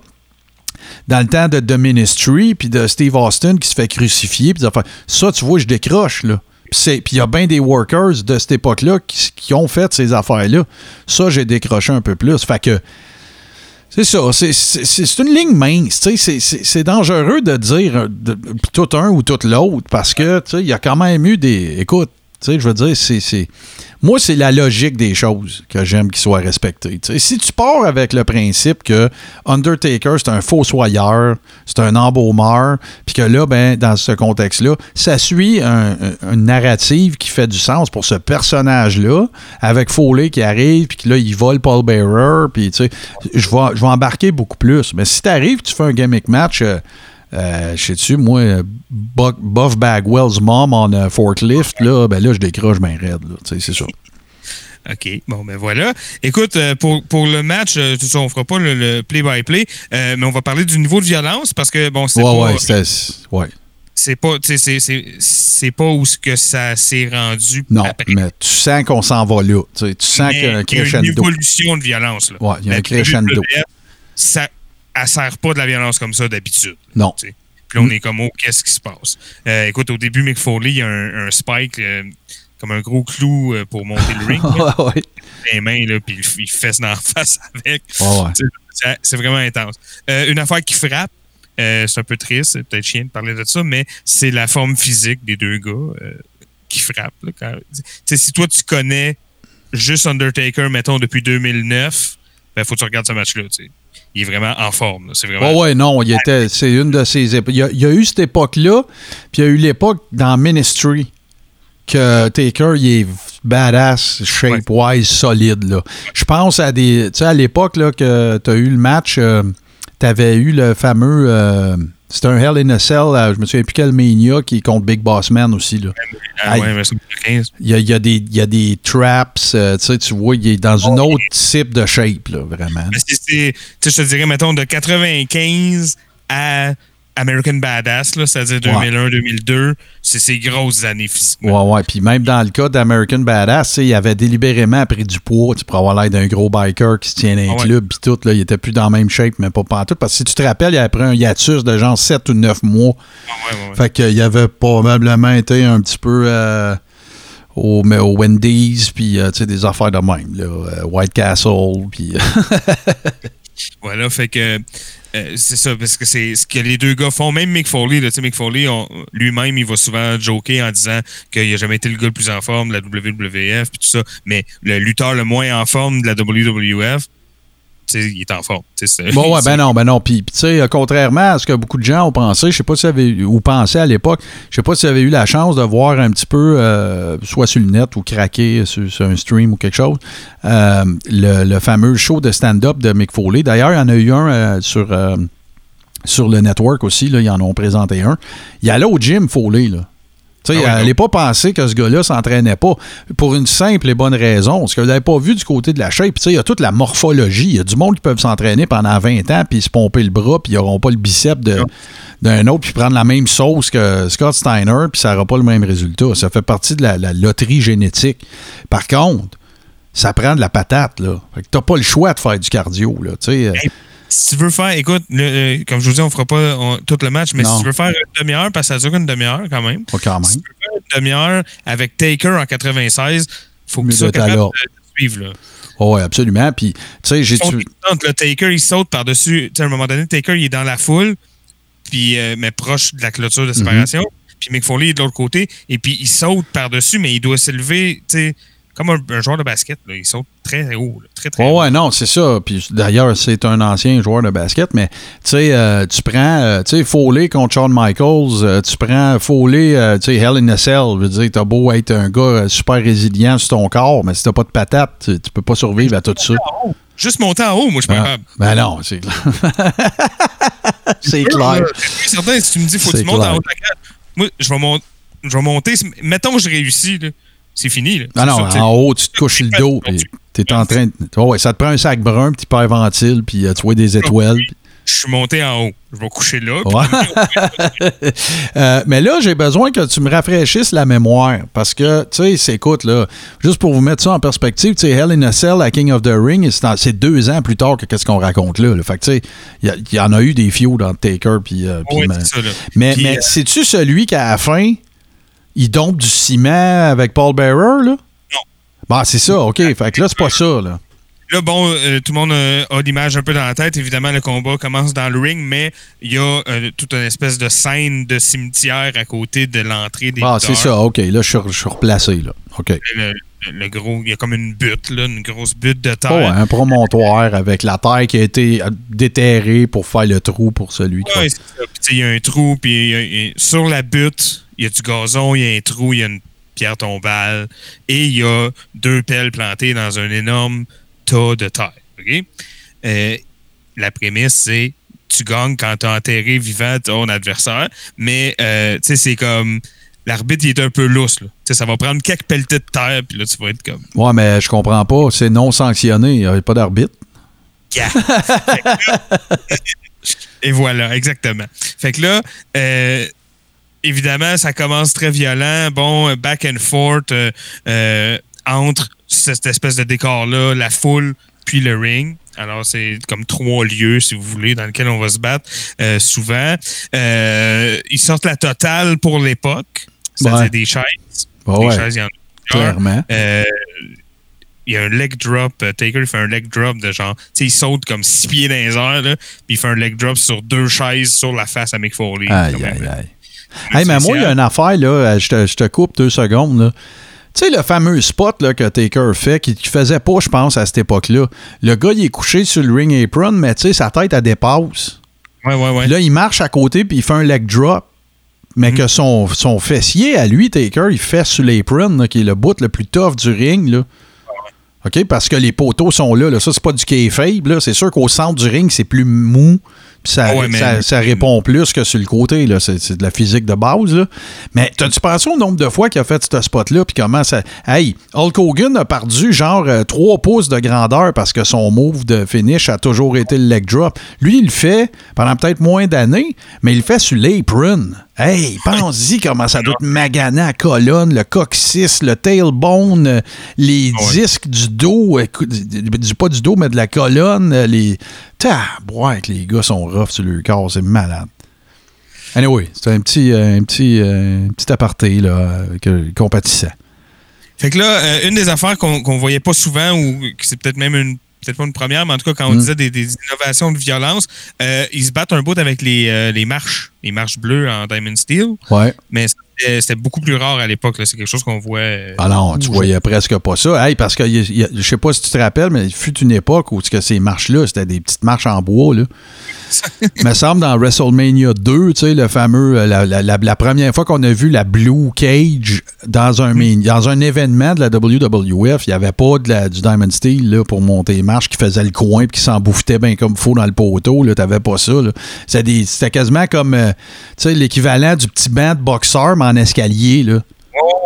dans le temps de The Ministry, puis de Steve Austin qui se fait crucifier, puis ça, tu vois, je décroche, là. Puis il y a bien des workers de cette époque-là qui, ont fait ces affaires-là. Ça, j'ai décroché un peu plus. Fait que, c'est ça, c'est- une ligne mince. C'est dangereux de dire tout un ou tout l'autre parce que il y a quand même eu des. Écoute, tu sais, je veux dire, c'est. Moi, c'est la logique des choses que j'aime qu'ils soient respectées. Tu sais, si tu pars avec le principe que Undertaker, c'est un fossoyeur, c'est un embaumeur, puis que là, ben, dans ce contexte-là, ça suit un, un- une narrative qui fait du sens pour ce personnage-là, avec Foley qui arrive, puis que là, il vole Paul Bearer, puis tu sais, je vais, je embarquer beaucoup plus. Mais si t'arrives, tu fais un gimmick match. euh, euh, je sais-tu, moi, Buff Bagwell's mom en euh, forklift, là, ben là, je décroche bien raide, c'est ça. OK. Bon, ben voilà. Écoute, euh, pour, pour le match, euh, tout ça, on fera pas le- play-by-play, euh, mais on va parler du niveau de violence parce que, bon, c'est Ouais, pas... ouais, c'était. Ouais. c'est pas, c'est- c'est- c'est pas où ce que ça s'est rendu Non, après. mais tu sens qu'on s'en va là. Tu, sais, tu sens qu'il y a un il y a une crescendo. évolution de violence. Là. Ouais, il y a un La crescendo. Ça, elle sert pas de la violence comme ça d'habitude. Non. Puis là, on est comme, oh, qu'est-ce qui se passe? Euh, écoute, au début, Mick Foley, il y a un, un spike, euh, comme un gros clou euh, pour monter le ring. là. ouais, les mains, là, puis il, il fesse dans la face avec. Ouais, c'est- vraiment intense. Une affaire qui frappe, c'est un peu triste, c'est peut-être chiant de parler de ça, mais c'est la forme physique des deux gars qui frappent. là, quand- si toi, tu connais juste Undertaker, mettons, depuis 2009, ben, faut que tu regardes ce match-là. tu sais. Il est vraiment en forme. C'est vraiment. Ouais, ouais, non, il était, c'est une de ces époques. Il y, a, il y a eu cette époque-là, puis il y a eu l'époque dans Ministry que Taker, il est badass, shape-wise, solide. Là. Je pense à des. Tu sais, à l'époque là, que tu as eu le match, tu avais eu le fameux. euh, c'était un Hell in a Cell, euh, je me souviens plus quel Mania qui est contre Big Boss Man aussi. Là. Ah, ouais, mais c'est 15. Il y a, il y a des, il y a des traps, euh, tu vois, il est dans une autre type de shape, là, vraiment. C'est- c'est- je te dirais, mettons, de 95 à American Badass, là, c'est-à-dire 2001-2002, c'est ces grosses années physiquement. Ouais, ouais. Puis même dans le cas d'American Badass, il avait délibérément pris du poids tu sais, pour avoir l'air d'un gros biker qui se tient dans un Ah ouais. club. Puis tout, là, il était plus dans la même shape, mais pas pantoute. Parce que si tu te rappelles, il avait pris un hiatus de genre 7 ou 9 mois. Ah ouais, ouais, ouais. Fait qu'il avait probablement été un petit peu euh, au, mais au Wendy's, puis euh, tu sais, des affaires de même. Là, Euh, White Castle, puis... Voilà, fait que euh, c'est ça, parce que c'est ce que les deux gars font. Même Mick Foley, là, Mick Foley, lui-même, il va souvent joker en disant qu'il n'a jamais été le gars le plus en forme de la WWF, puis tout ça. Mais le lutteur le moins en forme de la WWF, il est en forme. Bon, ouais, ben non, ben non. Puis, tu sais, contrairement à ce que beaucoup de gens ont pensé, je sais pas si vous avez, ou pensaient à l'époque, je sais pas si vous avez eu la chance de voir un petit peu, euh, soit sur le net ou craquer sur, sur un stream ou quelque chose, euh, le, le fameux show de stand-up de Mick Foley. D'ailleurs, il y en a eu un euh, sur, sur le network aussi, là, ils en ont présenté un. Il allait au gym Foley, là. Tu sais, Ah n'est pas pensé que ce gars-là s'entraînait pas pour une simple et bonne raison. Parce que vous n'avez pas vu du côté de la shape. Tu sais, il y a toute la morphologie. Il y a du monde qui peuvent s'entraîner pendant 20 ans puis se pomper le bras puis ils n'auront pas le bicep d'un autre puis prendre la même sauce que Scott Steiner puis ça n'aura pas le même résultat. Ça fait partie de la, la loterie génétique. Par contre, ça prend de la patate, là. Fait que t'as pas le choix de faire du cardio, là. Si tu veux faire, écoute, le- comme je vous dis, on fera pas on- tout le match, mais Non. si tu veux faire une demi-heure, parce que ça dure une demi-heure quand même. pas quand même. Si tu veux faire une demi-heure avec Taker en 96, faut que tu sois capable de suivre. Là. Oh, ouais, absolument. Puis, tu sais, j'ai. Le Taker, il saute par-dessus. Tu sais, à un moment donné, Taker, il est dans la foule, puis, euh, mais proche de la clôture de séparation. Puis Mick Foley est de l'autre côté, et puis il saute par-dessus, mais il doit s'élever, tu sais, comme un, un joueur de basket. Là. Il saute très haut. là. Très, très Ouais, haut. ouais, non, c'est ça. Puis d'ailleurs, c'est un ancien joueur de basket, mais tu sais, euh, tu prends, euh, tu sais, Foley contre Shawn Michaels, euh, tu prends Foley, euh, tu sais, Hell in a Cell, veut dire, t'as beau être un gars super résilient sur ton corps, mais si t'as pas de patate, tu, tu peux pas survivre à tout ça. Juste monter en haut, moi, je suis pas capable. ben non, c'est c'est clair. je suis certain, si tu me dis, faut que C'est tu montes clair. en haut de la cage, moi, je vais, mon- je vais monter. Mettons que je réussis, là, c'est fini. Là. Non, C'est non, tu sais. en haut, tu te couches le dos, puis t'es en train de. Oh, ouais, ça te prend un sac brun, puis hyperventile, puis euh, tu vois des étoiles. Je suis monté en haut. Je vais coucher là. Euh, mais là, j'ai besoin que tu me rafraîchisses la mémoire. Parce que, tu sais, c'est- écoute, là, juste pour vous mettre ça en perspective, tu sais, Hell in a Cell à King of the Ring, c'est c'est deux ans plus tard que qu'est-ce qu'on raconte là. là. Fait tu sais, il y en a eu des fiots dans Taker. Puis, euh, Ouais, mais c'est mais, euh, c'est-tu celui qu'à la fin, il dompe du ciment avec Paul Bearer, là? Non. Bah, c'est ça, OK. Fait que là, c'est pas ça, là. Là, bon, euh, tout le monde euh, a l'image un peu dans la tête. Évidemment, le combat commence dans le ring, mais il y a euh, toute une espèce de scène de cimetière à côté de l'entrée des Ah, c'est ça, OK. Là, je suis- replacé, là. OK. Le, le gros, il y a comme une butte, là, une grosse butte de terre. Oh, ouais, un promontoire avec la terre qui a été déterrée pour faire le trou pour celui qui. Ouais, sais, il y a un trou, puis sur la butte, il y a du gazon, il y a un trou, il y a une pierre tombale, et il y a deux pelles plantées dans un énorme tas de terre. Euh, la prémisse, c'est tu gagnes quand tu as enterré vivant ton adversaire, mais euh, c'est comme. L'arbitre, il est un peu lousse. Là. Ça va prendre quelques pelletés de terre, puis là, tu vas être comme. Ouais, mais je comprends pas. C'est non sanctionné. Il n'y a pas d'arbitre. Yeah. Et voilà, exactement. Fait que là, euh, évidemment, ça commence très violent. Bon, euh, back and forth euh, euh, entre cette espèce de décor-là, la foule, puis le ring. Alors, c'est comme trois lieux, si vous voulez, dans lesquels on va se battre euh, souvent. Ils sortent la totale pour l'époque, c'est-à-dire Ouais. des chaises. Ouais, des ouais. chaises, il y en a Clairement. il y a un leg drop. Taker il fait un leg drop de genre. Tu sais, il saute comme six pieds dans les airs, là, puis il fait un leg drop sur deux chaises sur la face à Mick Foley. Aïe, aïe, aïe. Hey, mais moi, il y a une affaire, là. euh, Je te, je te coupe deux secondes, là. Tu sais, le fameux spot là, que Taker fait, qui, qui faisait pas, je pense, à cette époque-là. Le gars, il est couché sur le ring apron, mais tu sais, sa tête, elle dépasse. Ouais, ouais, ouais. Puis là, il marche à côté, puis il fait un leg drop. Mais Mm. que son, son fessier, à lui, Taker, il fait sur l'apron, là, qui est le bout le plus tough du ring. Là. OK? Parce que les poteaux sont là. là. Ça, c'est pas du kayfabe. là. C'est sûr qu'au centre du ring, c'est plus mou. Ça, Ah ouais, mais- ça, ça répond plus que sur le côté. là. C'est, c'est de la physique de base. Là. Mais t'as-tu pensé au nombre de fois qu'il a fait ce spot-là? Puis comment ça. Hey, Hulk Hogan a perdu genre 3 pouces de grandeur parce que son move de finish a toujours été le leg drop. Lui, il le fait pendant peut-être moins d'années, mais il le fait sur l'apron. Hey, pense-y comment ça doit être magané à la colonne, le coccyx, le tailbone, les Ouais. disques du dos, du- pas du dos, mais de la colonne, les. Tabouette, les gars sont rough sur le corps, c'est malade. Anyway, c'est un petit, euh, un petit, euh, un petit aparté là, que- compatissant. Fait que là, euh, une des affaires qu'on voyait pas souvent, ou que c'est peut-être même une. Peut-être pas une première, mais en tout cas, quand on Mm. disait des, des innovations de violence, euh, ils se battent un bout avec les, euh, les marches. Les marches bleues en Diamond Steel. Ouais. Mais c'était beaucoup plus rare à l'époque. C'est quelque chose qu'on voit. euh, Ah non, tu voyais presque pas ça. Hey, parce que je sais pas si tu te rappelles, mais il fut une époque où que ces marches-là, c'était des petites marches en bois. Là. Il me semble dans WrestleMania 2, tu sais, le fameux, euh, la, la- la- la première fois qu'on a vu la Blue Cage dans un, dans un événement de la WWF, il n'y avait pas de la- du Diamond Steel là, pour monter les marches qui faisait le coin et qui s'embouffetait bien comme faux dans le poteau. Tu n'avais pas ça. C'était quasiment comme euh, sais, l'équivalent du petit banc de boxeur, mais en escalier. Là.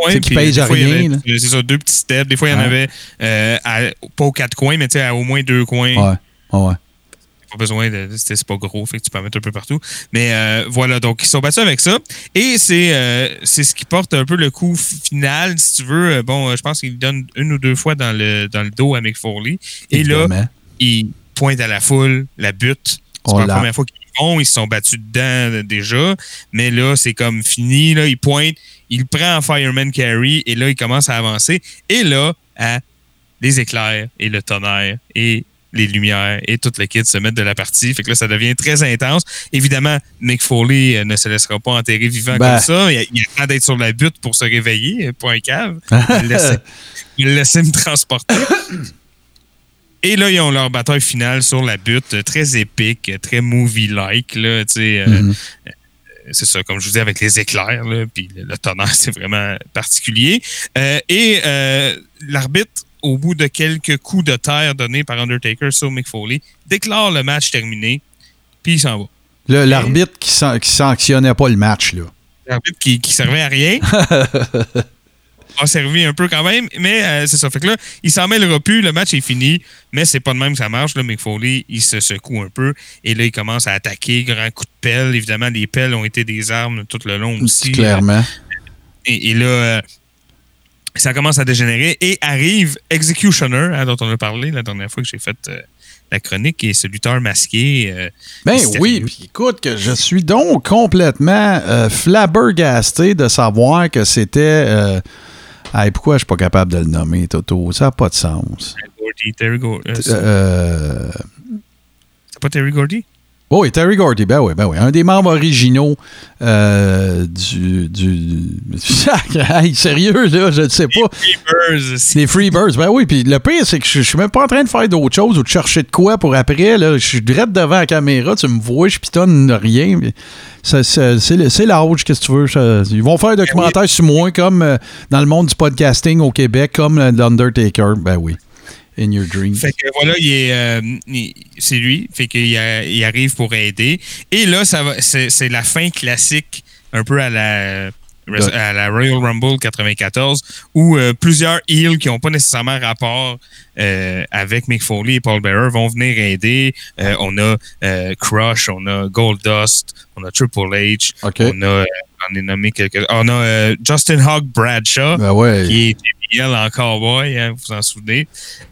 Ouais, qui pèse rien, C'est ça, deux petits steps. Des fois, il y en Ouais. avait euh, à- pas aux quatre coins, mais tu sais, à au moins deux coins. Ouais. Ouais. Pas besoin de. C'est pas gros, fait que tu peux en mettre un peu partout. Mais euh, voilà, donc ils sont battus avec ça. Et c'est euh, c'est ce qui porte un peu le coup final, si tu veux. Bon, je pense qu'il donne une ou deux fois dans le, dans le dos à Mick Foley. Et là, il pointe à la foule, la butte. C'est Oh la première fois qu'ils ils se sont battus dedans euh, déjà. Mais là, c'est comme fini. Là, il pointe, il prend en Fireman Carry et là, il commence à avancer. Et là, à les éclairs et le tonnerre et les lumières et toute kit se mettent de la partie. Fait que là, ça devient très intense. Évidemment, Mick Foley euh, ne se laissera pas enterrer vivant Ben. comme ça. Il, il attend d'être sur la butte pour se réveiller, euh, un cave. Il le laisse- il laisse me transporter. Et là, ils ont leur bataille finale sur la butte, euh, très épique, euh, très movie-like. là, euh, Mhm. euh, C'est ça, comme je vous dis, avec les éclairs, là, puis le, le tonnerre, c'est vraiment particulier. Euh, et euh, l'arbitre, au bout de quelques coups de terre donnés par Undertaker sur Mick Foley, déclare le match terminé, puis il s'en va. L'arbitre qui, san- qui sanctionnait pas le match, là. L'arbitre qui, qui servait à rien a servi un peu quand même, mais euh, c'est ça. Fait que là, il s'en mêlera plus, le match est fini, mais c'est pas de même que ça marche. Là, Mick Foley, il se secoue un peu et là, il commence à attaquer, grand coup de pelle. Évidemment, les pelles ont été des armes tout le long aussi. Clairement. Et, et là, euh, ça commence à dégénérer et arrive Executioner, hein, dont on a parlé la dernière fois que j'ai fait euh, la chronique, et ce lutteur masqué. euh, Ben oui, puis écoute, que je suis donc complètement euh, flabbergasté de savoir que c'était. euh, hey, pourquoi je suis pas capable de le nommer, Toto? Ça n'a pas de sens. Gordy, Terry Gordy. euh, c'est- Euh, c'est pas Terry Gordy? Oh, et Terry Gordy, ben oui, ben oui. Un des membres originaux euh, du. du... hey, sérieux, là, je ne sais pas. Freebirds, Les Freebirds, ben oui. Puis le pire, c'est que je, je suis même pas en train de faire d'autre chose ou de chercher de quoi pour après. Là. Je suis direct devant la caméra, tu me vois, je pitonne rien. mais C'est c'est l'âge, qu'est-ce que tu veux. ça- ils vont faire un documentaire sur moi, comme euh, dans le monde du podcasting au Québec, comme euh, l'Undertaker. Ben oui. In your dreams. Fait que voilà, il est, euh, c'est lui. Fait qu'il il arrive pour aider. Et là, ça va, c'est, c'est la fin classique, un peu à la, à la Royal Rumble 94, où euh, plusieurs heels qui n'ont pas nécessairement rapport euh, avec Mick Foley et Paul Bearer vont venir aider. Euh, on a Crush, on a Goldust, on a Triple H, on a, on est nommé quelques, on a Justin Hogg Bradshaw. Ben ouais. Qui est JBL en cowboy, hein, vous vous en souvenez.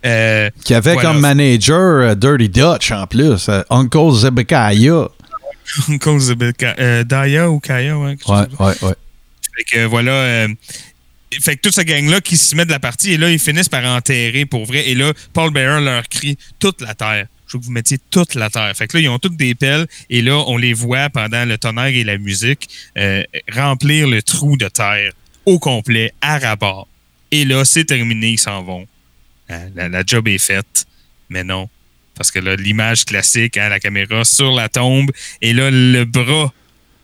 Euh, Qui avait voilà. comme manager euh, Dirty Dutch en plus, euh, Uncle Zebekiah. Uncle Zebeka- euh, Daya ou Kaya, chose Ouais, ouais, ouais. Fait que voilà. fait que toute ce gang-là qui se met de la partie, et là, ils finissent par enterrer pour vrai. Et là, Paul Bearer leur crie toute la terre. Je veux que vous mettiez toute la terre. Fait que là, ils ont toutes des pelles. Et là, on les voit pendant le tonnerre et la musique euh, remplir le trou de terre au complet, à rabat. Et là, c'est terminé, ils s'en vont. Hein, la, la job est faite. Mais non. Parce que là, l'image classique, hein, la caméra sur la tombe, et là, le bras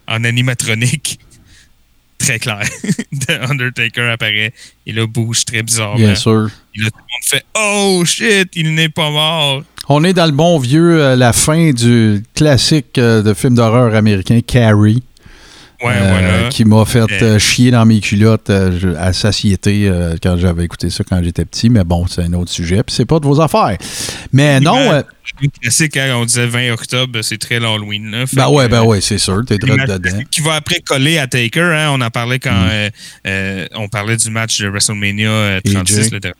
en animatronique très clair de Undertaker apparaît et là bouge très bizarrement. Bien sûr. Et là, tout le monde fait Oh shit, il n'est pas mort. On est dans le bon vieux, euh, la fin du classique euh, de film d'horreur américain Carrie. Ouais, euh, voilà. Qui m'a fait Euh, chier dans mes culottes euh, à satiété quand j'avais écouté ça quand j'étais petit. Mais bon, c'est un autre sujet. Puis c'est pas de vos affaires. Mais non. Le classique, hein, on disait 20 octobre, c'est très l'Halloween. Là. Ben ouais, ben euh, ouais, c'est sûr. T'es l'image dedans. Qui va après coller à Taker. Hein, on en parlait quand Mm. euh, euh, on parlait du match de WrestleMania euh, 36. AJ. là, de-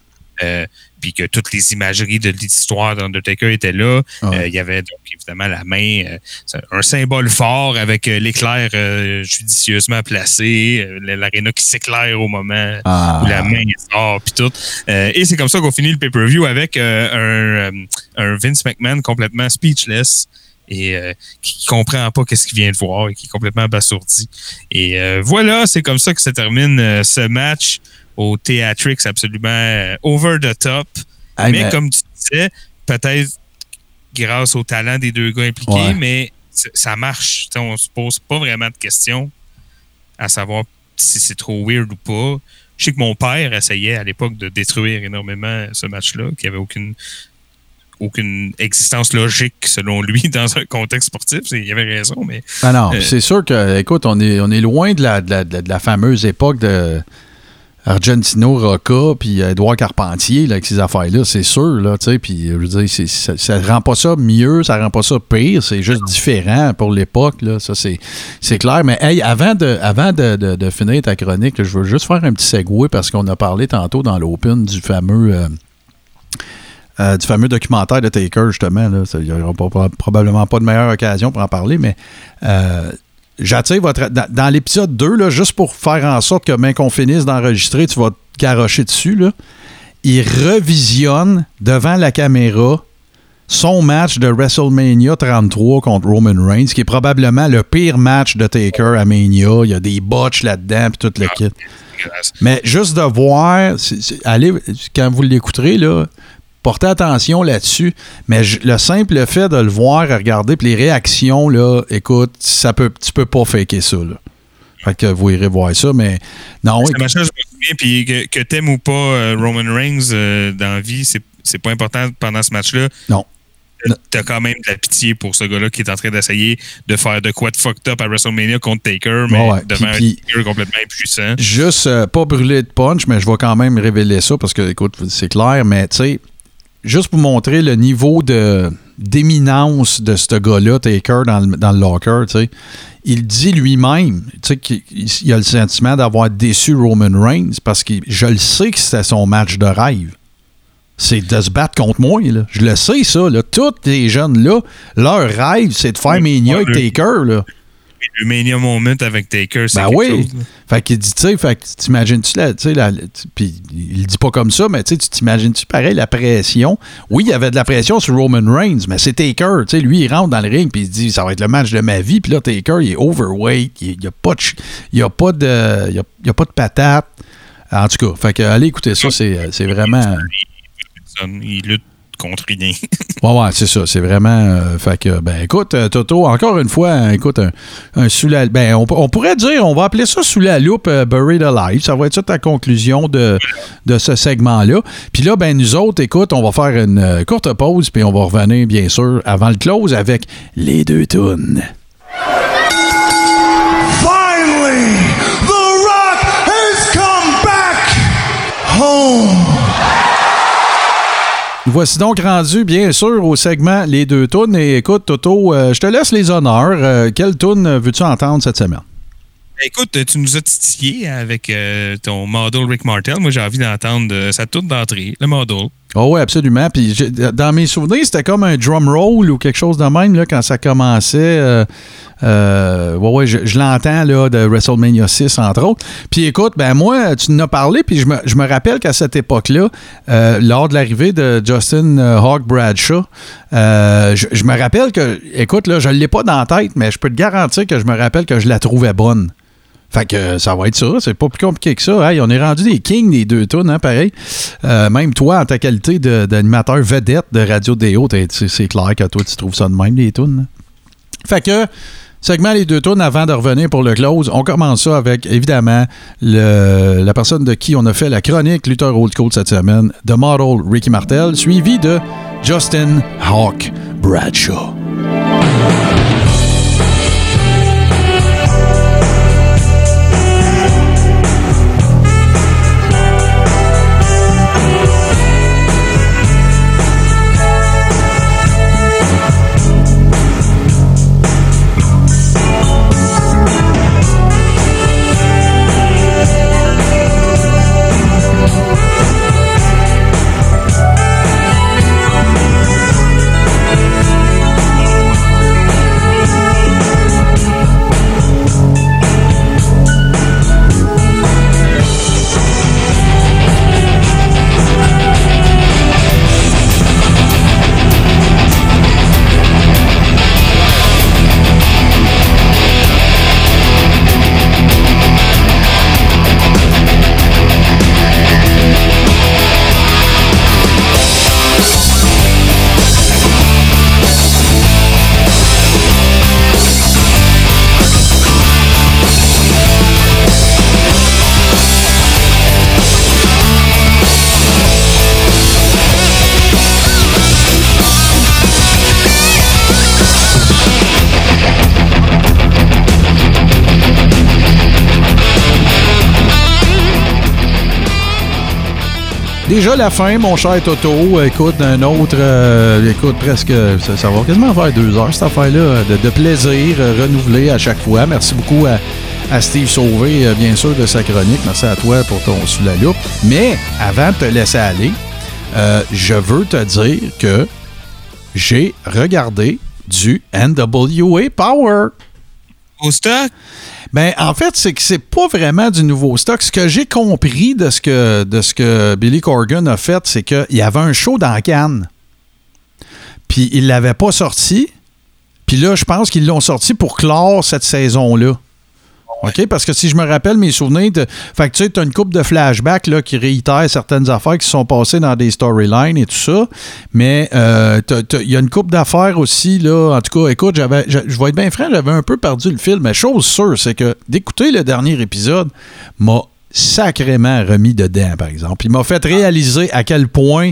euh, puis que toutes les imageries de l'histoire d'Undertaker étaient là. Ah Il y avait donc évidemment la main, euh, un symbole fort avec euh, l'éclair euh, judicieusement placé, l'aréna qui s'éclaire au moment Ah. où la main sort, puis tout. Et c'est comme ça qu'on finit le pay-per-view avec un, un Vince McMahon complètement speechless et euh, qui comprend pas qu'est-ce qu'il vient de voir et qui est complètement abasourdi. Et euh, voilà, c'est comme ça que se termine euh, ce match au Theatrix absolument over the top. Hey, mais, mais- comme tu disais, peut-être grâce au talent des deux gars impliqués, Ouais. mais ça marche. T'sais, on se pose pas vraiment de questions à savoir si c'est trop weird ou pas. Je sais que mon père essayait à l'époque de détruire énormément ce match-là, qui avait aucune aucune existence logique selon lui dans un contexte sportif. Il avait raison, mais Ah non, Euh, c'est sûr que, écoute, on est, on est loin de la, de la, de la- de la fameuse époque de Argentino Rocca puis Edouard Carpentier là, avec ces affaires-là, c'est sûr, là, tu sais, puis je veux dire, ça, ça rend pas ça mieux, ça rend pas ça pire, c'est juste différent pour l'époque, là, ça c'est, clair. Mais hey, avant de, avant de, de- finir ta chronique, je veux juste faire un petit segue parce qu'on a parlé tantôt dans l'Open du fameux... euh, euh, du fameux documentaire de Taker, justement. là. Il n'y aura pas- probablement pas de meilleure occasion pour en parler, mais euh, j'attire votre. Dans, dans l'épisode 2, là, juste pour faire en sorte que, même qu'on finisse d'enregistrer, tu vas te garocher dessus. Là. Il revisionne devant la caméra son match de WrestleMania 33 contre Roman Reigns, qui est probablement le pire match de Taker à Mania. Il y a des botches là-dedans, puis tout le kit. Mais juste de voir, allez, quand vous l'écouterez, là, portez attention là-dessus. Mais je- le simple fait de le voir, regarder, puis les réactions, là, écoute, ça peut, tu peux pas faker ça. Là. Fait que vous irez voir ça, mais non. je me souviens, puis que, que t'aimes ou pas euh, Roman Reigns euh, dans la vie, c'est c'est pas important pendant ce match-là. Non. Euh, T'as quand même de la pitié pour ce gars-là qui est en train d'essayer de faire de quoi de fucked up à WrestleMania contre Taker, mais Ouais, devant un Taker complètement impuissant. Juste euh, pas brûler de punch, mais je vais quand même révéler ça parce que, écoute, c'est clair, mais tu sais, juste pour montrer le niveau de d'éminence de ce gars-là, Taker, dans le, dans le locker, tu sais, il dit lui-même, tu sais, qu'il il a le sentiment d'avoir déçu Roman Reigns parce que je le sais que c'était son match de rêve. C'est de se battre contre moi, là. Je le sais, ça, là. Tous les jeunes-là, leur rêve, c'est de faire Mania avec Taker, là. Le Mania Moment avec Taker, c'est Ben quelque oui. chose. Fait qu'il dit, tu sais, fait que t'imagines-tu la, la- puis il dit pas comme ça, mais tu t'imagines-tu pareil la pression? Oui, il y avait de la pression sur Roman Reigns, mais c'est Taker, tu sais, lui, il rentre dans le ring, puis il dit, ça va être le match de ma vie, puis là, Taker, il est overweight, il n'y a pas de, il a pas de, il y a, il a pas de patate. En tout cas, fait que, allez écouter ça, c'est, euh, c'est vraiment... Il lutte contre rien. Ouais, ouais, c'est ça. C'est vraiment. euh, fait que, ben, écoute, euh, Toto, encore une fois, hein, écoute, un, un sous la. Ben, on, on pourrait dire, on va appeler ça sous la loupe euh, Buried Alive. Ça va être ça ta conclusion de, de ce segment-là. Puis là, ben, nous autres, écoute, on va faire une courte pause, puis on va revenir, bien sûr, avant le close avec les deux tunes. Finally, The Rock has come back home. Voici donc rendus, bien sûr, au segment Les deux tunes. Et écoute, Toto, euh, je te laisse les honneurs. Euh, quelle tune veux-tu entendre cette semaine? Écoute, tu nous as titillé avec euh, ton model Rick Martel. Moi, j'ai envie d'entendre sa toute d'entrée, le model. Oh oui, absolument. Puis dans mes souvenirs, c'était comme un drum roll ou quelque chose de même là, quand ça commençait. Euh, euh, ouais, ouais, je, l'entends là, de WrestleMania 6, entre autres. Puis écoute, ben moi, tu en as parlé, puis je me, je me rappelle qu'à cette époque-là, euh, lors de l'arrivée de Justin Hawk Bradshaw, je, je me rappelle que, écoute, là, je ne l'ai pas dans la tête, mais je peux te garantir que je me rappelle que je la trouvais bonne. Fait que euh, ça va être ça, c'est pas plus compliqué que ça. Hey, on est rendu des kings des deux tunes, hein, pareil. Euh, même toi, en ta qualité d'animateur vedette de Radio Déo, c'est clair que toi, tu trouves ça de même, les tunes. Fait que, segment les deux tunes avant de revenir pour le close, on commence ça avec, évidemment, la personne de qui on a fait la chronique Luther Old School cette semaine, The Model Ricky Martel, suivi de Justin Hawk Bradshaw. Déjà la fin, mon cher Toto. Écoute, un autre. euh, écoute, presque. Ça, va quasiment faire deux heures, cette affaire-là, de, plaisir euh, renouvelé à chaque fois. Merci beaucoup à, Steve Sauvé, euh, bien sûr, de sa chronique. Merci à toi pour ton sous la. Mais avant de te laisser aller, je veux te dire que j'ai regardé du NWA Power. Au? Ben, en fait, c'est que c'est pas vraiment du nouveau stock. Ce que j'ai compris de ce que, de ce que Billy Corgan a fait, c'est qu'il y avait un show dans Cannes. Puis il l'avait pas sorti. Puis là, je pense qu'ils l'ont sorti pour clore cette saison-là. OK? Parce que si je me rappelle mes souvenirs, tu as une coupe de flashbacks là, qui réitèrent certaines affaires qui sont passées dans des storylines et tout ça. Mais euh, il y a une coupe d'affaires aussi, là. En tout cas, écoute, j'avais, je vais être bien franc, j'avais un peu perdu le fil. Mais chose sûre, c'est que d'écouter le dernier épisode m'a sacrément remis dedans, par exemple. Il m'a fait réaliser à quel point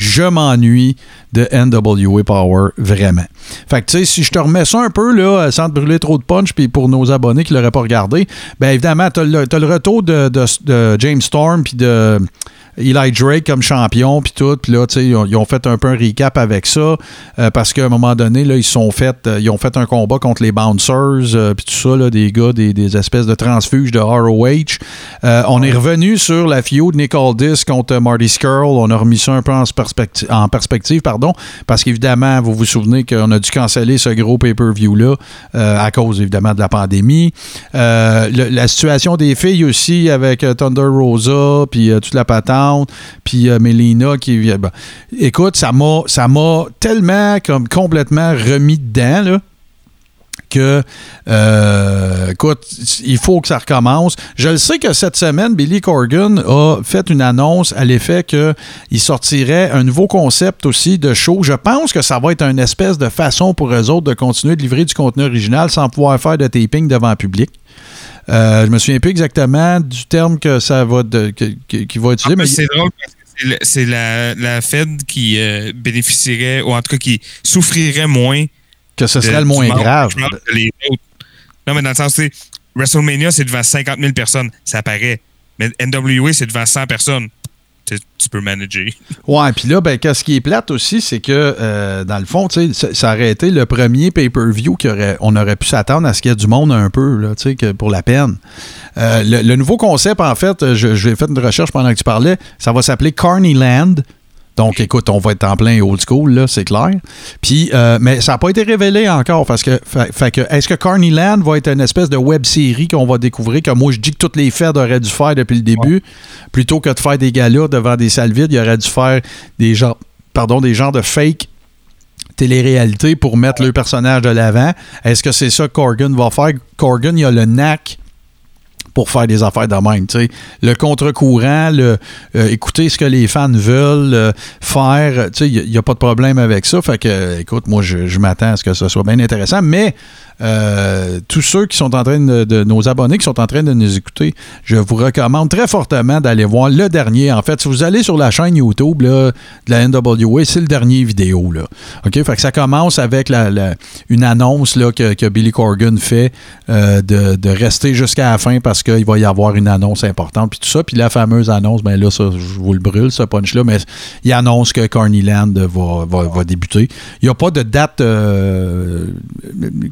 je m'ennuie de NWA Power, vraiment. Fait que, tu sais, si je te remets ça un peu, là, sans te brûler trop de punch, puis pour nos abonnés qui l'auraient pas regardé, bien évidemment, t'as t'as le retour de, de- de James Storm, puis de Eli Drake comme champion, puis tout. Puis là, tu sais, ils, ont- fait un peu un recap avec ça, euh, parce qu'à un moment donné, là, ils sont fait, euh, ils ont fait un combat contre les Bouncers, euh, puis tout ça, là, des gars, des, espèces de transfuges de ROH. On est revenu sur la feud Nick Aldis contre Marty Skrull. On a remis ça un peu en perspective, pardon, parce qu'évidemment, vous vous souvenez qu'on a dû canceller ce gros pay-per-view-là à cause, évidemment, de la pandémie. La situation des filles aussi avec Thunder Rosa, puis toute la patente, puis euh, Melina qui... ben, écoute, ça m'a ça m'a tellement comme complètement remis dedans, là que, euh, écoute, il faut que ça recommence. Je le sais que cette semaine, Billy Corgan a fait une annonce à l'effet qu'il sortirait un nouveau concept aussi de show. Je pense que ça va être une espèce de façon pour eux autres de continuer de livrer du contenu original sans pouvoir faire de taping devant le public. Euh, je me souviens plus exactement du terme que ça va de, que- que- qu'il va utiliser. Ah, mais mais c'est drôle parce que c'est la, la Fed qui euh, bénéficierait, ou en tout cas qui souffrirait moins. que ce de- serait le moins grave. que les autres. Non, mais dans le sens, c'est WrestleMania, c'est devant 50 000 personnes. Ça paraît. Mais NWA, c'est devant 100 personnes. Tu, peux. Ouais, puis là, ben, qu'est-ce qui est plate aussi, c'est que, euh, dans le fond, ça, aurait été le premier pay-per-view qu'on aurait pu s'attendre à ce qu'il y ait du monde un peu, là, que pour la peine. Euh, le, nouveau concept, en fait, j'ai fait une recherche pendant que tu parlais, ça va s'appeler Carneyland. Donc, écoute, on va être en plein old school, là, c'est clair. Puis, euh, mais ça n'a pas été révélé encore parce que, fait, fait que est-ce que Carneyland va être une espèce de web série qu'on va découvrir que moi je dis que toutes les fêtes auraient dû faire depuis le début, plutôt que de faire des galas devant des salles vides, il aurait dû faire des genres, pardon, des genres de fake télé-réalité pour mettre le personnage de l'avant. Est-ce que c'est ça que Corgan va faire? Corgan, il a le knack pour faire des affaires de même. Le contre-courant, le, euh, écouter ce que les fans veulent euh, faire, il n'y a, pas de problème avec ça. Fait que, écoute, moi, je, je m'attends à ce que ce soit bien intéressant. Mais euh, tous ceux qui sont en train de, nos abonnés qui sont en train de nous écouter, je vous recommande très fortement d'aller voir le dernier. En fait, si vous allez sur la chaîne YouTube là, de la NWA, c'est le dernier vidéo. Là. OK? Fait que ça commence avec la- une annonce là, que, que Billy Corgan fait euh, de, de rester jusqu'à la fin parce qu'il va y avoir une annonce importante. Puis tout ça. Puis la fameuse annonce, ben là, ça, je vous le brûle, ce punch-là, mais il annonce que Carneyland va, va, va débuter. Il n'y a pas de date, euh,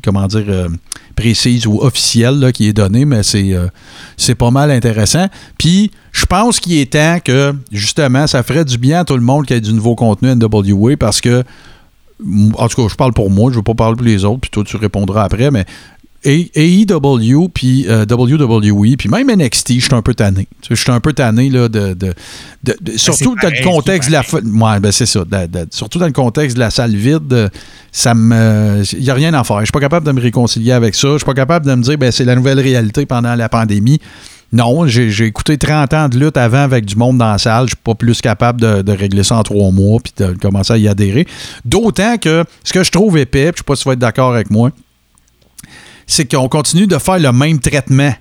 comment dire, euh, précise ou officielle qui est donnée, mais c'est euh, c'est pas mal intéressant. Puis, je pense qu'il est temps que, justement, ça ferait du bien à tout le monde qu'il y ait du nouveau contenu NWA parce que, en tout cas, je parle pour moi, je ne veux pas parler pour les autres, puis toi, tu répondras après, mais AEW, puis euh, WWE, puis même NXT, je suis un peu tanné. Je suis un peu tanné, là, de... de- de- de- surtout dans pareil, le contexte de la... Ouais, ben c'est ça. surtout dans le contexte de la salle vide, ça me... Il n'y a rien à faire. Je suis pas capable de me réconcilier avec ça. Je suis pas capable de me dire, ben c'est la nouvelle réalité pendant la pandémie. Non, j'ai écouté 30 ans de lutte avant avec du monde dans la salle. Je suis pas plus capable de, de régler ça en trois mois puis de commencer à y adhérer. D'autant que ce que je trouve épais, je sais pas si tu vas être d'accord avec moi, c'est qu'on continue de faire le même traitement.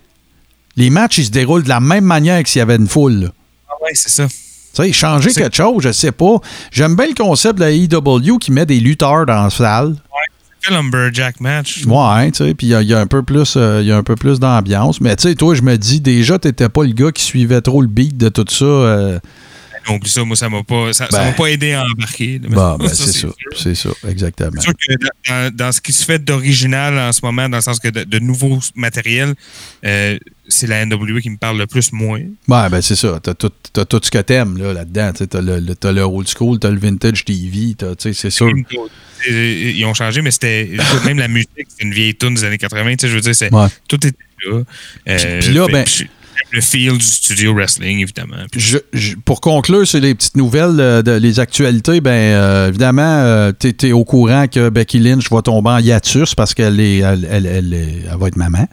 Les matchs, ils se déroulent de la même manière que s'il y avait une foule. là. Ah ouais, c'est ça. Tu sais, changer quelque chose, je sais pas. J'aime bien le concept de la EW qui met des lutteurs dans la salle. C'est le lumberjack match. Ouais, tu sais, puis il y, a- il y a un peu plus, euh, il y a un peu plus d'ambiance. Mais tu sais, toi, je me dis déjà, t'étais pas le gars qui suivait trop le beat de tout ça. euh, plus ça, moi, ça m'a pas, ça, ça Ben. m'a pas aidé à embarquer. Bon, ben, Ça, c'est ça. sûr. C'est ça, exactement. C'est sûr que dans, dans ce qui se fait d'original en ce moment, dans le sens que de, de nouveaux matériels, euh, c'est la NWA qui me parle le plus moins. Ouais, ben c'est ça. T'as tout, t'as tout ce que t'aimes là, là-dedans. T'as le, le- t'as le old school, t'as le vintage TV, t'as- tu sais, c'est sûr. Ils ont changé, mais c'était. Même la musique, c'est une vieille tune des années 80. Tu sais, je veux dire, c'est, Ouais. tout était là. Euh, Puis là, ben- puis le feel du studio wrestling, évidemment. Puis Je- je- pour conclure sur les petites nouvelles, euh, de, les actualités, ben euh, évidemment, euh, t'es, t'es au courant que Becky Lynch va tomber en hiatus parce qu'elle est, elle, elle- elle est- elle va être maman.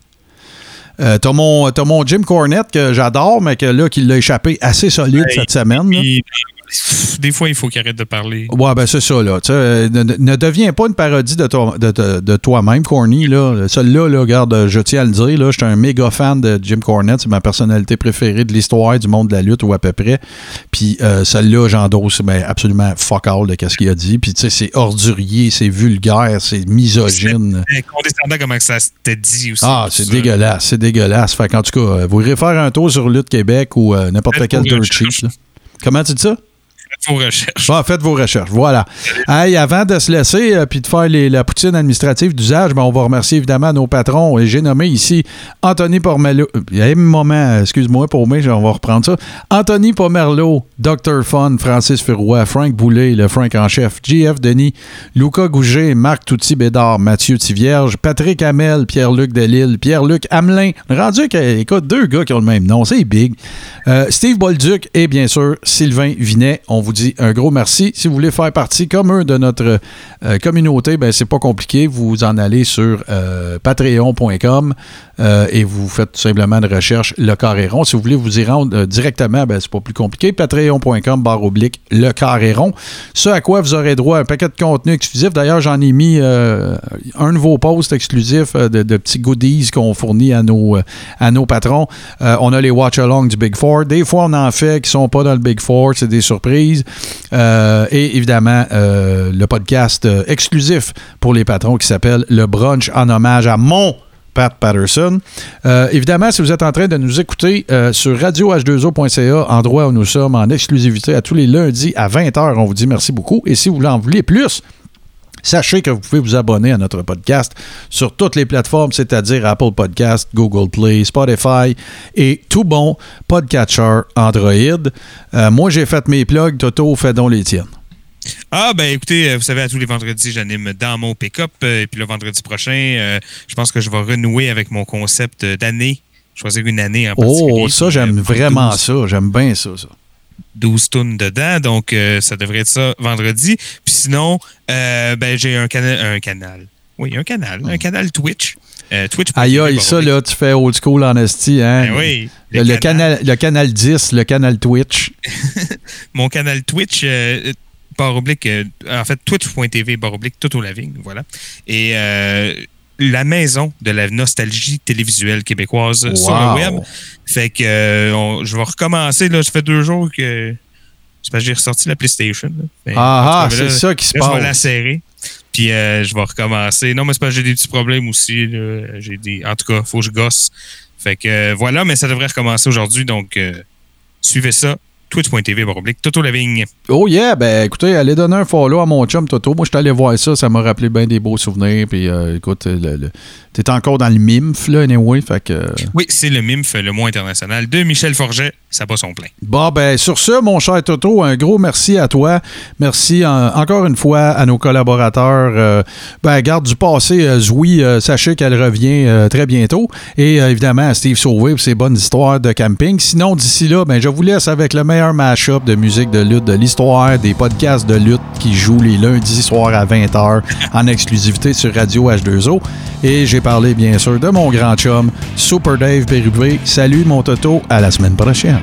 Euh, t'as, mon, mon Jim Cornette que j'adore, mais que là, qui l'a échappé assez solide cette semaine. Puis, des fois, il faut qu'il arrête de parler. Ouais, ben c'est ça, là. Euh, ne, ne deviens pas une parodie de, toi- de, de- de toi-même, Corny, là. Celui-là, là, regarde, je tiens à le dire, là, je suis un méga fan de Jim Cornette. C'est ma personnalité préférée de l'histoire du monde de la lutte, ou à peu près. Puis euh, celle-là, j'endosse ben, absolument fuck all de ce qu'il a dit. Puis, tu sais, c'est ordurier, c'est vulgaire, c'est misogyne. C'est condescendant comment ça s'était dit aussi. Ah, c'est dégueulasse, c'est dégueulasse. Fait qu'en tout cas, euh, vous irez faire un tour sur Lutte Québec ou euh, n'importe quel dirt là. Comment tu dis ça? Vos recherches. Bon, faites vos recherches. Voilà. Hey, avant de se laisser euh, puis de faire les- la poutine administrative d'usage, ben, on va remercier évidemment nos patrons. J'ai nommé ici Anthony Pomerleau. Il y a un moment, excuse-moi pour on va reprendre ça. Anthony Pomerleau, Dr. Fun, Francis Ferroy, Frank Boulet, le Frank en chef, JF Denis, Luca Gouget, Marc Touty Bédard, Mathieu Tivierge, Patrick Hamel, Pierre-Luc Delille, Pierre-Luc Hamelin. Rendu écoute, deux gars qui ont le même nom, c'est big. Euh, Steve Bolduc et bien sûr Sylvain Vinet. On vous dit un gros merci. Si vous voulez faire partie comme eux de notre euh, communauté, ben c'est pas compliqué. Vous en allez sur euh, patreon.com euh, et vous faites tout simplement une recherche Le Carré Rond. Si vous voulez vous y rendre euh, directement, ben c'est pas plus compliqué. Patreon.com barre oblique Le Carré Rond. Ce à quoi vous aurez droit à un paquet de contenu exclusif. D'ailleurs, j'en ai mis euh, un posts exclusifs euh, de, de petits goodies qu'on fournit à nos, patrons. On a les watch-along du Big Four. Des fois, on en fait qui sont pas dans le Big Four. C'est des surprises. Et évidemment, le podcast exclusif pour les patrons qui s'appelle Le Brunch en hommage à mon Pat Patterson. Euh, évidemment, si vous êtes en train de nous écouter euh, sur radioh2o.ca, endroit où nous sommes en exclusivité à tous les lundis à 20h, on vous dit merci beaucoup. Et si vous en voulez plus, Sachez que vous pouvez vous abonner à notre podcast sur toutes les plateformes, c'est-à-dire Apple Podcast, Google Play, Spotify et tout bon podcatcher Android. Euh, moi, j'ai fait mes plugs. Toto, fais donc les tiennes. Ah, ben écoutez, euh, vous savez, à tous les vendredis, j'anime dans mon pick-up. euh, Et puis le vendredi prochain, euh, je pense que je vais renouer avec mon concept d'année. Choisir une année en particulier. Oh, ça, j'aime vraiment 12 ça. J'aime bien ça, ça. 12 tonnes dedans, donc euh, ça devrait être ça vendredi. Puis sinon, euh, ben, j'ai un, cana- un canal. Oui, un canal. Un canal Twitch. Euh, Twitch. Aïe, aïe, ça, là, tu fais old school en esti, hein? Ben oui, Le, le le canal, le canal 10, le canal Twitch. Mon canal Twitch, euh, barre oblique, euh, en fait, twitch.tv, barre oblique, tout au lavigne, voilà. Et euh, la maison de la nostalgie télévisuelle québécoise sur le web. Fait que euh, on- je vais recommencer, là, ça fait deux jours que. C'est parce que j'ai ressorti la PlayStation. là. Ah, ah, là, c'est ça qui se là, Je vais passe. la serrer. Puis je vais recommencer. Non, mais c'est parce que j'ai des petits problèmes aussi. J'ai des... En tout cas, il faut que je gosse. Fait que voilà, mais ça devrait recommencer aujourd'hui. Donc, suivez ça. Twitch.tv, Toto Lavigne. Oh yeah, ben écoutez, allez donner un follow à mon chum Toto. Moi, je suis allé voir ça, ça m'a rappelé bien des beaux souvenirs. Puis euh, écoute, le- le- t'es encore dans le MIMF, là, anyway. Fait que. euh, Oui, c'est le MIMF, le mot international de Michel Forget. Ça bat son plein. Bon, ben, sur ce, mon cher Toto, un gros merci à toi. Merci en- encore une fois à nos collaborateurs. Euh, ben, garde du passé, euh, Zoui, sachez qu'elle revient très bientôt. Et évidemment, à Steve Sauvé pour ses bonnes histoires de camping. Sinon, d'ici là, ben, je vous laisse avec le meilleur mash-up de musique de lutte de l'histoire, des podcasts de lutte qui jouent les lundis soirs à 20h en exclusivité sur Radio H2O. Et j'ai parlé, bien sûr, de mon grand chum, Super Dave Pérubé. Salut, mon Toto. À la semaine prochaine.